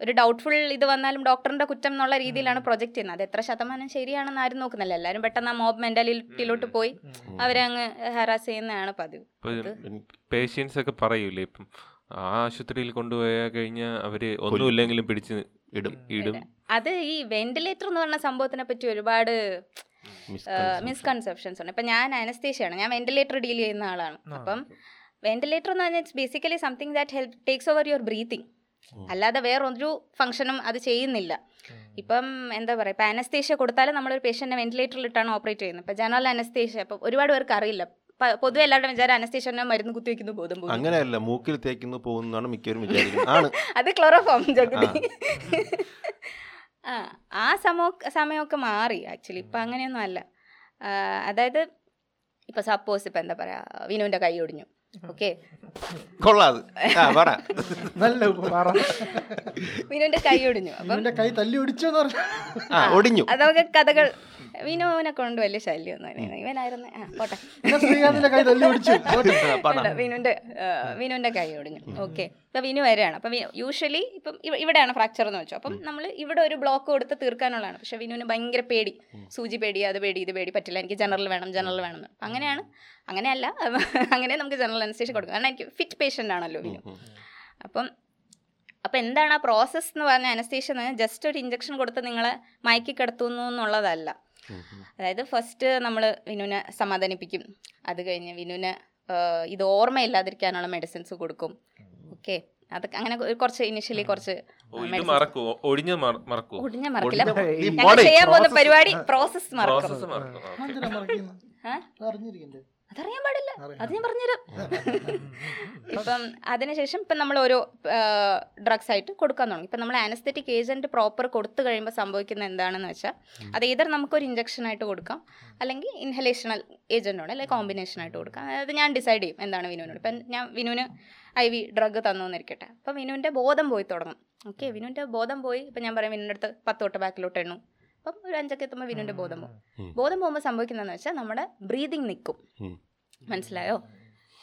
ഒരു ഡൗട്ട്ഫുൾ ഇത് വന്നാലും ഡോക്ടറിന്റെ കുറ്റം എന്നുള്ള രീതിയിലാണ് പ്രൊജക്ട് ചെയ്യുന്നത്. അത് എത്ര ശതമാനം ശരിയാണെന്ന് ആരും നോക്കുന്നില്ല. എല്ലാവരും പെട്ടെന്ന് ആ മോബ് മെന്റാലിറ്റിയിലോട്ട് പോയി അവരെ അങ്ങ് ഹറാസ് ചെയ്യുന്നതാണ് പതിവ്. പേഷ്യൻസ് ഒക്കെ പറയൂലേ ഇപ്പം ആ ആശുപത്രിയിൽ കൊണ്ടുപോയ കഴിഞ്ഞാൽ അവർ ഒന്നുമില്ലെങ്കിലും പിടിച്ച് ഇടും ഇടും. അത്. ഈ വെന്റിലേറ്റർ എന്ന് പറഞ്ഞ സംഭവത്തിനെ പറ്റി ഒരുപാട് മിസ്കൺസെപ്ഷൻസ് ഉണ്ട്. ഇപ്പം ഞാൻ അനസ്തേഷ്യാണ് ഞാൻ വെന്റിലേറ്റർ ഡീൽ ചെയ്യുന്ന ആളാണ്. അപ്പം വെന്റിലേറ്റർ എന്ന് പറഞ്ഞാൽ it's basically something that help takes over your breathing അല്ലാതെ വേറൊരു ഫംഗ്ഷനും അത് ചെയ്യുന്നില്ല. ഇപ്പം എന്താ പറയുക ഇപ്പം അനസ്തേഷ്യ കൊടുത്താലും നമ്മളൊരു വെന്റിലേറ്ററിൽ ഇട്ടാണ് ഓപ്പറേറ്റ് ചെയ്യുന്നത്. ഇപ്പം ജനറൽ അനസ്തേഷ്യ ഇപ്പം ഒരുപാട് പേർക്ക് അറിയില്ല. പൊതുവെ എല്ലാവരുടെ വിചാരം അനസ്തേഷ്യ മരുന്ന് കുത്തിവെക്കുന്നു ബോധം പോകും അങ്ങനെയല്ല മൂക്കിൽ തേക്കുന്നു പോകുന്നതാണ് മിക്കവരും വിചാരിക്കുന്നത്. <laughs> അത് ക്ലോറോഫോം ജഗതി. ആ. ആ സമോ സമയമൊക്കെ മാറി ആക്ച്വലി ഇപ്പം അങ്ങനെയൊന്നും അല്ല. അതായത് ഇപ്പം സപ്പോസ് ഇപ്പം എന്താ പറയുക വിനുവിന്റെ കൈ ഒടിഞ്ഞു. ഓക്കെ. കൊള്ളാത് പറ. നല്ല വിനുവിന്റെ കൈ ഒടിഞ്ഞു. കൈ തല്ലി ആ ഒടിഞ്ഞു. അതൊക്കെ കഥകൾ. വിനുവിനെ കൊണ്ട് വലിയ ഇവനായിരുന്നു. പോട്ടെ. ശ്രീകാന്തിന്റെ കൈ തല്ലി ഒടിച്ചു. വിനുവിന്റെ വിനുവിന്റെ കൈ ഒടിഞ്ഞു. ഓക്കെ. ഇപ്പൊ വിനു വരെയാണ് അപ്പം യൂഷ്വലി ഇപ്പം ഇവിടെയാണ് ഫ്രാക്ചർ എന്ന് വെച്ചു അപ്പം നമ്മൾ ഇവിടെ ഒരു ബ്ലോക്ക് കൊടുത്ത് തീർക്കാനുള്ളതാണ്. പക്ഷെ വിനുവിന് ഭയങ്കര പേടി. സൂചി പേടി അത് പേടി ഇത് പേടി പറ്റില്ല എനിക്ക് ജനറൽ വേണം ജനറൽ വേണം എന്ന്. അങ്ങനെയാണ്. അങ്ങനെയല്ല <laughs> അങ്ങനെ നമുക്ക് ജനറൽ അനുസരിച്ച് കൊടുക്കും. കാരണം എനിക്ക് ഫിറ്റ് പേഷ്യന്റ് ആണല്ലോ വിനു. അപ്പം അപ്പം എന്താണ് ആ പ്രോസസ്സ് എന്ന് പറഞ്ഞ അനസ്തേഷ്യ എന്ന് പറഞ്ഞാൽ ജസ്റ്റ് ഒരു ഇഞ്ചക്ഷൻ കൊടുത്ത് നിങ്ങളെ മയക്കി കിടത്തുന്നു എന്നുള്ളതല്ല. അതായത് ഫസ്റ്റ് നമ്മൾ വിനുവിനെ സമാധാനിപ്പിക്കും. അത് കഴിഞ്ഞ് വിനുവിന് ഇത് ഓർമ്മയില്ലാതിരിക്കാനുള്ള മെഡിസിൻസ് കൊടുക്കും. ഓക്കെ. അതൊക്കെ അങ്ങനെ കുറച്ച് ഇനിഷ്യലി കുറച്ച് മറക്കില്ല. ഞങ്ങൾ ചെയ്യാൻ പോകുന്ന പരിപാടി പ്രോസസ് മറക്കും. അതറിയാൻ പാടില്ല. അത് ഞാൻ പറഞ്ഞുതരാം. ഇപ്പം അതിനുശേഷം ഇപ്പം നമ്മൾ ഓരോ ഡ്രഗ്സ് ആയിട്ട് കൊടുക്കാൻ തുടങ്ങി. ഇപ്പം നമ്മൾ ആനസ്തെറ്റിക് ഏജന്റ് പ്രോപ്പർ കൊടുത്തു കഴിയുമ്പോൾ സംഭവിക്കുന്ന എന്താണെന്ന് വെച്ചാൽ അത് ഏതർ നമുക്കൊരു ഇഞ്ചക്ഷൻ ആയിട്ട് കൊടുക്കാം അല്ലെങ്കിൽ ഇൻഹലേഷണൽ ഏജന്റോട് അല്ലെങ്കിൽ കോമ്പിനേഷൻ ആയിട്ട് കൊടുക്കാം. അതായത് ഞാൻ ഡിസൈഡ് ചെയ്യും എന്താണ് വിനുവിനോട്. ഇപ്പം ഞാൻ വിനുവിന് ഐ വി ഡ്രഗ് തന്നു എന്നിരിക്കട്ടെ അപ്പം വിനുവിന്റെ ബോധം പോയി തുടങ്ങും. ഓക്കെ വിനുവിന്റെ ബോധം പോയി ഇപ്പം ഞാൻ പറയാം വിനുവിന്റെ അടുത്ത് പത്ത് തൊട്ട് ബാക്കിലോട്ട് എണ്ണു. അപ്പം ഒരു അഞ്ചൊക്കെ എത്തുമ്പോൾ വിനുവിന്റെ ബോധം പോകും ബോധം പോകുമ്പോൾ സംഭവിക്കുന്നതെന്ന് വെച്ചാൽ നമ്മുടെ ബ്രീതിങ് നിൽക്കും. മനസ്സിലായോ?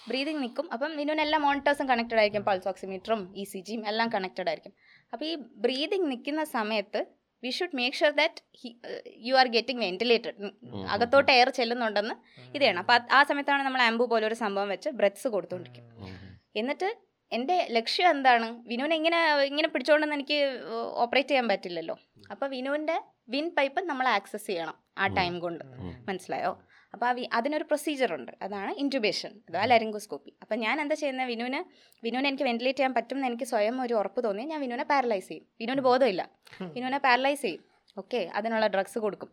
ബ്രീതിങ് നിൽക്കും. അപ്പം വിനുവിന് എല്ലാ മോണിറ്റേഴ്സും കണക്റ്റഡ് ആയിരിക്കും പൾസ് ഓക്സിമീറ്ററും ഇ സി ജിയും എല്ലാം കണക്റ്റഡ് ആയിരിക്കും. അപ്പോൾ ഈ ബ്രീതിങ് നിൽക്കുന്ന സമയത്ത് we should make sure that you are getting ventilated അകത്തോട്ട് എയർ ചെല്ലുന്നുണ്ടെന്ന് ഇത് ചെയ്യണം. അപ്പോൾ ആ സമയത്താണ് നമ്മൾ ആംബു പോലെ ഒരു സംഭവം വെച്ച് ബ്രെത്ത്സ് കൊടുത്തുകൊണ്ടിരിക്കും എന്നിട്ട് എന്റെ ലക്ഷ്യം എന്താണ്? വിനുവിനെ എങ്ങനെ ഇങ്ങനെ പിടിച്ചുകൊണ്ടെന്ന് എനിക്ക് ഓപ്പറേറ്റ് ചെയ്യാൻ പറ്റില്ലല്ലോ. അപ്പോൾ വിനുവിന്റെ വിൻ പൈപ്പ് നമ്മൾ ആക്സസ് ചെയ്യണം ആ ടൈം കൊണ്ട്. മനസ്സിലായോ? അപ്പോൾ ആ വി അതിനൊരു പ്രൊസീജിയർ ഉണ്ട്. അതാണ് ഇന്റുബേഷൻ അതാ ലരിങ്കോസ്കോപ്പി അപ്പോൾ ഞാൻ എന്താ ചെയ്യുന്നത് വിനുവിന് വിനുവിനെ എനിക്ക് വെന്റിലേറ്റ് ചെയ്യാൻ പറ്റും എന്ന് എനിക്ക് സ്വയം ഒരു ഉറപ്പ് തോന്നി. ഞാൻ വിനുവിനെ പാരലൈസ് ചെയ്യും. വിനുവിന് ബോധമില്ല. വിനുവിനെ പാരലൈസ് ചെയ്യും. ഓക്കെ അതിനുള്ള ഡ്രഗ്സ് കൊടുക്കും.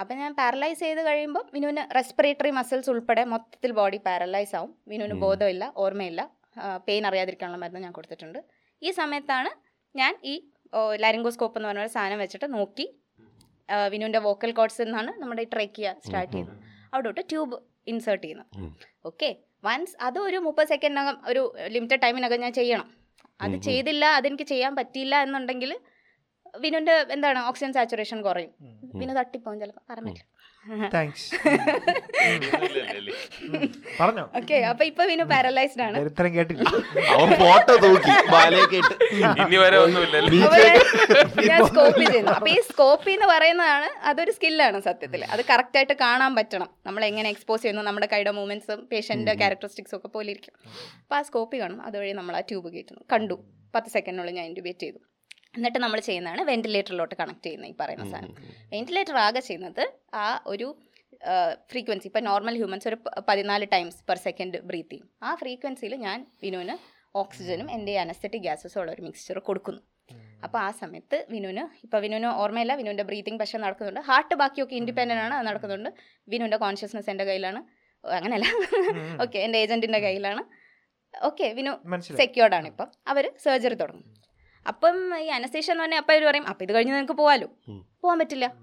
അപ്പം ഞാൻ പാരലൈസ് ചെയ്ത് കഴിയുമ്പോൾ വിനുവിന് റെസ്പിറേറ്ററി മസിൽസ് ഉൾപ്പെടെ മൊത്തത്തിൽ ബോഡി പാരലൈസ് ആവും. വിനുവിന് ബോധമില്ല ഓർമ്മയില്ല. പെയിൻ അറിയാതിരിക്കാനുള്ള മരുന്ന് ഞാൻ കൊടുത്തിട്ടുണ്ട്. ഈ സമയത്താണ് ഞാൻ ഈ ലാരിങ്കോസ്കോപ്പ് എന്ന് പറഞ്ഞ ഒരു സാധനം വെച്ചിട്ട് നോക്കി വിനുവിന്റെ വോക്കൽ കോഡ്സ് എന്നാണ് നമ്മുടെ ഈ ട്രേക്കിയ സ്റ്റാർട്ട് ചെയ്യുന്നത്. അവിടോട്ട് ട്യൂബ് ഇൻസേർട്ട് ചെയ്യുന്നത്. ഓക്കെ വൺസ് അത് ഒരു മുപ്പത് സെക്കൻഡിനകം ഒരു ലിമിറ്റഡ് ടൈമിനകം ഞാൻ ചെയ്യണം. അത് ചെയ്തില്ല അതെനിക്ക് ചെയ്യാൻ പറ്റിയില്ല എന്നുണ്ടെങ്കിൽ വിനുവിന്റെ എന്താണ് ഓക്സിജൻ സാച്ചുറേഷൻ കുറയും. വിനു തട്ടിപ്പോകും ചിലപ്പോൾ പറഞ്ഞില്ല. താങ്ക്സ്. <laughs> പറഞ്ഞോ. ഓക്കെ അപ്പൊ ഇപ്പൊ വിനു പാരലൈസ്ഡ് ആണ്. ഇത്രയും കേട്ടില്ല. അവൻ ഫോട്ടോ തൂക്കി ബാലയൊക്കെ കേട്ട്. ഇനി വരെ ഒന്നുമില്ലല്ലോ. ഞാൻ സ്കോപ്പി ചെയ്യുന്നു. അപ്പൊ ഈ സ്കോപ്പി എന്ന് പറയുന്നതാണ് അതൊരു സ്കില്ലാണ് സത്യത്തിൽ അത് കറക്റ്റ് ആയിട്ട് കാണാൻ പറ്റണം. നമ്മൾ എങ്ങനെ എക്സ്പോസ് ചെയ്യുന്നു നമ്മുടെ കൈയുടെ മൂവ്മെന്റ്സും പേഷ്യന്റ് ക്യാരക്ടറിസ്റ്റിക്സും ഒക്കെ പോലെ ഇരിക്കും. അപ്പൊ ആ സ്കോപ്പി കാണും. അതുവഴി നമ്മൾ ആ ട്യൂബ് കയറ്റുന്നു കണ്ടു. പത്ത് സെക്കൻഡിനുള്ളിൽ ഞാൻ ഇന്റുബേറ്റ് ചെയ്തു. എന്നിട്ട് നമ്മൾ ചെയ്യുന്നതാണ് വെന്റിലേറ്ററിലോട്ട് കണക്ട് ചെയ്യുന്നത് ഈ പറയുന്ന സാധനം. വെന്റിലേറ്റർ ആകെ ചെയ്യുന്നത് ആ ഒരു ഫ്രീക്വൻസി ഇപ്പം നോർമൽ ഹ്യൂമൻസ് ഒരു പതിനാല് ടൈംസ് പെർ സെക്കൻഡ് ബ്രീത്ത് ചെയ്യും. ആ ഫ്രീക്വൻസിയിൽ ഞാൻ വിനുവിന് ഓക്സിജനും എന്റെ അനസ്തറ്റിക് ഗ്യാസസും ഉള്ള ഒരു മിക്സ്ചർ കൊടുക്കുന്നു. അപ്പോൾ ആ സമയത്ത് വിനുവിന് ഇപ്പോൾ വിനുവിന് ഓർമ്മയില്ല വിനുവിന്റെ ബ്രീത്തിങ് പക്ഷേ നടക്കുന്നുണ്ട്. ഹാർട്ട് ബാക്കിയൊക്കെ ഇൻഡിപെൻഡന്റ് ആണ് അത് നടക്കുന്നുണ്ട്. വിനുവിന്റെ കോൺഷ്യസ്നെസ് എന്റെ കയ്യിലാണ്. അങ്ങനെയല്ല. ഓക്കെ <laughs> എന്റെ ഏജന്റിന്റെ കയ്യിലാണ്. ഓക്കെ വിനു സെക്യൂർഡാണ് സെക്യൂർഡ് ആണ് ഇപ്പം. അവർ സർജറി തുടങ്ങും. അപ്പം ഈ അനസ്തേഷ്യ എന്ന് പറഞ്ഞാൽ അപ്പം അവർ പറയും അപ്പം ഇത് കഴിഞ്ഞ് നിങ്ങൾക്ക് പോകാമല്ലോ. പോകാൻ പറ്റില്ല.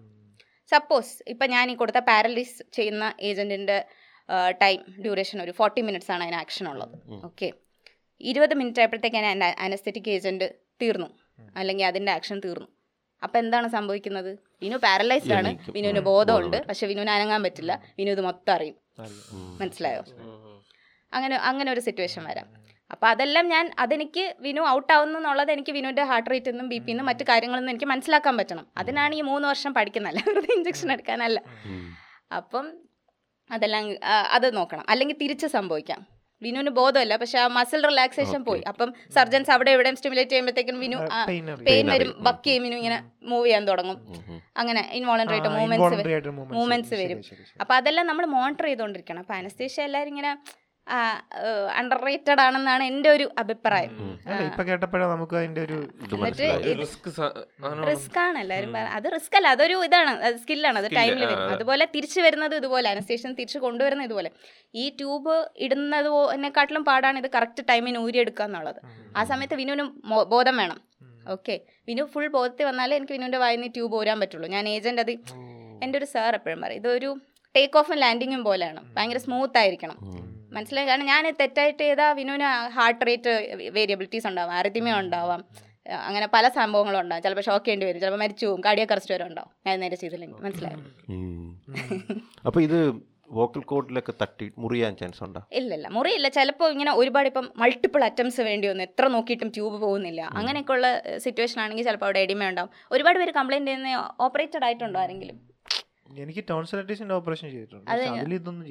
സപ്പോസ് ഇപ്പം ഞാൻ ഈ കൊടുത്ത പാരലൈസ് ചെയ്യുന്ന ഏജന്റിന്റെ ടൈം ഡ്യൂറേഷൻ ഒരു ഫോർട്ടി മിനിറ്റ്സ് ആണ് അതിന് ആക്ഷൻ ഉള്ളത്. ഓക്കെ ഇരുപത് മിനിറ്റ് ആയപ്പോഴത്തേക്കാണ് അനസ്തെറ്റിക് ഏജന്റ് തീർന്നു. അല്ലെങ്കിൽ അതിന്റെ ആക്ഷൻ തീർന്നു. അപ്പം എന്താണ് സംഭവിക്കുന്നത്? വിനു പാരലൈസ്ഡ് ആണ്. വിനുവിന് ബോധമുണ്ട്. പക്ഷെ വിനുവിന് അനങ്ങാൻ പറ്റില്ല. വിനു ഇത് മൊത്തം അറിയും. മനസ്സിലായോ? അങ്ങനെ അങ്ങനെ ഒരു സിറ്റുവേഷൻ വരാം. അപ്പോൾ അതെല്ലാം ഞാൻ അതെനിക്ക് വിനു ഔട്ട് ആവുന്നു എന്നുള്ളത് എനിക്ക് വിനുവിന്റെ ഹാർട്ട് റേറ്റ് നിന്നും ബി പിന്നും മറ്റു കാര്യങ്ങളിൽ നിന്നും എനിക്ക് മനസ്സിലാക്കാൻ പറ്റണം. അതിനാണ് ഈ മൂന്ന് വർഷം പഠിക്കുന്നതല്ല വെറുതെ ഇഞ്ചക്ഷൻ എടുക്കാനല്ല. അപ്പം അതെല്ലാം അത് നോക്കണം. അല്ലെങ്കിൽ തിരിച്ച് സംഭവിക്കാം. വിനുവിന് ബോധമല്ല. പക്ഷെ ആ മസിൽ റിലാക്സേഷൻ പോയി. അപ്പം സർജൻസ് അവിടെ എവിടെയും സ്റ്റിമുലേറ്റ് ചെയ്യുമ്പോഴത്തേക്കും വിനു പെയിൻ വരും. ബക്ക് ചെയ്യും വിനു ഇങ്ങനെ മൂവ് ചെയ്യാൻ തുടങ്ങും. അങ്ങനെ ഇൻവോളണ്ടറി മൂവ്മെന്റ്സ് മൂവ്മെന്റ്സ് വരും. അപ്പോൾ അതെല്ലാം നമ്മൾ മോണിറ്റർ ചെയ്തുകൊണ്ടിരിക്കണം. അപ്പോൾ അനസ്തേഷ്യ എല്ലാവരും ഇങ്ങനെ അണ്ടർ റേറ്റഡ് ആണെന്നാണ് എന്റെ ഒരു അഭിപ്രായം. അല്ല ഇപ്പൊ കേട്ടപ്പോഴാ നമുക്ക് അതിന്റെ ഒരു റിസ്ക് ആണ്? എല്ലാവരും അത് റിസ്ക് അല്ല അതൊരു ഇതാണ് സ്കില്ലാണ് അത് Skill, ടൈമിൽ വരും. അതുപോലെ തിരിച്ചു വരുന്നത് ഇതുപോലെ അനുസേഷൻ തിരിച്ചു കൊണ്ടുവരുന്നത് ഇതുപോലെ. ഈ ട്യൂബ് ഇടുന്നത് എന്നെക്കാട്ടിലും പാടാണ് ഇത് കറക്റ്റ് ടൈമിന് ഊരിയെടുക്കുക എന്നുള്ളത്. ആ സമയത്ത് വിനുവിന് ബോധം വേണം. ഓക്കെ വിനു ഫുൾ ബോധത്തിൽ വന്നാലേ എനിക്ക് വിനുവിന്റെ വായിൽ നിന്ന് ട്യൂബ് ഊരാൻ പറ്റുള്ളൂ. ഞാൻ ഏജന്റ് അത് എന്റെ ഒരു സാർ എപ്പോഴും പറയും ഇതൊരു ടേക്ക് ഓഫും ലാൻഡിങ്ങും പോലെയാണ്. ഭയങ്കര സ്മൂത്ത് ആയിരിക്കണം. മനസ്സിലായി? കാരണം ഞാൻ തെറ്റായിട്ട് ചെയ്താൽ വിനുവിന് ഹാർട്ട് റേറ്റ് വേരിയബിലിറ്റീസ് ഉണ്ടാവാം അരിതിമ ഉണ്ടാവാം അങ്ങനെ പല സംഭവങ്ങളും ഉണ്ടാവും. ചിലപ്പോൾ ഷോക്ക് ചെയ്യേണ്ടി വരും ചിലപ്പോൾ മരിച്ചു പോകും കാടിയ കറസ്റ്റ് വരെ ഉണ്ടാവും. ഞാൻ നേരെ ചെയ്തില്ലെങ്കിൽ മനസ്സിലായി? അപ്പോൾ ഇത് വോക്കൽ കോഡിലൊക്കെ തട്ടി മുറിയാൻ ചാൻസ് ഉണ്ടോ? ഇല്ലല്ല മുറിയില്ല. ചിലപ്പോൾ ഇങ്ങനെ ഒരുപാട് ഇപ്പം മൾട്ടിപ്പിൾ അറ്റംപ്റ്റ്സ് വേണ്ടി വന്നു. എത്ര നോക്കിയിട്ടും ട്യൂബ് പോകുന്നില്ല. അങ്ങനെയൊക്കെയുള്ള സിറ്റുവേഷൻ ആണെങ്കിൽ ചിലപ്പോൾ അവിടെ എഡിമ ഉണ്ടാവും. ഒരുപാട് പേര് കംപ്ലൈന്റ് ചെയ്യുന്ന ഓപ്പറേറ്റഡ് ആയിട്ടുണ്ടോ ആരെങ്കിലും? എനിക്ക് ടോൺസലൈറ്റീസിന്റെ ഓപ്പറേഷൻ ചെയ്തിട്ടുണ്ട്. ഇതൊന്നും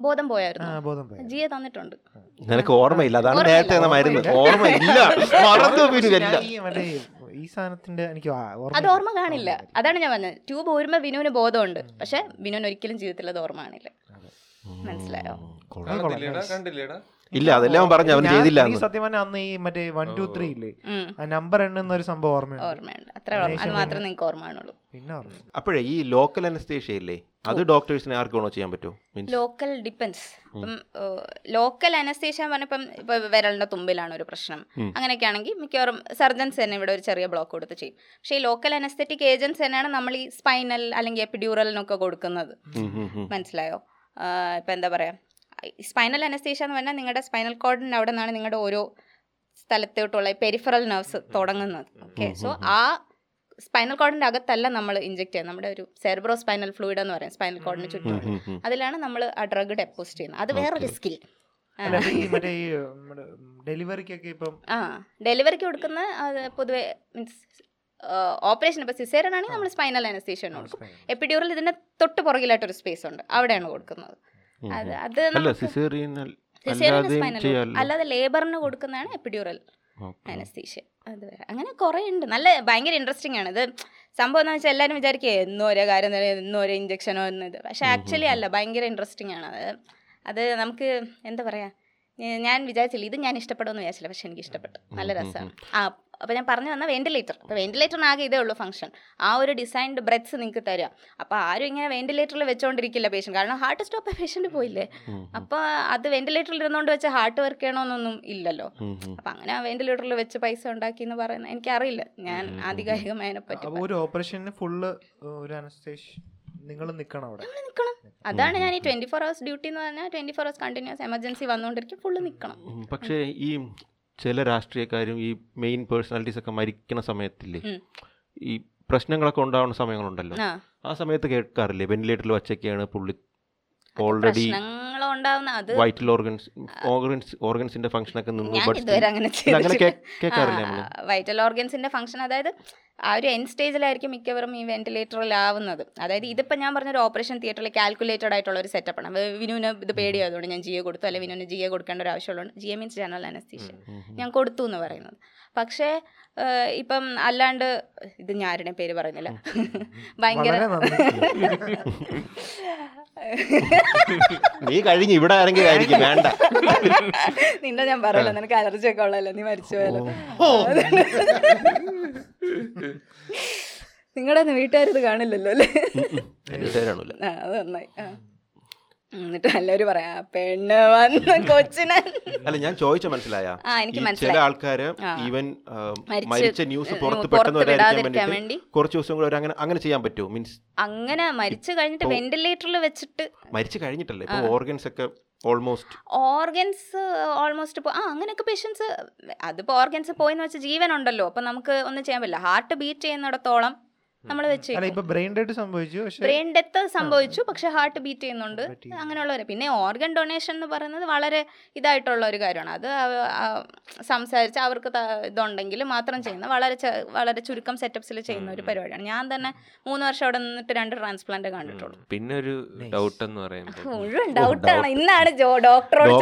ബോധം ആ പോയായിരുന്നു ബോധം പോയി ജിയെ തന്നിട്ടുണ്ട്. നിനക്ക് ഓർമ്മയില്ല. അതാണ് നേരത്തെ മരുന്ന്. ഓർമ്മയില്ല. <laughs> ഈ സാധനത്തിന്റെ എനിക്ക് അത് ഓർമ്മ കാണില്ല. അതാണ് ഞാൻ പറഞ്ഞത്. ട്യൂബ് ഊരുമ്പോൾ വിനുവിന് ബോധമുണ്ട്. പക്ഷെ വിനുവിന് ഒരിക്കലും ജീവിതത്തിൽ അത് ഓർമ്മ കാണില്ല. മനസ്സിലായോ? കണ്ടില്ലേടാ? ഇല്ല അതെല്ലാം അവൻ പറഞ്ഞു അവൻ ചെയ്തില്ല സത്യം പറഞ്ഞാൽ അന്ന് ഈ മറ്റേ വൺ ടു ത്രീ ഇല്ലേ? ആ നമ്പർ എണ്ണുന്ന ഒരു സംഭവം ഓർമ്മയുണ്ട്. ഓർമ്മയുണ്ട്. അത്ര ഓർമ്മ അത് മാത്രമേ നിങ്ങൾക്ക് പിന്നെ ഓർമ്മ അപ്പോഴേ ഈ ലോക്കൽ അനസ്തേഷ്യ ഇല്ലേ? അത് ഡോക്ടേഴ്സിനെ ആർക്കാണോ ചെയ്യാൻ പറ്റുമോ? മീൻസ് ലോക്കൽ ഡിപ്പെൻസ് ഇപ്പം ലോക്കൽ അനസ്തേഷ്യ പറഞ്ഞപ്പം ഇപ്പൊ വിരലിന്റെ തുമ്പിലാണ് ഒരു പ്രശ്നം. അങ്ങനെയൊക്കെ ആണെങ്കിൽ മിക്കവാറും സർജൻസ് തന്നെ ഇവിടെ ഒരു ചെറിയ ബ്ലോക്ക് കൊടുത്ത് ചെയ്യും. പക്ഷേ ഈ ലോക്കൽ അനസ്തെറ്റിക് ഏജൻസ് തന്നെയാണ് നമ്മൾ ഈ സ്പൈനൽ അല്ലെങ്കിൽ എപ്പിഡ്യൂറലിനൊക്കെ കൊടുക്കുന്നത്. മനസ്സിലായോ? ഇപ്പൊ എന്താ പറയുക സ്പൈനൽ അനസ്തേഷ്യ എന്ന് പറഞ്ഞാൽ നിങ്ങളുടെ സ്പൈനൽ കോഡിന്റെ അവിടെ നിന്നാണ് നിങ്ങളുടെ ഓരോ സ്ഥലത്തോട്ടുള്ള പെരിഫറൽ നെർവ്സ് തുടങ്ങുന്നത്. ഓക്കെ സോ ആ സ്പൈനൽ കോഡിന്റെ അകത്തല്ല നമ്മൾ ഇഞ്ചെക്ട് ചെയ്യുന്നത്. നമ്മുടെ ഒരു സെർബ്രോ സ്പൈനൽ ഫ്ലൂയിഡ് എന്ന് പറയും സ്പൈനൽ കോഡിന് ചുറ്റും. അതിലാണ് നമ്മൾ ആ ഡ്രഗ് ഡെപ്പോസിറ്റ് ചെയ്യുന്നത്. അത് വേറൊരു സ്കിൽ ഡെലിവറിക്കൊക്കെ ഇപ്പം ആ ഡെലിവറിക്ക് കൊടുക്കുന്ന പൊതുവെ മീൻസ് ഓപ്പറേഷൻ ഇപ്പോൾ സിസേറിയൻ ആണെങ്കിൽ നമ്മൾ സ്പൈനൽ അനസ്തീഷ്യ കൊടുക്കും. എപ്പിഡ്യൂറിൽ ഇതിന്റെ തൊട്ട് പുറകിലായിട്ടൊരു സ്പേസ് ഉണ്ട്. അവിടെയാണ് കൊടുക്കുന്നത്. അത് അല്ലാതെ ലേബറിന് കൊടുക്കുന്നതാണ് എപ്പിഡ്യൂറൽ Okay. അനസ്തീഷ്യ അത് അങ്ങനെ കുറേ ഉണ്ട് നല്ല ഭയങ്കര ഇൻട്രസ്റ്റിംഗ് ആണ്. ഇത് സംഭവം എന്ന് വെച്ചാൽ എല്ലാവരും വിചാരിക്കുക എന്നും ഒരേ കാര്യം എന്നും ഒരേ ഇഞ്ചക്ഷനോ എന്നത് പക്ഷെ ആക്ച്വലി അല്ല ഭയങ്കര ഇൻട്രസ്റ്റിംഗ് ആണ് അത്. അത് നമുക്ക് എന്താ പറയുക ഞാൻ വിചാരിച്ചില്ല. ഇത് ഞാൻ ഇഷ്ടപ്പെടുമെന്ന് വിചാരിച്ചില്ല. പക്ഷെ എനിക്ക് ഇഷ്ടപ്പെട്ടു. നല്ല രസമാണ് ആ അപ്പോൾ ഞാൻ പറഞ്ഞു വന്ന വെന്റിലേറ്റർ അപ്പോൾ വെന്റിലേറ്ററിന് ആകെ ഇതേ ഉള്ളൂ ഫംഗ്ഷൻ ആ ഒരു ഡിസൈൻഡ് ബ്രെത്ത്സ് നിങ്ങൾക്ക് തരിക അപ്പോൾ ആരും ഇങ്ങനെ വെന്റിലേറ്ററിൽ വെച്ചുകൊണ്ടിരിക്കില്ല പേഷ്യന്റ് കാരണം ഹാർട്ട് സ്റ്റോപ്പ് പേഷ്യന്റ് പോയില്ലേ? അപ്പോൾ അത് വെന്റിലേറ്ററിൽ ഇരുന്നുകൊണ്ട് വെച്ച് ഹാർട്ട് വർക്ക് ചെയ്യണമെന്നൊന്നും ഇല്ലല്ലോ. അപ്പം അങ്ങനെ വെന്റിലേറ്ററിൽ വെച്ച് പൈസ ഉണ്ടാക്കി എന്ന് പറയുന്നത് എനിക്കറിയില്ല. ഞാൻ ആധികാരികമായി അതിനെപ്പറ്റി ഒരു ഓപ്പറേഷന് ഫുള്ള് ഒരു അനസ്തേഷ് നിങ്ങൾ നിൽക്കണം അവിടെ. അതാണ് ഞാൻ ഈ ട്വന്റി ഫോർ അവേഴ്സ് ഡ്യൂട്ടി എന്ന് പറഞ്ഞാൽ twenty four hours continuous emergency വന്നുകൊണ്ടിരിക്കും ഫുള്ള് നിൽക്കണം പക്ഷേ ഈ ചില രാഷ്ട്രീയക്കാരും ഈ മെയിൻ പേഴ്സണാലിറ്റീസ് ഒക്കെ മരിക്കുന്ന സമയത്തില്ലേ ഈ പ്രശ്നങ്ങളൊക്കെ ഉണ്ടാവുന്ന സമയങ്ങളുണ്ടല്ലോ. ആ. ആ സമയത്ത് കേൾക്കാറില്ലേ? വെന്റിലേറ്ററിൽ വച്ചൊക്കെയാണ് പുള്ളി ഓൾറെഡി പ്രശ്നങ്ങൾ ഉണ്ടാവുന്ന അത് വൈറ്റൽ ഓർഗൻസ് ഓർഗൻസ് ഓർഗൻസിന്റെ ഫംഗ്ഷനൊക്കെ നിന്ന് ഞാൻ ഇതുവരെ അങ്ങനെ ഇല്ല, അങ്ങനെ ചെയ്തിട്ടില്ല. കേ- കേൾക്കാറില്ല നമ്മൾ? വൈറ്റൽ ഓർഗൻസിന്റെ ഫംഗ്ഷൻ അതായത് ആ ഒരു എൻ സ്റ്റേജിലായിരിക്കും മിക്കവരും ഈ വെന്റിലേറ്ററിലാവുന്നത് അതായത് ഇതിപ്പോൾ ഞാൻ പറഞ്ഞൊരു ഓപ്പറേഷൻ തിയേറ്ററിൽ കാൽക്കുലേറ്റഡ് ആയിട്ടുള്ള ഒരു സെറ്റപ്പ് ആണ്. വിനുവിന് ഇത് പേടിയായതുകൊണ്ട് ഞാൻ ജിയെ കൊടുത്തു. അല്ലെങ്കിൽ വിനുവിന് ജിയെ കൊടുക്കേണ്ട ഒരു ആവശ്യമുള്ളതുകൊണ്ട് ജിയെ മീൻസ് ജനറൽ അനസ്തീഷ്യ ഞാൻ കൊടുത്തു എന്ന് പറയുന്നത്. പക്ഷേ ഇപ്പം അല്ലാണ്ട് ഇത് ഞാൻ ആരുടെ പേര് പറയുന്നില്ല. ഭയങ്കര <laughs> നീ കഴിഞ്ഞ് ഇവിടെ ആരെങ്കിലും ആയിരിക്കും വേണ്ട. നിന്നെ ഞാൻ പറയല്ലോ നിനക്ക് അലർജി ഒക്കെ ഉള്ളല്ലോ നീ മരിച്ചു പോയല്ലോ. നിങ്ങളുടെ വീട്ടുകാരിത് കാണില്ലല്ലോ അല്ലേ? വീട്ടുകാരാണല്ലോ അത് നന്നായി. ആ. എന്നിട്ട് എല്ലാവരും പറയാ പെണ്ണ് വന്ന് കൊച്ചിനെ. അല്ല ഞാൻ ചോദിച്ച മനസ്സിലായ. ആ, എനിക്ക് ചില മനസ്സിലായി. ആൾക്കാര്. ഈവൻ മരിച്ച് ന്യൂസ് പുറത്ത് പെട്ടെന്ന് വരാതിരിക്കാൻ വേണ്ടി. കുറച്ച് ദിവസം കൂടെ അങ്ങനെ അങ്ങനെ ചെയ്യാൻ പറ്റുമോ? മീൻസ് അങ്ങനെ മരിച്ചു കഴിഞ്ഞിട്ട് വെന്റിലേറ്ററിൽ വെച്ചിട്ട് മരിച്ചു കഴിഞ്ഞിട്ടല്ലേ? ഇപ്പൊ ഓർഗൻസ് ഒക്കെ ഓൾമോസ്റ്റ് ഓർഗൻസ് ഓൾമോസ്റ്റ് പോ ആ അങ്ങനെയൊക്കെ പേഷ്യൻസ് അതിപ്പോൾ ഓർഗൻസ് പോയെന്ന് വെച്ചാൽ ജീവനുണ്ടല്ലോ. അപ്പം നമുക്ക് ഒന്നും ചെയ്യാൻ പറ്റില്ല. ഹാർട്ട് ബീറ്റ് ചെയ്യുന്നിടത്തോളം നമ്മൾ വെച്ച് ബ്രെയിൻ ഡെത്ത് സംഭവിച്ചു പക്ഷെ ബ്രെയിൻ ഡെത്ത് സംഭവിച്ചു പക്ഷെ ഹാർട്ട് ബീറ്റ് ചെയ്യുന്നുണ്ട്. അങ്ങനെയുള്ളവരെ. പിന്നെ ഓർഗൻ ഡൊണേഷൻ എന്ന് പറയുന്നത് വളരെ ഇതായിട്ടുള്ള ഒരു കാര്യമാണ്. അത് സംസാരിച്ച് അവർക്ക് ഇതുണ്ടെങ്കിൽ മാത്രം ചെയ്യുന്ന വളരെ വളരെ ചുരുക്കം സെറ്റപ്സിൽ ചെയ്യുന്ന ഒരു പരിപാടിയാണ്. ഞാൻ തന്നെ മൂന്ന് വർഷം അവിടെ നിന്നിട്ട് രണ്ട് ട്രാൻസ്പ്ലാന്റ് കണ്ടിട്ടുള്ളൂ. പിന്നെ ഒരു ഡൗട്ട് എന്ന് പറയുമ്പോൾ <laughs> മുഴുവൻ ഡൗട്ടാണ് ഇന്നാണ് ഡോക്ടറോട്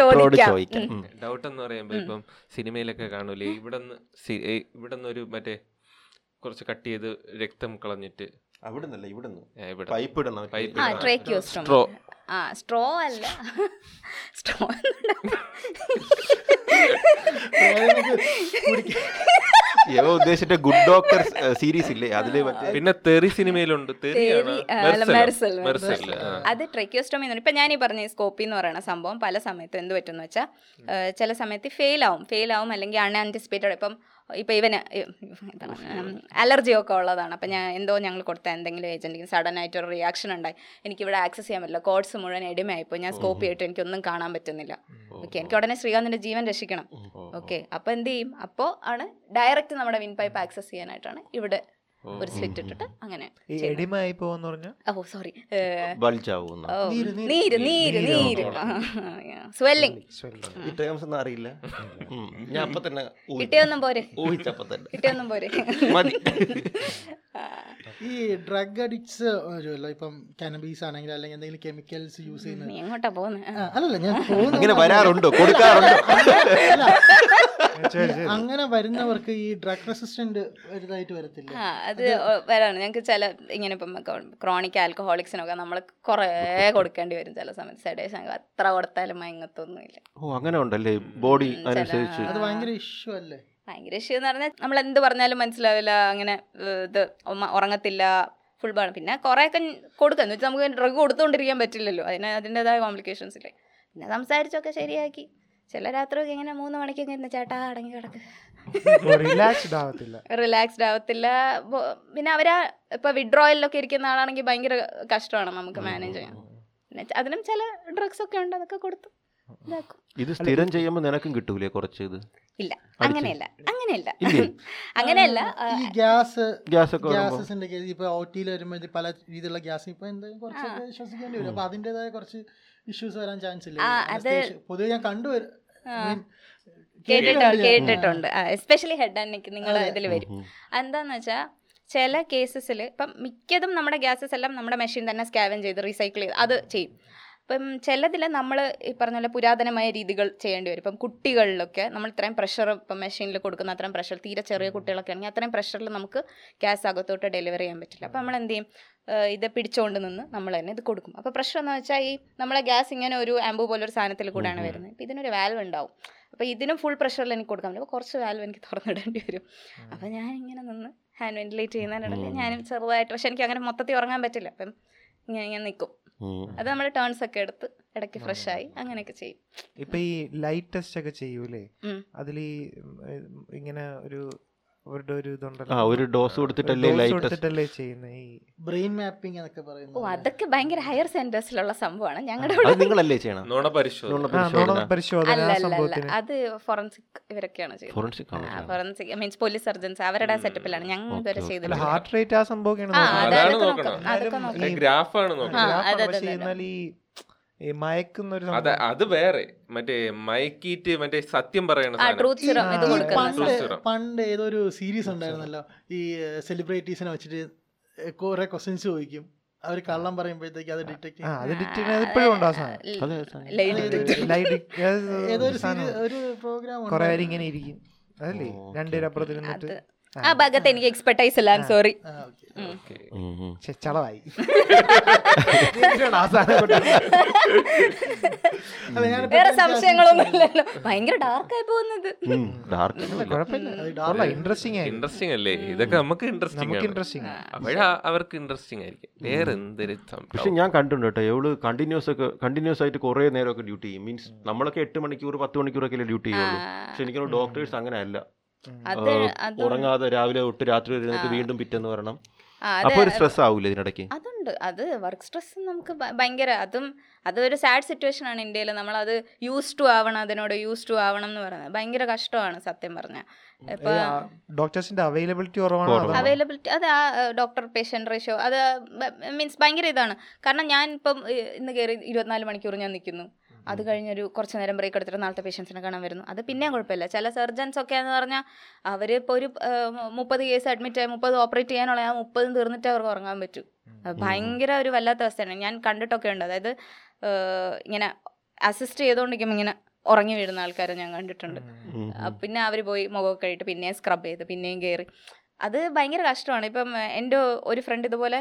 ചോദിക്കാം. ഡൗട്ട് എന്ന് പറയുമ്പോൾ ഇപ്പം സിനിമയിലൊക്കെ കാണൂലേ? ഇവിടെ ഇവിടെ ഒരു മറ്റേ കുറച്ച് കട്ട് ചെയ്ത് രക്തം കളഞ്ഞിട്ട് അവിടുന്നല്ല ഇവിടുന്ന്? പൈപ്പ് ഇടണം പൈപ്പ് ആ ഇടണം. ആ സ്ട്രോ. അല്ല. സ്ട്രോ ഇവ ഉദ്ദേശിച്ചിട്ട് ഗുഡ് ഡോക്ടർ സീരീസ് ഇല്ലേ? അതിൽ പിന്നെ തെറി സിനിമയിലുണ്ട്. അത് ട്രെക്യോസ്റ്റോമി എന്ന് ഇപ്പം ഞാൻ ഈ പറഞ്ഞ സ്കോപ്പി എന്ന് പറയുന്ന സംഭവം പല സമയത്തും എന്ത് പറ്റുമെന്ന് വെച്ചാൽ ചില സമയത്ത് ഫെയിൽ ആവും ഫെയിൽ ആവും അല്ലെങ്കിൽ അൺആന്റിസിപ്പേറ്റഡ്. ഇപ്പം ഇപ്പം ഇവന് അലർജിയൊക്കെ ഉള്ളതാണ്. അപ്പം ഞാൻ എന്തോ ഞങ്ങൾ കൊടുത്ത എന്തെങ്കിലും ഏജന്റിക്ക് സഡൻ ആയിട്ട് ഒരു റിയാക്ഷൻ ഉണ്ടായി. എനിക്കിവിടെ ആക്സസ് ചെയ്യാൻ പറ്റില്ല. കോഡ്സ് മുഴുവൻ എടിമയായിപ്പോൾ ഞാൻ സ്കോപ്പ് ചെയ്തിട്ട് എനിക്കൊന്നും കാണാൻ പറ്റുന്നില്ല. ഓക്കെ എനിക്ക് ഉടനെ ശ്രീകാന്തിന്റെ ജീവൻ രക്ഷിക്കണം. ഓക്കെ അപ്പോൾ എന്ത് ചെയ്യും? അപ്പോൾ ആണ് ഡയറക്റ്റ് നമ്മുടെ വിൻ പൈപ്പ് ആക്സസ് ചെയ്യാനായിട്ടാണ് ഇവിടെ ഒരു സ്ലിറ്റ് ഇട്ടിട്ട് അങ്ങനെ ഈ എടിമായി ഓ സോറി നീര്, നീര്. നീര് <laughs> നീര് സ്വെല്ലിങ് ഈ ടേംസ് ഒന്നും അറിയില്ല. ഞാൻ അപ്പൊ തന്നെ കിട്ടിയൊന്നും പോരെ. ഊഹിച്ചപ്പോ തന്നെ. കിട്ടിയൊന്നും പോരെ. മതി. ഈ ഡ്രഗ് അഡിക്ട്സ് ഇപ്പം കാനബീസ് ആണെങ്കിൽ അല്ലെങ്കിൽ എന്തെങ്കിലും കെമിക്കൽസ് യൂസ് ചെയ്യുന്നത് എങ്ങോട്ടാ പോകുന്നത് അല്ലല്ല ഞാൻ അങ്ങനെ വരാറുണ്ടോ? കൊടുക്കാറുണ്ടോ? അല്ല. അങ്ങനെ വരുന്നവർക്ക് ഈ ഡ്രഗ് റെസിസ്റ്റന്റ് വലുതായിട്ട് വരത്തില്ല. അത് വരാണ് ഞങ്ങൾക്ക് ചില ഇങ്ങനെ ഇപ്പം ക്രോണിക് ആൽക്കഹോളിക്സിനൊക്കെ നമ്മൾ കുറേ കൊടുക്കേണ്ടി വരും ചില സമയത്ത്. സെഡേഷൻ അത്ര കൊടുത്താലും മയങ്ങത്തൊന്നുമില്ല ഓ അങ്ങനെ ഉണ്ടല്ലേ ബോഡി അനുസരിച്ച്. അത് ഭയങ്കര ഇഷ്യൂ അല്ലേ? ഭയങ്കര ഇഷ്യൂ എന്ന് പറഞ്ഞാൽ നമ്മൾ എന്ത് പറഞ്ഞാലും മനസ്സിലാവില്ല അങ്ങനെ ഇത് ഉറങ്ങത്തില്ല ഫുൾ ബാണ് പിന്നെ കുറേയൊക്കെ കൊടുക്കുക എന്ന് വെച്ചാൽ നമുക്ക് ഡ്രഗ് കൊടുത്തുകൊണ്ടിരിക്കാൻ പറ്റില്ലല്ലോ. അതിന് അതിന്റെതായ കോംപ്ലിക്കേഷൻസ് ഇല്ലേ. പിന്നെ സംസാരിച്ചൊക്കെ ശരിയാക്കി. ചില രാത്രിയൊക്കെ ഇങ്ങനെ മൂന്ന് മണിക്കൊക്കെ ഇരുന്ന് ചേട്ടാ അടങ്ങി കിടക്ക്. റിലാക്സ്ഡ് ആവത്തില്ല. റിലാക്സ്ഡ് ആവത്തില്ല. പിന്നെ അവരാ ഇപ്പൊ വിഡ്രോയിലൊക്കെ ഇരിക്കുന്ന ആളാണെങ്കിൽ ഭയങ്കര കഷ്ടമാണ് നമുക്ക് മാനേജ് ചെയ്യാൻ. പിന്നെ അതിനും ചില ഡ്രഗ്സ് ഒക്കെ ഉണ്ട്. അതൊക്കെ കൊടുത്തു ഇത് സ്ഥിരം ചെയ്യുമ്പോൾ നിനക്കും കിട്ടൂലേ കുറച്ച് ഇത്? ഇല്ല. അങ്ങനെയല്ല. അങ്ങനെയല്ല? <laughs> അങ്ങനെയല്ല ഈ ഗ്യാസ് ഗ്യാസ് ഒക്കെ ഗ്യാസസിന്റെ കേസ് ഇപ്പൊ ഓട്ടിയിൽ വരുമ്പോൾ ഇത് പല രീതിയിലുള്ള ഗ്യാസ് ഇപ്പൊ എന്തെങ്കിലും കുറച്ച് ശ്വസിക്കേണ്ടി വരും. അപ്പൊ അതിന്റേതായ കുറച്ച് ഇഷ്യൂസ് വരാൻ ചാൻസ് ഇല്ല? അത് പൊതുവെ ഞാൻ കണ്ടുവരും കേട്ടിട്ടുണ്ട് കേട്ടിട്ടുണ്ട്. എസ്പെഷ്യലി ഹെഡ് ആൻഡ് നിങ്ങൾ ഇതിൽ വരും. എന്താന്ന് വെച്ചാൽ ചില കേസസിൽ ഇപ്പം മിക്കതും നമ്മുടെ ഗ്യാസസ് എല്ലാം നമ്മുടെ മെഷീൻ തന്നെ സ്കാവൻ ചെയ്ത് റീസൈക്കിൾ ചെയ്ത് അത് ചെയ്യും. ഇപ്പം ചിലതിൽ നമ്മൾ ഈ പറഞ്ഞ പോലെ പുരാതനമായ രീതികൾ ചെയ്യേണ്ടി വരും. ഇപ്പം കുട്ടികളിലൊക്കെ നമ്മൾ ഇത്രയും പ്രഷർ ഇപ്പം മെഷീനിൽ കൊടുക്കുന്ന അത്രയും പ്രഷർ തീരെ ചെറിയ കുട്ടികളൊക്കെ ആണെങ്കിൽ അത്രയും പ്രഷറിൽ നമുക്ക് ഗ്യാസ് അകത്തോട്ട് ഡെലിവറി ചെയ്യാൻ പറ്റില്ല. അപ്പം നമ്മൾ എന്ത് ചെയ്യും? ഇത് പിടിച്ചുകൊണ്ട് നിന്ന് നമ്മൾ തന്നെ ഇത് കൊടുക്കും. അപ്പോൾ പ്രഷർ എന്ന് വെച്ചാൽ ഈ നമ്മളെ ഗ്യാസ് ഇങ്ങനെ ഒരു ആംബു പോലൊരു സാധനത്തിൽ കൂടെയാണ് വരുന്നത്. ഇപ്പം ഇതിനൊരു വാൽവ് ഉണ്ടാവും. അപ്പോൾ ഇതിനും ഫുൾ പ്രഷറിൽ എനിക്ക് കൊടുക്കാൻ പറ്റും അപ്പോൾ കുറച്ച് വാൽവ് എനിക്ക് തുറന്നിടേണ്ടി വരും. അപ്പോൾ ഞാൻ ഇങ്ങനെ നിന്ന് ഹാൻഡ് വെന്റിലേറ്റ് ചെയ്യുന്നതിനിടയിൽ ഞാനും ചെറുതായിട്ട് പക്ഷെ എനിക്ക് അങ്ങനെ മൊത്തത്തിൽ ഉറങ്ങാൻ പറ്റില്ല. അപ്പം ഇങ്ങനെ ഇങ്ങനെ നിൽക്കും. അത് നമ്മുടെ ടേൺസ് ഒക്കെ എടുത്ത് ഇടയ്ക്ക് ഫ്രഷ് ആയി അങ്ങനെയൊക്കെ ചെയ്യും. ഇപ്പൊ ഈ ലൈറ്റ് ടെസ്റ്റ് ഒക്കെ ചെയ്യൂലേ. അതിൽ ഇങ്ങനെ ഒരു അവരുടെ ഒരു ആ ഒരു ഡോസ് കൊടുത്തിട്ടല്ലേ ലൈറ്റ് കൊടുത്തിട്ടല്ലേ ചെയ്യുന്നത് ഈ ബ്രെയിൻ മാപ്പിംഗ് എന്നൊക്കെ ഓ പറയുന്നത് അതൊക്കെ ഭയങ്കര ഹയർ സെന്റേഴ്സിലുള്ള സംഭവമാണ്. ഞങ്ങളുടെ അത് നിങ്ങളല്ലേ ചെയ്യണം? നുണ പരിശോധന. നുണ ആ, പരിശോധന. നുണ പരിശോധന അല്ല ആ അല്ല അല്ല. സംഭവത്തിന്. അത് ഫോറൻസിക് ഇവരൊക്കെയാണ് ചെയ്യുന്നത്. ഫോറൻസിക് ആണ് ഫോറൻസിക് മീൻസ് പോലീസ് സർജൻസ് അവരുടെ സെറ്റപ്പിലാണ് ഞങ്ങൾ ഇതുവരെ Okay. അല്ല ചെയ്തില്ല ഹാർട്ട് റേറ്റ് ആ സംഭവമൊക്കെയാണ് ആ നോക്കുന്നത്. അതാണ് അതൊക്കെ നോക്കണം. നോക്കാം അതൊക്കെ എന്നാലും ഈ ഗ്രാഫാണ് ആ, നോക്കുന്നത് ഗ്രാഫാണ് അതെ, പക്ഷേ അതെ, എന്നാൽ ഈ ഈ മയക്കുന്ന ഒരു അത് അത് വേറെ. മറ്റേ മയക്കീറ്റ് മറ്റേ സത്യം പറയണ പണ്ട് പണ്ട് ഏതൊരു സീരീസ് ഉണ്ടായിരുന്നല്ലോ ഈ സെലിബ്രിറ്റീസിനെ വെച്ചിട്ട് കുറെ ക്വസ്റ്റ്യൻസ് ചോദിക്കും. അവർ കള്ളം പറയുമ്പോഴത്തേക്ക് അത് ഡിറ്റക്ട് ആ അത് ഡിറ്റക്ട് ഇപ്പോഴും ഉണ്ടോ ഏതോ ഒരു ഒരു പ്രോഗ്രാം കുറെ പേര് ഇങ്ങനെ ഇരിക്കും. അതല്ലേ? രണ്ടുപേരപ്പുറത്തിരുന്നിട്ട് ആ ഭാഗത്ത് എനിക്ക് എക്സ്പെർട്ടൈസ് ഇല്ല. I sorry ചളവായി? <laughs> വേറെ സംശയങ്ങളൊന്നും ഇല്ലല്ലോ. ഭയങ്കര ഡാർക്കായി പോകുന്നത്. അല്ല. ഇൻട്രസ്റ്റിംഗ് ഇൻട്രസ്റ്റിംഗ് അല്ലേ? ഇതൊക്കെ നമുക്ക് ഇൻട്രസ്റ്റിംഗ് ആണ്. ഇൻട്രസ്റ്റിംഗ് അപ്പോഴാ അവർക്ക് ഇൻട്രസ്റ്റിംഗ് ആയിരിക്കും. വേറെ എന്തൊരു പക്ഷെ ഞാൻ കണ്ടിട്ടുണ്ട് കേട്ടോ എവൾ കണ്ടിന്യൂസ് ഒക്കെ കണ്ടിന്യൂസ് ആയിട്ട് കുറേ നേരമൊക്കെ ഡ്യൂട്ടി ചെയ്യും. മീൻസ് നമ്മളൊക്കെ എട്ട് മണിക്കൂർ പത്ത് മണിക്കൂറൊക്കെ ഡ്യൂട്ടി ചെയ്യുള്ളൂ. പക്ഷെ എനിക്ക് ഡോക്ടേഴ്സ് അങ്ങനെ അത് അത് ഉറങ്ങാതെ രാവിലെ തൊട്ട് രാത്രി വരെ വീണ്ടും പിറ്റെന്ന് വരണം. അപ്പോൾ ഒരു അത് സ്ട്രെസ് ആവൂല ഇതിനിടയ്ക്ക്? അതുണ്ട്. അത് വർക്ക് സ്ട്രെസ് നമുക്ക് ഭയങ്കര അതും അതൊരു സാഡ് സിറ്റുവേഷൻ ആണ് ഇന്ത്യയിൽ നമ്മളത് യൂസ് ടു ആവണം അതിനോട് യൂസ് ടു ആവണം എന്ന് പറയുന്നത്. ഭയങ്കര കഷ്ടമാണ് സത്യം പറഞ്ഞാൽ ഇപ്പൊ ഡോക്ടേഴ്സിന്റെ അവൈലബിലിറ്റി കുറവാണ്. അവൈലബിലിറ്റി അത് ആ ഡോക്ടർ പേഷ്യന്റ് റേഷ്യോ അത് മീൻസ് ഭയങ്കര ഇതാണ്. കാരണം ഞാൻ ഇപ്പം ഇന്ന് കയറി ഇരുപത്തിനാല് മണിക്കൂർ ഞാൻ നിൽക്കുന്നു അത് കഴിഞ്ഞൊരു കുറച്ച് നേരം ബ്രേക്ക് എടുത്തിട്ട് നാളത്തെ പേഷ്യൻസിനെ കാണാൻ വരുന്നു. അത് പിന്നെയും കുഴപ്പമില്ല. ചില സർജൻസ് ഒക്കെ എന്ന് പറഞ്ഞാൽ അവർ ഇപ്പോൾ ഒരു മുപ്പത് കേസ് അഡ്മിറ്റ് ആയി മുപ്പത് ഓപ്പറേറ്റ് ചെയ്യാനുള്ള ആ മുപ്പതും തീർന്നിട്ട് അവർക്ക് ഉറങ്ങാൻ പറ്റൂ. ഭയങ്കര ഒരു വല്ലാത്ത അവസ്ഥയാണ്. ഞാൻ കണ്ടിട്ടൊക്കെ ഉണ്ട്. അതായത് ഇങ്ങനെ അസിസ്റ്റ് ചെയ്തുകൊണ്ടിരിക്കുമ്പോൾ ഇങ്ങനെ ഉറങ്ങി വീഴുന്ന ആൾക്കാരെ ഞാൻ കണ്ടിട്ടുണ്ട്. പിന്നെ അവർ പോയി മുഖമൊക്കെ കഴിയിട്ട് പിന്നെയും സ്ക്രബ് ചെയ്ത് പിന്നെയും കയറി അത് ഭയങ്കര കഷ്ടമാണ്. ഇപ്പം എന്റെ ഒരു ഫ്രണ്ട് ഇതുപോലെ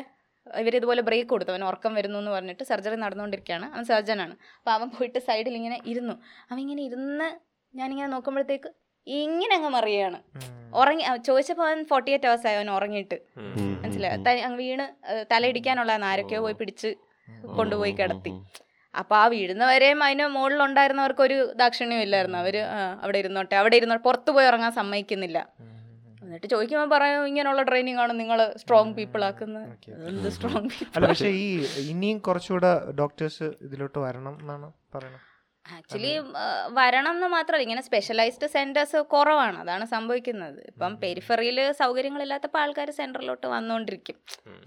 ഇവരിതുപോലെ ബ്രേക്ക് കൊടുത്തു. അവൻ ഉറക്കം വരുന്നു എന്ന് പറഞ്ഞിട്ട് സർജറി നടന്നുകൊണ്ടിരിക്കുകയാണ്. അവൻ സർജനാണ് അപ്പോൾ അവൻ പോയിട്ട് സൈഡിൽ ഇങ്ങനെ ഇരുന്നു. അവൻ ഇങ്ങനെ ഇരുന്ന് ഞാനിങ്ങനെ നോക്കുമ്പോഴത്തേക്ക് ഇങ്ങനെ അങ്ങ് മറിയാണ് ഉറങ്ങി ചോദിച്ചപ്പോൾ അവൻ ഫോർട്ടി എയ്റ്റ് അവേഴ്സ് ആയി അവൻ ഉറങ്ങിയിട്ട്. മനസ്സിലായി? വീണ് തലയിടിക്കാനുള്ള ആരൊക്കെയോ പോയി പിടിച്ച് കൊണ്ടുപോയി കിടത്തി. അപ്പോൾ ആ വീഴുന്നവരെയും അതിന് മുകളിലുണ്ടായിരുന്നവർക്ക് ഒരു ദാക്ഷിണ്യം ഇല്ലായിരുന്നു അവർ അവിടെ ഇരുന്നോട്ടെ. അവിടെ ഇരുന്നോട്ടെ പുറത്ത് പോയി ഉറങ്ങാൻ സമ്മതിക്കുന്നില്ല. എന്നിട്ട് ചോദിക്കുമ്പോൾ പറയും ഇങ്ങനെയുള്ള ട്രെയിനിങ് ആണ് നിങ്ങൾ സ്ട്രോങ് പീപ്പിൾ ആക്കുന്നത് സ്ട്രോങ് പീപ്പിൾ പക്ഷേ ഈ ഇനിയും കുറച്ചുകൂടെ ഡോക്ടേഴ്സ് ഇതിലോട്ട് വരണം എന്നാണ് പറയുന്നത്. ആക്ച്വലി വരണം എന്ന് മാത്രമല്ല ഇങ്ങനെ സ്പെഷ്യലൈസ്ഡ് സെന്റേഴ്സ് കുറവാണ്. അതാണ് സംഭവിക്കുന്നത്. ഇപ്പം പെരിഫറിയിൽ സൗകര്യങ്ങളില്ലാത്തപ്പോൾ ആൾക്കാർ സെന്ററിലോട്ട് വന്നുകൊണ്ടിരിക്കും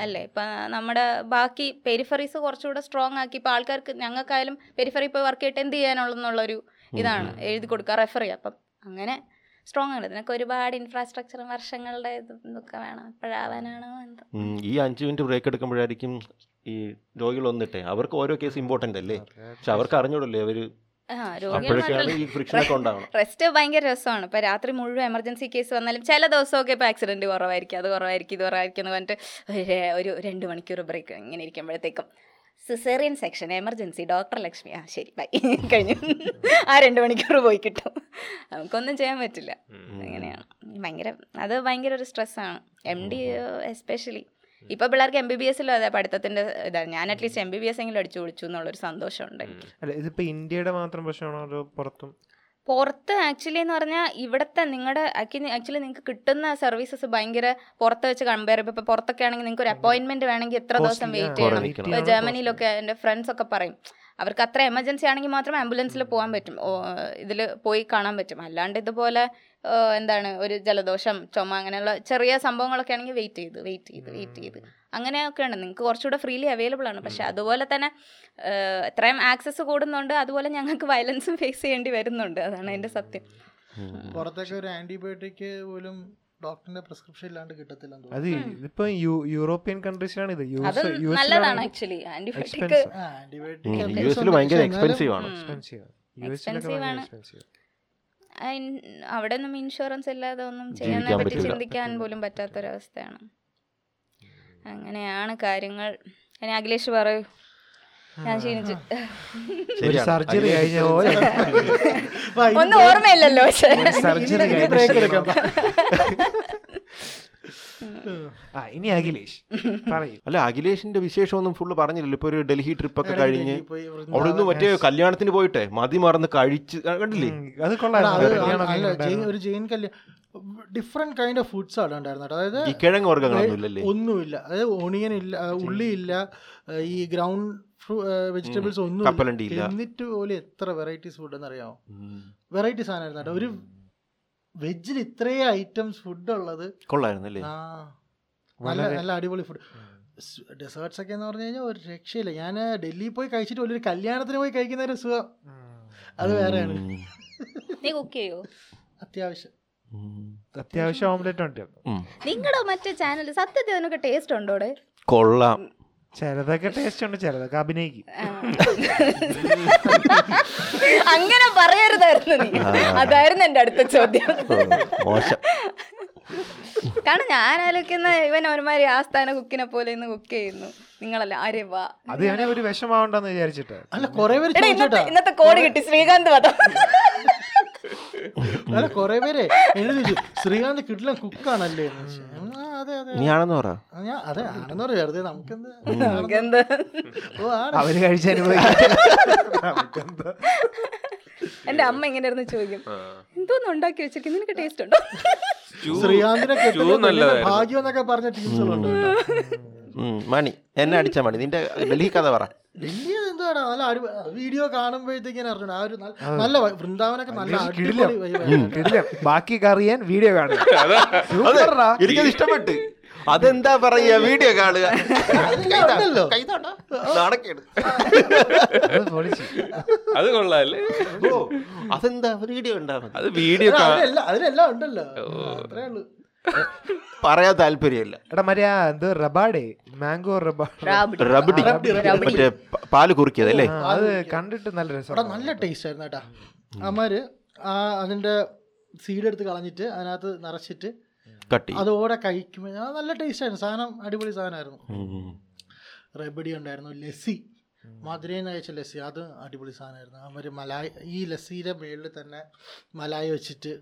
അല്ലേ? ഇപ്പം നമ്മുടെ ബാക്കി പെരിഫറീസ് കുറച്ചുകൂടെ സ്ട്രോങ് ആക്കി ഇപ്പം ആൾക്കാർക്ക് ഞങ്ങൾക്കായാലും പെരിഫറി പോയി വർക്ക് ചെയ്തിട്ട് എന്ത് ചെയ്യാനുള്ളൊരു ഇതാണ്. എഴുതി കൊടുക്കുക റെഫർ ചെയ്യുക. അപ്പം അങ്ങനെ സ്ട്രോങ് ആണ്. ഇതിനൊക്കെ ഒരുപാട് ഇൻഫ്രാസ്ട്രക്ചറും വർഷങ്ങളുടെ ഇതും ഇതൊക്കെ വേണം. എപ്പോഴാവാനാണോ എന്തോ. ഈ അഞ്ച് മിനിറ്റ് ബ്രേക്ക് എടുക്കുമ്പോഴായിരിക്കും ഈ രോഗികൾ വന്നിട്ടേ. അവർക്ക് ഓരോ കേസ് ഇമ്പോർട്ടന്റ് അല്ലേ? പക്ഷെ അവർക്ക് അറിഞ്ഞൂടല്ലേ അവർ? റെസ്റ്റ് ഭയങ്കര രസമാണ്. ഇപ്പൊ രാത്രി മുഴുവൻ എമർജൻസി കേസ് വന്നാലും ചില ദിവസമൊക്കെ ഇപ്പൊ ആക്സിഡന്റ് കുറവായിരിക്കും അത് കുറവായിരിക്കും ഇത് കുറവായിരിക്കും എന്ന് പറഞ്ഞിട്ട് ഒരു- ഒരു രണ്ട് മണിക്കൂർ ബ്രേക്ക് ഇങ്ങനെ ഇരിക്കുമ്പോഴത്തേക്കും. Caesarean section emergency doctor Lakshmi ആ ശരി ബൈ <laughs> കഴിഞ്ഞു. ആ രണ്ട് മണിക്കൂർ പോയി കിട്ടും. നമുക്കൊന്നും ചെയ്യാൻ പറ്റില്ല. അങ്ങനെയാണ്. ഭയങ്കര അത് ഭയങ്കര ഒരു സ്ട്രെസ്സാണ് എം ഡി എസ്പെഷ്യലി ഇപ്പൊ പിള്ളേർക്ക് എം ബി ബി എസിലും അതെ പഠിത്തത്തിന്റെ ഇതാണ്. ഞാൻ at least M B B S എങ്കിലും അടിച്ചു കുടിച്ചു എന്നുള്ളൊരു സന്തോഷമുണ്ട് അല്ല ഇതിപ്പോ ഇന്ത്യയുടെ മാത്രം പ്രശ്നമാണോ അതോ പുറത്തും? പുറത്ത് ആക്ച്വലി എന്ന് പറഞ്ഞാൽ ഇവിടുത്തെ നിങ്ങളുടെ ആക്ച്വലി നിങ്ങൾക്ക് കിട്ടുന്ന സർവീസസ് ഭയങ്കര പുറത്ത് വെച്ച് കമ്പയർ ഇപ്പോൾ പുറത്തൊക്കെ ആണെങ്കിൽ നിങ്ങൾക്ക് ഒരു അപ്പോയിന്റ്മെന്റ് വേണമെങ്കിൽ എത്ര ദിവസം വെയിറ്റ് ചെയ്യണം. ഇപ്പൊ ജർമ്മനിയിലൊക്കെ എന്റെ ഫ്രണ്ട്സ് ഒക്കെ പറയും അവർക്ക് അത്ര എമർജൻസി ആണെങ്കിൽ മാത്രം ആംബുലൻസിൽ പോകാൻ പറ്റും. ഇതിൽ പോയി കാണാൻ പറ്റും. അല്ലാണ്ട് ഇതുപോലെ എന്താണ് ഒരു ജലദോഷം ചുമ അങ്ങനെയുള്ള ചെറിയ സംഭവങ്ങളൊക്കെ ആണെങ്കിൽ വെയിറ്റ് ചെയ്ത് വെയിറ്റ് ചെയ്ത് വെയിറ്റ് ചെയ്ത്. അങ്ങനെയൊക്കെ ഉണ്ട് നിങ്ങൾക്ക് കുറച്ചുകൂടെ ഫ്രീലി അവൈലബിൾ ആണ്. പക്ഷെ അതുപോലെ തന്നെ എത്രയും ആക്സസ് കൂടുന്നുണ്ട്. അതുപോലെ ഞങ്ങൾക്ക് വയലൻസും ഫേസ് ചെയ്യേണ്ടി വരുന്നുണ്ട്. അതാണ് എന്റെ സത്യം. പുറത്തൊക്കെ ഒരു ആന്റിബയോട്ടിക് പോലും ഡോക്ടറിന്റെ പ്രിസ്ക്രിപ്ഷൻ ഇല്ലാണ്ട് കിട്ടത്തില്ല അത് യു- യൂറോപ്യൻ കൺട്രീസിലാണ് ഇത്. നല്ലതാണ് ആക്ച്വലി ആന്റിബയോട്ടിക് Expensive. ആ, antibiotic യു abuse എസിൽ ഉണ്ട്. ഭയങ്കര എക്സ്പെൻസീവ് ആണ്. Expensive Expensive. ആണ്. അവിടെ ഒന്നും ഇൻഷുറൻസ് ഇല്ലാതെ ഒന്നും ചെയ്യാനെ പറ്റി. ചിന്തിക്കാൻ പോലും പറ്റാത്തൊരവസ്ഥയാണ്. അങ്ങനെയാണ് കാര്യങ്ങൾ. ഇനി അഖിലേഷ് പറയൂ. ഞാൻ ക്ഷീണിച്ചു. സർജറി കഴിഞ്ഞ <laughs> ഒന്നും ഓർമ്മയില്ലല്ലോ. സർജറി <laughs> ഇനി അഖിലേഷ്. പറയൂ. അല്ല അഖിലേഷിന്റെ വിശേഷമൊന്നും ഫുള്ള് പറഞ്ഞില്ല ഇപ്പൊ ഒരു ഡൽഹി ട്രിപ്പ് ഒക്കെ കഴിഞ്ഞ് അവിടെ നിന്ന് മറ്റേ കല്യാണത്തിന് പോയിട്ടെ? മതി മറന്ന് കഴിച്ച് കണ്ടില്ലേ? അത് കൊള്ളാം. ഒരു ജെയിൻ കല്യാണം ഡിഫറെന്റ് കൈൻഡ് ഓഫ് ഫുഡ്സ് അവിടെ ഉണ്ടായിരുന്നത്. അതായത് കിഴങ്ങ് വർഗങ്ങളൊന്നുമില്ലല്ലേ ഒന്നുമില്ല. അതായത് ഓണിയൻ ഇല്ല ഉള്ളി ഇല്ല ഈ ഗ്രൗണ്ട് വെജിറ്റബിൾസ് ഒന്നും. എന്നിട്ട് പോലും എത്ര വെറൈറ്റീസ് ഫുഡ് എന്നറിയാമോ അറിയാമോ വെറൈറ്റി സാധനമായിരുന്നു കേട്ടോ ഒരു വെജിൽ ഇത്രയും ഐറ്റംസ് ഫുഡ് ഉള്ളത്. കൊള്ളായിരുന്നല്ലേ? നല്ല നല്ല അടിപൊളി ഫുഡ് ഡെസേർട്സ് ഒക്കെ എന്ന് പറഞ്ഞു കഴിഞ്ഞാൽ ഒരു രക്ഷയില്ല. ഞാൻ ഡൽഹിയിൽ പോയി കഴിച്ചിട്ട് ഒരു കല്യാണത്തിന് പോയി കഴിക്കുന്ന ഒരു സുഖം. അത് വേറെയാണ്. അത്യാവശ്യം. അത്യാവശ്യം ഓംലെറ്റ് ഉണ്ട്. നിങ്ങളുടെ മറ്റേ ചാനൽ സത്യത്തിൽ അതിനൊക്കെ ടേസ്റ്റ് ഉണ്ടോ കൊള്ളാം. ചിലതൊക്കെ ടേസ്റ്റ് ഉണ്ട് ചിലതൊക്കെ അഭിനയിക്കും. അങ്ങനെ പറയരുതായിരുന്നു നീ. അതായിരുന്നു എന്റെ അടുത്ത ചോദ്യം. മോശം. കാരണം ഞാൻ ആലോചിക്കുന്ന ഇവൻ ഒരുമാതിരി ആസ്ഥാന കുക്കിനെ പോലെ ഇന്ന് കുക്ക് ചെയ്യുന്നു. നിങ്ങളല്ല ആരെ വാ. അത് ഞാൻ ഒരു വിഷമാവണ്ടെന്ന് വിചാരിച്ചിട്ട്. അല്ല കുറെ പേര് ഇന്നത്തെ കോഡ് കിട്ടി ശ്രീകാന്ത് വധം. അല്ല കുറെ പേര് ചോദിച്ചു ശ്രീകാന്ത് കിട്ടില്ല കുക്കാണല്ലേ അതെ അതെ നീ ആണെന്ന് പറ. ഞാൻ അതെ ആണെന്ന് പറയാം വെറുതെ നമുക്കെന്ത് നമുക്കെന്ത്? ഓ ആണ്. അവർ കഴിച്ച എന്റെ അമ്മ ഇങ്ങനെ ഇരുന്ന് ചോദിക്കും എന്തോന്ന് ഉണ്ടാക്കി വെച്ചിരിക്കുന്നു? നിനക്ക് ടേസ്റ്റ് ഉണ്ടോ? ശ്രീകാന്തിനെ. ഭാഗ്യം എന്നൊക്കെ പറഞ്ഞ ടീംസുകളുണ്ട് മണി എന്നെ അടിച്ച മണി. നിന്റെ ഡൽഹി കഥ പറ. ഡൽഹി എന്താണ് നല്ല അടി- വീഡിയോ കാണുമ്പോഴത്തേക്കും അർജുന ആ ഒരു നല്ല- വൃന്ദാവനൊക്കെ നല്ല അടിപൊളി ബാക്കി അറിയാൻ വീഡിയോ കാണുക. <laughs> എനിക്കത് ഇഷ്ടപ്പെട്ട്. അതെന്താ പറയാ വീഡിയോ കാണുക. അത് കൊള്ളാല്ലേ? ഓ. അതെന്താ? വീഡിയോ ഉണ്ടാവും അത് വീഡിയോ അല്ല, അതിലെല്ലാം ഉണ്ടല്ലോ. പറയാൻ താല്പര്യമില്ല. എടാ മര്യാ എന്തോ റബാഡേ? മാംഗോ റബാഡ്. മറ്റേ പാൽ പാൽ കുറുക്കിയതല്ലേ അത് കണ്ടിട്ട് നല്ല രസം നല്ല ടേസ്റ്റ് ആയിരുന്നു കേട്ടാ. അമ്മര് ആ അതിന്റെ സീഡ് എടുത്ത് കളഞ്ഞിട്ട് അതിനകത്ത് നിറച്ചിട്ട് കട്ടി അതോടെ കഴിക്കുമ്പോൾ നല്ല ടേസ്റ്റ് ആയിരുന്നു. സാധനം അടിപൊളി സാധനമായിരുന്നു. റബഡി ഉണ്ടായിരുന്നു. ലസ്സി. മധുരയിൽ നിന്ന് കഴിച്ച ലസ്സി. അത് അടിപൊളി സാധനമായിരുന്നു. അവർ മലായ് ഈ ലസ്സിയുടെ മേളിൽ തന്നെ മലായി വെച്ചിട്ട്.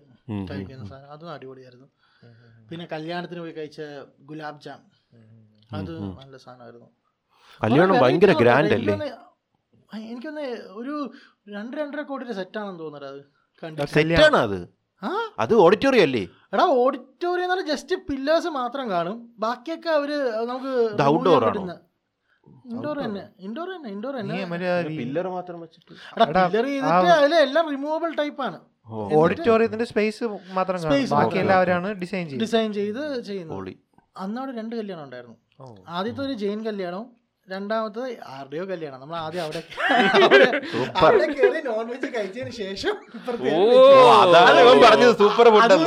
കഴിക്കുന്ന സാധനം. അതും അടിപൊളിയായിരുന്നു. പിന്നെ കല്യാണത്തിന് പോയി കഴിച്ച ഗുലാബ് ജാം. അത് നല്ല സാധനമായിരുന്നു. കല്യാണം ഭയങ്കര ഗ്രാൻഡ് അല്ലേ എനിക്കൊന്ന് ഒരു രണ്ട് രണ്ടര കോടിയുടെ സെറ്റാണെന്ന് തോന്നുന്നത് അത് കണ്ടിട്ട് സെറ്റാണ് അത്? ആ? അത് ഓഡിറ്റോറിയം അല്ലേ? എടാ ഓഡിറ്റോറിയം എന്നാൽ ജസ്റ്റ് പില്ലേഴ്സ് മാത്രം കാണും. ബാക്കിയൊക്കെ അവർ നമുക്ക് ഇത് outdoor ഇൻഡോർ തന്നെ ഇൻഡോർ തന്നെ ഇൻഡോർ തന്നെ. പില്ലർ മാത്രം വെച്ചിട്ട്. പില്ലർ ചെയ്തിട്ട് ആ- അതിലെല്ലാം റിമൂവബിൾ ടൈപ്പ് ആണ്. ഓഡിറ്റോറിയത്തിന്റെ സ്പേസ് മാത്രം കാണും. ബാക്കി. എല്ലാവരാണ് ഡിസൈൻ ചെയ്ത് ഡിസൈൻ ചെയ്ത് ചെയ്യുന്നത്. അന്നവിടെ രണ്ട് കല്യാണം ഉണ്ടായിരുന്നു. ആദ്യത്തെ ഒരു ജെയിൻ കല്യാണവും രണ്ടാമത്തത് ആരുടെയോ കല്യാണം. നമ്മൾ ആദ്യം അവിടെ അവിടെ- കയറി നോൺ വെജ് കഴിച്ചതിന് ശേഷം അതാണ് ഇവൻ പറഞ്ഞത്. Super food.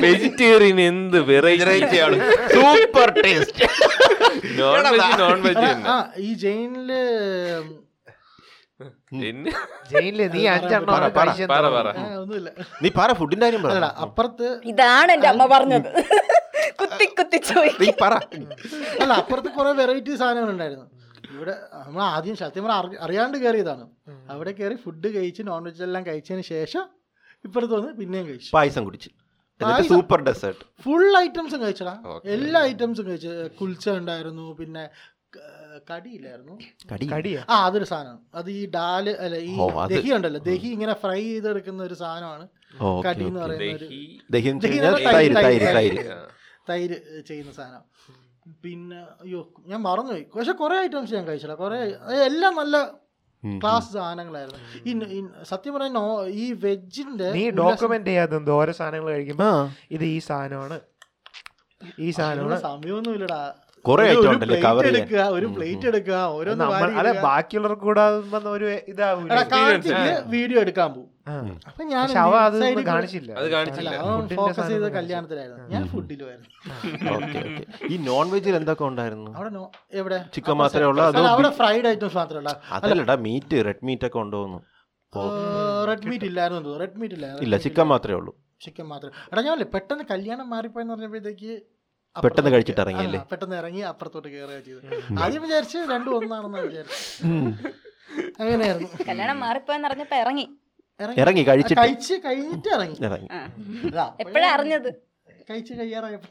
വെജിറ്റേറിയൻ എന്ത് വെറൈറ്റി ആണ്. Super taste non veg non veg ഈ ജെയിനിൽ നീ അഞ്ചെണ്ണം പറ, പറ, പറ, തോന്നുന്നു. പറ. ആ, ഒന്നുമില്ല. നീ പറ ഫുഡിന്റെ കാര്യം പറ അപ്പുറത്ത് ഇതാണ് എന്റെ അമ്മ പറഞ്ഞത്. കുത്തി കുത്തി ചോദിക്കും പറ. അല്ല അപ്പുറത്ത് കുറെ വെറൈറ്റി സാധനങ്ങൾ ഉണ്ടായിരുന്നു. ഇവിടെ നമ്മൾ ആദ്യം സത്യം പറഞ്ഞാൽ അറിയാണ്ട് കയറിയതാണ് അവിടെ കയറി ഫുഡ് കഴിച്ച് നോൺ വെജ് എല്ലാം കഴിച്ചതിന് ശേഷം ഇപ്പുറത്ത് വന്ന് പിന്നെയും കഴിച്ചു. പായസം കുടിച്ച്. സൂപ്പർ ഡെസേർട്ട് ഫുൾ ഐറ്റംസും കഴിച്ചടാ. എല്ലാ ഐറ്റംസും കഴിച്ചു. കുൽച്ച ഉണ്ടായിരുന്നു പിന്നെ കടിയില്ലായിരുന്നു. കടി. ആ അതൊരു സാധനമാണ് അത് ഈ ഡാൽ അല്ല ഈ. ദഹി ഉണ്ടല്ലോ. ദഹി ഇങ്ങനെ ഫ്രൈ ചെയ്തെടുക്കുന്ന ഒരു സാധനമാണ്. കടി എന്ന് ഓക്കേ. തൈര് ചെയ്യുന്ന സാധനം. പിന്നെ അയ്യോ ഞാൻ മറന്നുപോയി. പക്ഷെ കുറേ ഐറ്റംസ് ഞാൻ കഴിച്ചില്ല. കുറേ എല്ലാം നല്ല ക്ലാസ് സാധനങ്ങളായിരുന്നു. ഈ സത്യം പറഞ്ഞ ഈ വെജിന്റെ നീ ഡോക്യുമെന്റ് ചെയ്യാത്ത ഓരോ സാധനങ്ങൾ കഴിക്കുമ്പോ ഇത് ഈ സാധനമാണ്. ഈ സാധനമാണ് സമയമൊന്നുമില്ലടാ. കുറെ ഒരു- ഐറ്റം ഒരു കവർ ചെയ്യാൻ. ഒരു പ്ലേറ്റ് എടുക്കുക വാരി അല്ല ബാക്കിയുള്ളവർ കൂടെ ഒരു വീഡിയോ എടുക്കാൻ പോകും. അപ്പൊ ഞാൻ കാണിച്ചില്ല. അത് കാണിച്ചില്ല. അല്ല, ഫോക്കസ് ചെയ്ത കല്യാണത്തിലായിരുന്നു. ഞാൻ ഫുഡിലുമായിരുന്നു ഓക്കെ <laughs> ഓക്കെ. ഈ നോൺ വെജിൽ എന്തൊക്കെ ഉണ്ടായിരുന്നു? എവിടെ? ചിക്കൻ മാത്രമേ ഉള്ളൂ അതോ അവിടെ ഫ്രൈഡ് ഐറ്റംസ് മാത്രമേ ഉള്ളൂ. അതല്ലടാ മീറ്റ് റെഡ് മീറ്റ് ഒക്കെ ഉണ്ടോന്നു റെഡ് മീറ്റ് ഇല്ലായിരുന്നു റെഡ് മീറ്റ് ഇല്ല ചിക്കൻ മാത്രമേ ഉള്ളൂ. ചിക്കൻ മാത്രം എടാ ഞാൻ പെട്ടെന്ന് കല്യാണം മാറിപ്പോയെന്ന് പറഞ്ഞപ്പോഴത്തേക്ക് പെട്ടെന്ന് കഴിച്ചിട്ട് ഇറങ്ങി അല്ലേ പെട്ടെന്ന് ഇറങ്ങി അപ്പുറത്തോട്ട് കയറുക ചെയ്തു ആദ്യം വിചാരിച്ചു രണ്ടും ഒന്നാണെന്ന് വിചാരിച്ചു അങ്ങനെയായിരുന്നു. കല്യാണം മാറിപ്പോയെന്ന് അറിഞ്ഞപ്പോ ഇറങ്ങി. ഇറങ്ങി. കഴിച്ചിട്ട്. കഴിച്ച് കഴിഞ്ഞിട്ട് ഇറങ്ങി. ഇറങ്ങി. എപ്പോഴാ അറിഞ്ഞത്? കഴിച്ച് കഴിയാറായപ്പോ.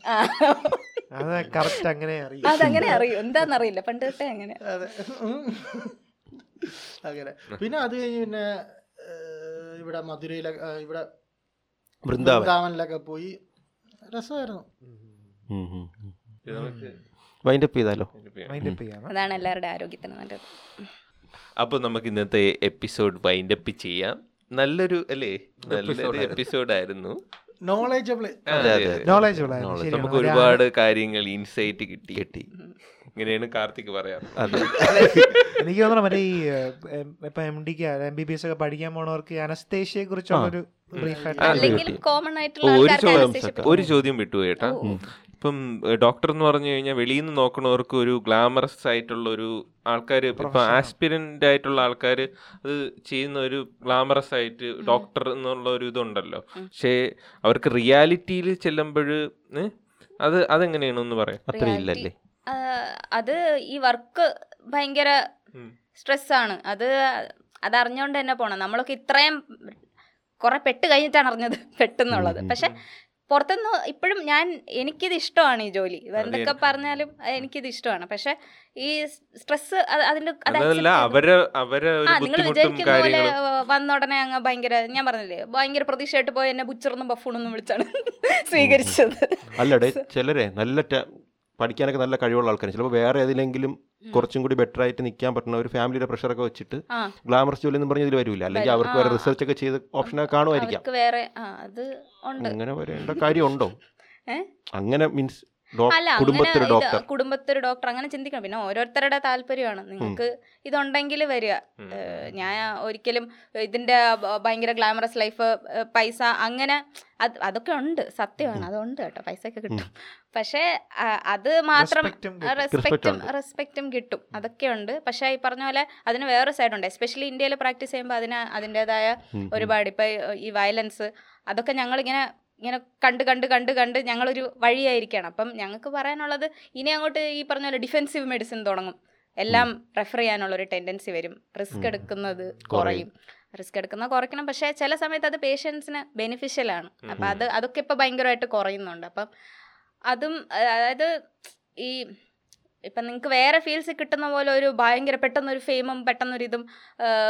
അത് കറക്റ്റ് അങ്ങനെ അറിയാം. അതങ്ങനെ അറിയും. എന്താന്നറിയില്ല. പണ്ട് തൊട്ടേ അങ്ങനെ. അതെ. അങ്ങനെ. പിന്നെ അത് കഴിഞ്ഞ് പിന്നെ ഇവിടെ മധുരയിലൊക്കെ ഇവിടെ വൃന്ദാവനിലൊക്കെ പോയി. രസമായിരുന്നു. വൈൻഡപ്പ് ചെയ്താലോ? മൈൻഡ് അപ്പ് ചെയ്യാം. അതാണ് എല്ലാവരുടെ ആരോഗ്യത്തിന് നല്ലത്. അപ്പൊ നമുക്ക് ഇന്നത്തെ എപ്പിസോഡ് വൈൻഡപ്പ് ചെയ്യാം. നല്ലൊരു അല്ലേ? നല്ലൊരു എപ്പിസോഡായിരുന്നു നോളേജബിൾ നമുക്ക് ഒരുപാട് കാര്യങ്ങൾ ഇൻസൈറ്റ് കിട്ടി. കിട്ടി. ഇങ്ങനെയാണ് കാർത്തിക് പറയാം എനിക്ക് തോന്നണം മറ്റേ ഈ ഇപ്പൊ എം ഡിക്ക് എം ബി ബി എസ് ഒക്കെ പഠിക്കാൻ പോണവർക്ക് അനസ്തേഷ്യയെ കുറിച്ചുള്ള ഒരു ബ്രീഫ് ആ, കോമൺ ആയിട്ടുള്ള ഒരു ആൾക്കാർക്ക് ചോദ്യം വിട്ടു ഒരു ചോദ്യം വിട്ടുപോയി കേട്ടാ ഇപ്പം ഡോക്ടർ എന്ന് പറഞ്ഞു കഴിഞ്ഞാൽ വെളിയിൽ നിന്ന് നോക്കണവർക്ക് ഒരു ഗ്ലാമറസ് ആയിട്ടുള്ള ഒരു ആൾക്കാർ ഇപ്പൊ ആസ്പിരന്റ് ആയിട്ടുള്ള ആൾക്കാർ അത് ചെയ്യുന്ന ഒരു ഗ്ലാമറസ് ആയിട്ട് ഡോക്ടർ എന്നുള്ള ഒരു ഇതുണ്ടല്ലോ. പക്ഷേ അവർക്ക് റിയാലിറ്റിയിൽ ചെല്ലുമ്പോൾ അത് അതെങ്ങനെയാണെന്ന് പറയാം? അത്രയില്ലല്ലേ? അത് ഈ വർക്ക് ഭയങ്കര സ്ട്രെസ്സാണ്. സ്ട്രെസ് ആണ് അത് അത് അറിഞ്ഞുകൊണ്ട് തന്നെ പോണം. നമ്മളൊക്കെ ഇത്രയും കുറെ പെട്ട് കഴിഞ്ഞിട്ടാണ് അറിഞ്ഞത് പെട്ടെന്നുള്ളത്. പക്ഷെ പുറത്തുനിന്ന് ഇപ്പോഴും ഞാൻ എനിക്കിത് ഇഷ്ടമാണ് ഈ ജോലി. എന്തൊക്കെ പറഞ്ഞാലും എനിക്കിത് ഇഷ്ടമാണ്. പക്ഷെ ഈ സ്ട്രെസ് അതിന്റെ ആ നിങ്ങൾ വിചാരിക്കുന്ന പോലെ വന്ന ഉടനെ അങ്ങ് ഭയങ്കര ഞാൻ പറഞ്ഞില്ലേ ഭയങ്കര പ്രതീക്ഷയായിട്ട് പോയി എന്നെ ബുച്ചറൊന്നും ബഫൂണൊന്നും വിളിച്ചാണ് സ്വീകരിച്ചത്. അല്ലടേ ചിലരെ നല്ല പഠിക്കാനൊക്കെ നല്ല കഴിവുള്ള ആൾക്കാർ ചിലപ്പോൾ വേറെ ഏതിലെങ്കിലും കുറച്ചും കൂടി ബെറ്റർ ആയിട്ട് നിൽക്കാൻ പറ്റുന്ന ഒരു ഫാമിലിയുടെ പ്രഷറൊക്കെ വെച്ചിട്ട് ഗ്ലാമറസ് ജോലി എന്ന് പറഞ്ഞ ഇതിൽ വരില്ല അല്ലെങ്കിൽ. അവർക്ക് വേറെ റിസർച്ച് ഒക്കെ ചെയ്ത് ഓപ്ഷനൊക്കെ കാണുമായിരിക്കാം. അങ്ങനെ വരേണ്ട കാര്യമുണ്ടോ അങ്ങനെ മീൻസ് കുടുംബത്തിൽ ഡോക്ടർ കുടുംബത്തൊരു ഡോക്ടർ അങ്ങനെ ചിന്തിക്കണം. പിന്നെ ഓരോരുത്തരുടെ താല്പര്യമാണ്. നിങ്ങൾക്ക് ഇതുണ്ടെങ്കിൽ വരിക. ഞാൻ ഒരിക്കലും ഇതിന്റെ ഭയങ്കര ഗ്ലാമറസ് ലൈഫ് പൈസ അങ്ങനെ അതൊക്കെ ഉണ്ട്. സത്യമാണ്. അതുണ്ട് കേട്ടോ. പൈസ ഒക്കെ കിട്ടും പക്ഷേ അത് മാത്രം. റെസ്പെക്റ്റും റെസ്പെക്റ്റും കിട്ടും. അതൊക്കെ ഉണ്ട്. പക്ഷേ ഈ പറഞ്ഞ പോലെ അതിന് വേറെ സൈഡ് ഉണ്ട്. എസ്പെഷ്യലി ഇന്ത്യയിൽ പ്രാക്ടീസ് ചെയ്യുമ്പോൾ അതിന് അതിന്റെതായ ഒരുപാട് ഇപ്പം ഈ വയലൻസ് അതൊക്കെ ഞങ്ങളിങ്ങനെ ഇങ്ങനെ കണ്ട് കണ്ട് കണ്ട് കണ്ട് ഞങ്ങളൊരു വഴിയായിരിക്കണം. അപ്പം ഞങ്ങൾക്ക് പറയാനുള്ളത് ഇനി അങ്ങോട്ട് ഈ പറഞ്ഞ പോലെ ഡിഫെൻസീവ് മെഡിസിൻ തുടങ്ങും. എല്ലാം റെഫർ ചെയ്യാനുള്ള ഒരു ടെൻഡൻസി വരും. റിസ്ക് എടുക്കുന്നത് കുറയും. റിസ്ക് എടുക്കുന്നത് കുറയ്ക്കണം. പക്ഷേ ചില സമയത്ത് അത് പേഷ്യൻസിന് ബെനിഫിഷ്യൽ ആണ്. അപ്പം അത് അതൊക്കെ ഇപ്പം ഭയങ്കരമായിട്ട് കുറയുന്നുണ്ട്. അപ്പം അതും അതായത് ഈ ഇപ്പം നിങ്ങൾക്ക് വേറെ ഫീൽസ് കിട്ടുന്ന പോലെ ഒരു ഭയങ്കര പെട്ടെന്നൊരു ഫെയിമും പെട്ടെന്നൊരു ഇതും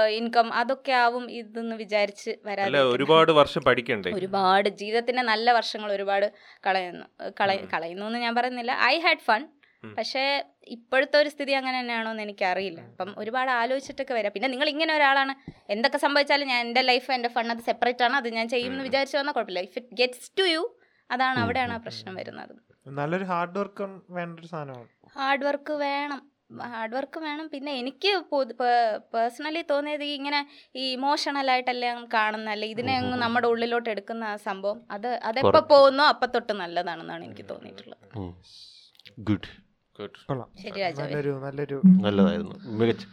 ഇൻകം അതൊക്കെ ആവും ഇതെന്ന് വിചാരിച്ച് വരാതെ ഒരുപാട് വർഷം പഠിക്കണ്ടേ? ഒരുപാട് ജീവിതത്തിന്റെ നല്ല വർഷങ്ങൾ ഒരുപാട് കളയുന്നു കള കളയുന്നു എന്ന് ഞാൻ പറയുന്നില്ല. I had fun. പക്ഷേ ഇപ്പോഴത്തെ ഒരു സ്ഥിതി അങ്ങനെ തന്നെയാണോ എന്ന് എനിക്കറിയില്ല. അപ്പം ഒരുപാട് ആലോചിച്ചിട്ടൊക്കെ വരാം. പിന്നെ നിങ്ങൾ ഇങ്ങനെ ഒരാളാണ് എന്തൊക്കെ സംഭവിച്ചാലും ഞാൻ എന്റെ ലൈഫ് എന്റെ ഫണ്ട് അത് സെപ്പറേറ്റ് ആണ്. അത് ഞാൻ ചെയ്യുമെന്ന് വിചാരിച്ചു വന്നാൽ കുഴപ്പമില്ല. If it gets to you അതാണ് അവിടെയാണ് ആ പ്രശ്നം വരുന്നത്. നല്ലൊരു ഹാർഡ് വർക്ക് വേണ്ട ഒരു സാധനമാണ്. ഹാർഡ് വർക്ക് വേണം. ഹാർഡ് വർക്ക് വേണം. പിന്നെ എനിക്ക് പേഴ്സണലി തോന്നിയത് ഇങ്ങനെ ഈ ഇമോഷണൽ കാണുന്ന കാണുന്നല്ലേ ഇതിനെ അങ്ങ് നമ്മുടെ ഉള്ളിലോട്ട് എടുക്കുന്ന ആ സംഭവം. അത് അതെപ്പോ. പോകുന്നോ അപ്പൊ തൊട്ട് നല്ലതാണെന്നാണ് എനിക്ക് തോന്നിയിട്ടുള്ളത്. ഗുഡ് നല്ലൊരു നല്ലൊരു നല്ലതായിരുന്നു. മികച്ച.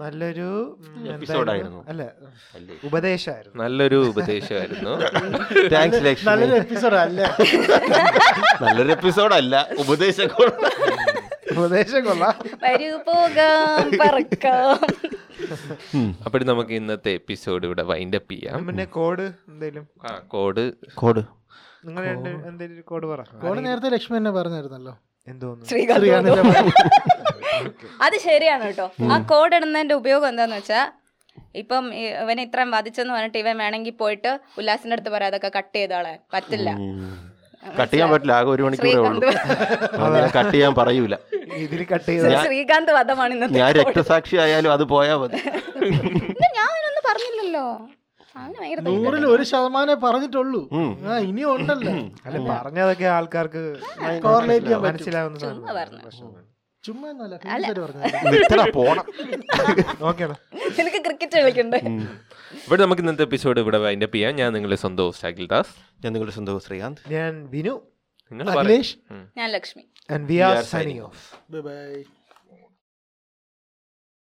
നല്ലൊരു എപ്പിസോഡായിരുന്നു. അല്ല ഉപദേശമായിരുന്നു. നല്ലൊരു ഉപദേശമായിരുന്നു. <laughs> താങ്ക്സ് ലക്ഷ്മി നല്ലൊരു എപ്പിസോഡ് അല്ല <laughs> നല്ലൊരു എപ്പിസോഡ് അല്ല ഉപദേശം ഉപദേശം കൊള്ളാം. വരൂ പോകാം പറക്കാം. അപ്പോൾ നമുക്ക് ഇന്നത്തെ എപ്പിസോഡ് ഇവിടെ വൈൻഡ് അപ്പ് ചെയ്യാം. പിന്നെ കോഡ് എന്തെങ്കിലും ആ കോഡ്. കോഡ്. നിങ്ങൾ എന്തെങ്കിലും കോഡ്. പറ. കോഡ് നേരത്തെ ലക്ഷ്മി എന്നെ പറഞ്ഞായിരുന്നല്ലോ. എന്തോന്നു? ശ്രീകാന്ത്. അത് ശരിയാണ് കേട്ടോ. ആ കോഡ് ഇടുന്നതിന്റെ ഉപയോഗം എന്താന്ന് വെച്ചാ ഇപ്പം ഇവൻ ഇത്രയും വധിച്ചെന്ന് പറഞ്ഞിട്ട് ഇവൻ വേണമെങ്കിൽ പോയിട്ട് ഉല്ലാസിന്റെ അടുത്ത് പറയാം അതൊക്കെ കട്ട് ചെയ്തോളെ പറ്റില്ല. കട്ട് ചെയ്യാൻ പറ്റില്ല ആകെ ഒരു മണിക്കൂറേ ഉള്ളൂ. കട്ട് ചെയ്യാൻ പറയൂല. ഇതിൽ കട്ട് ചെയ്ത ശ്രീകാന്ത് വധമാണ് ഇന്നത്തെ ഞാൻ രക്തസാക്ഷി ആയാലും അത് പോയാ മതി. ഞാൻ അവനൊന്നും പറഞ്ഞില്ലല്ലോ. നൂറിൽ ഒരു ശതമാനേ പറഞ്ഞിട്ടുള്ളൂ. ഇനി ഉണ്ടല്ലോ. അല്ലെ പറഞ്ഞതൊക്കെ ആൾക്കാർക്ക് കോറിലേറ്റ് ചെയ്യാൻ. മനസ്സിലാവുന്ന ചുമ്മാ എനിക്ക് ക്രിക്കറ്റ് കളിക്കണ്ടേ? ഇവിടെ നമുക്ക് ഇന്നത്തെ എപ്പിസോഡ് ഇവിടെ വൈൻഡപ്പ് ചെയ്യാം. ഞാൻ നിങ്ങളുടെ സ്വന്തം host ദാസ്. ഞാൻ നിങ്ങളുടെ സ്വന്തം ശ്രീകാന്ത്. ഞാൻ വിനു. നിങ്ങൾ ഞാൻ Lakshmi. And we are signing off bye bye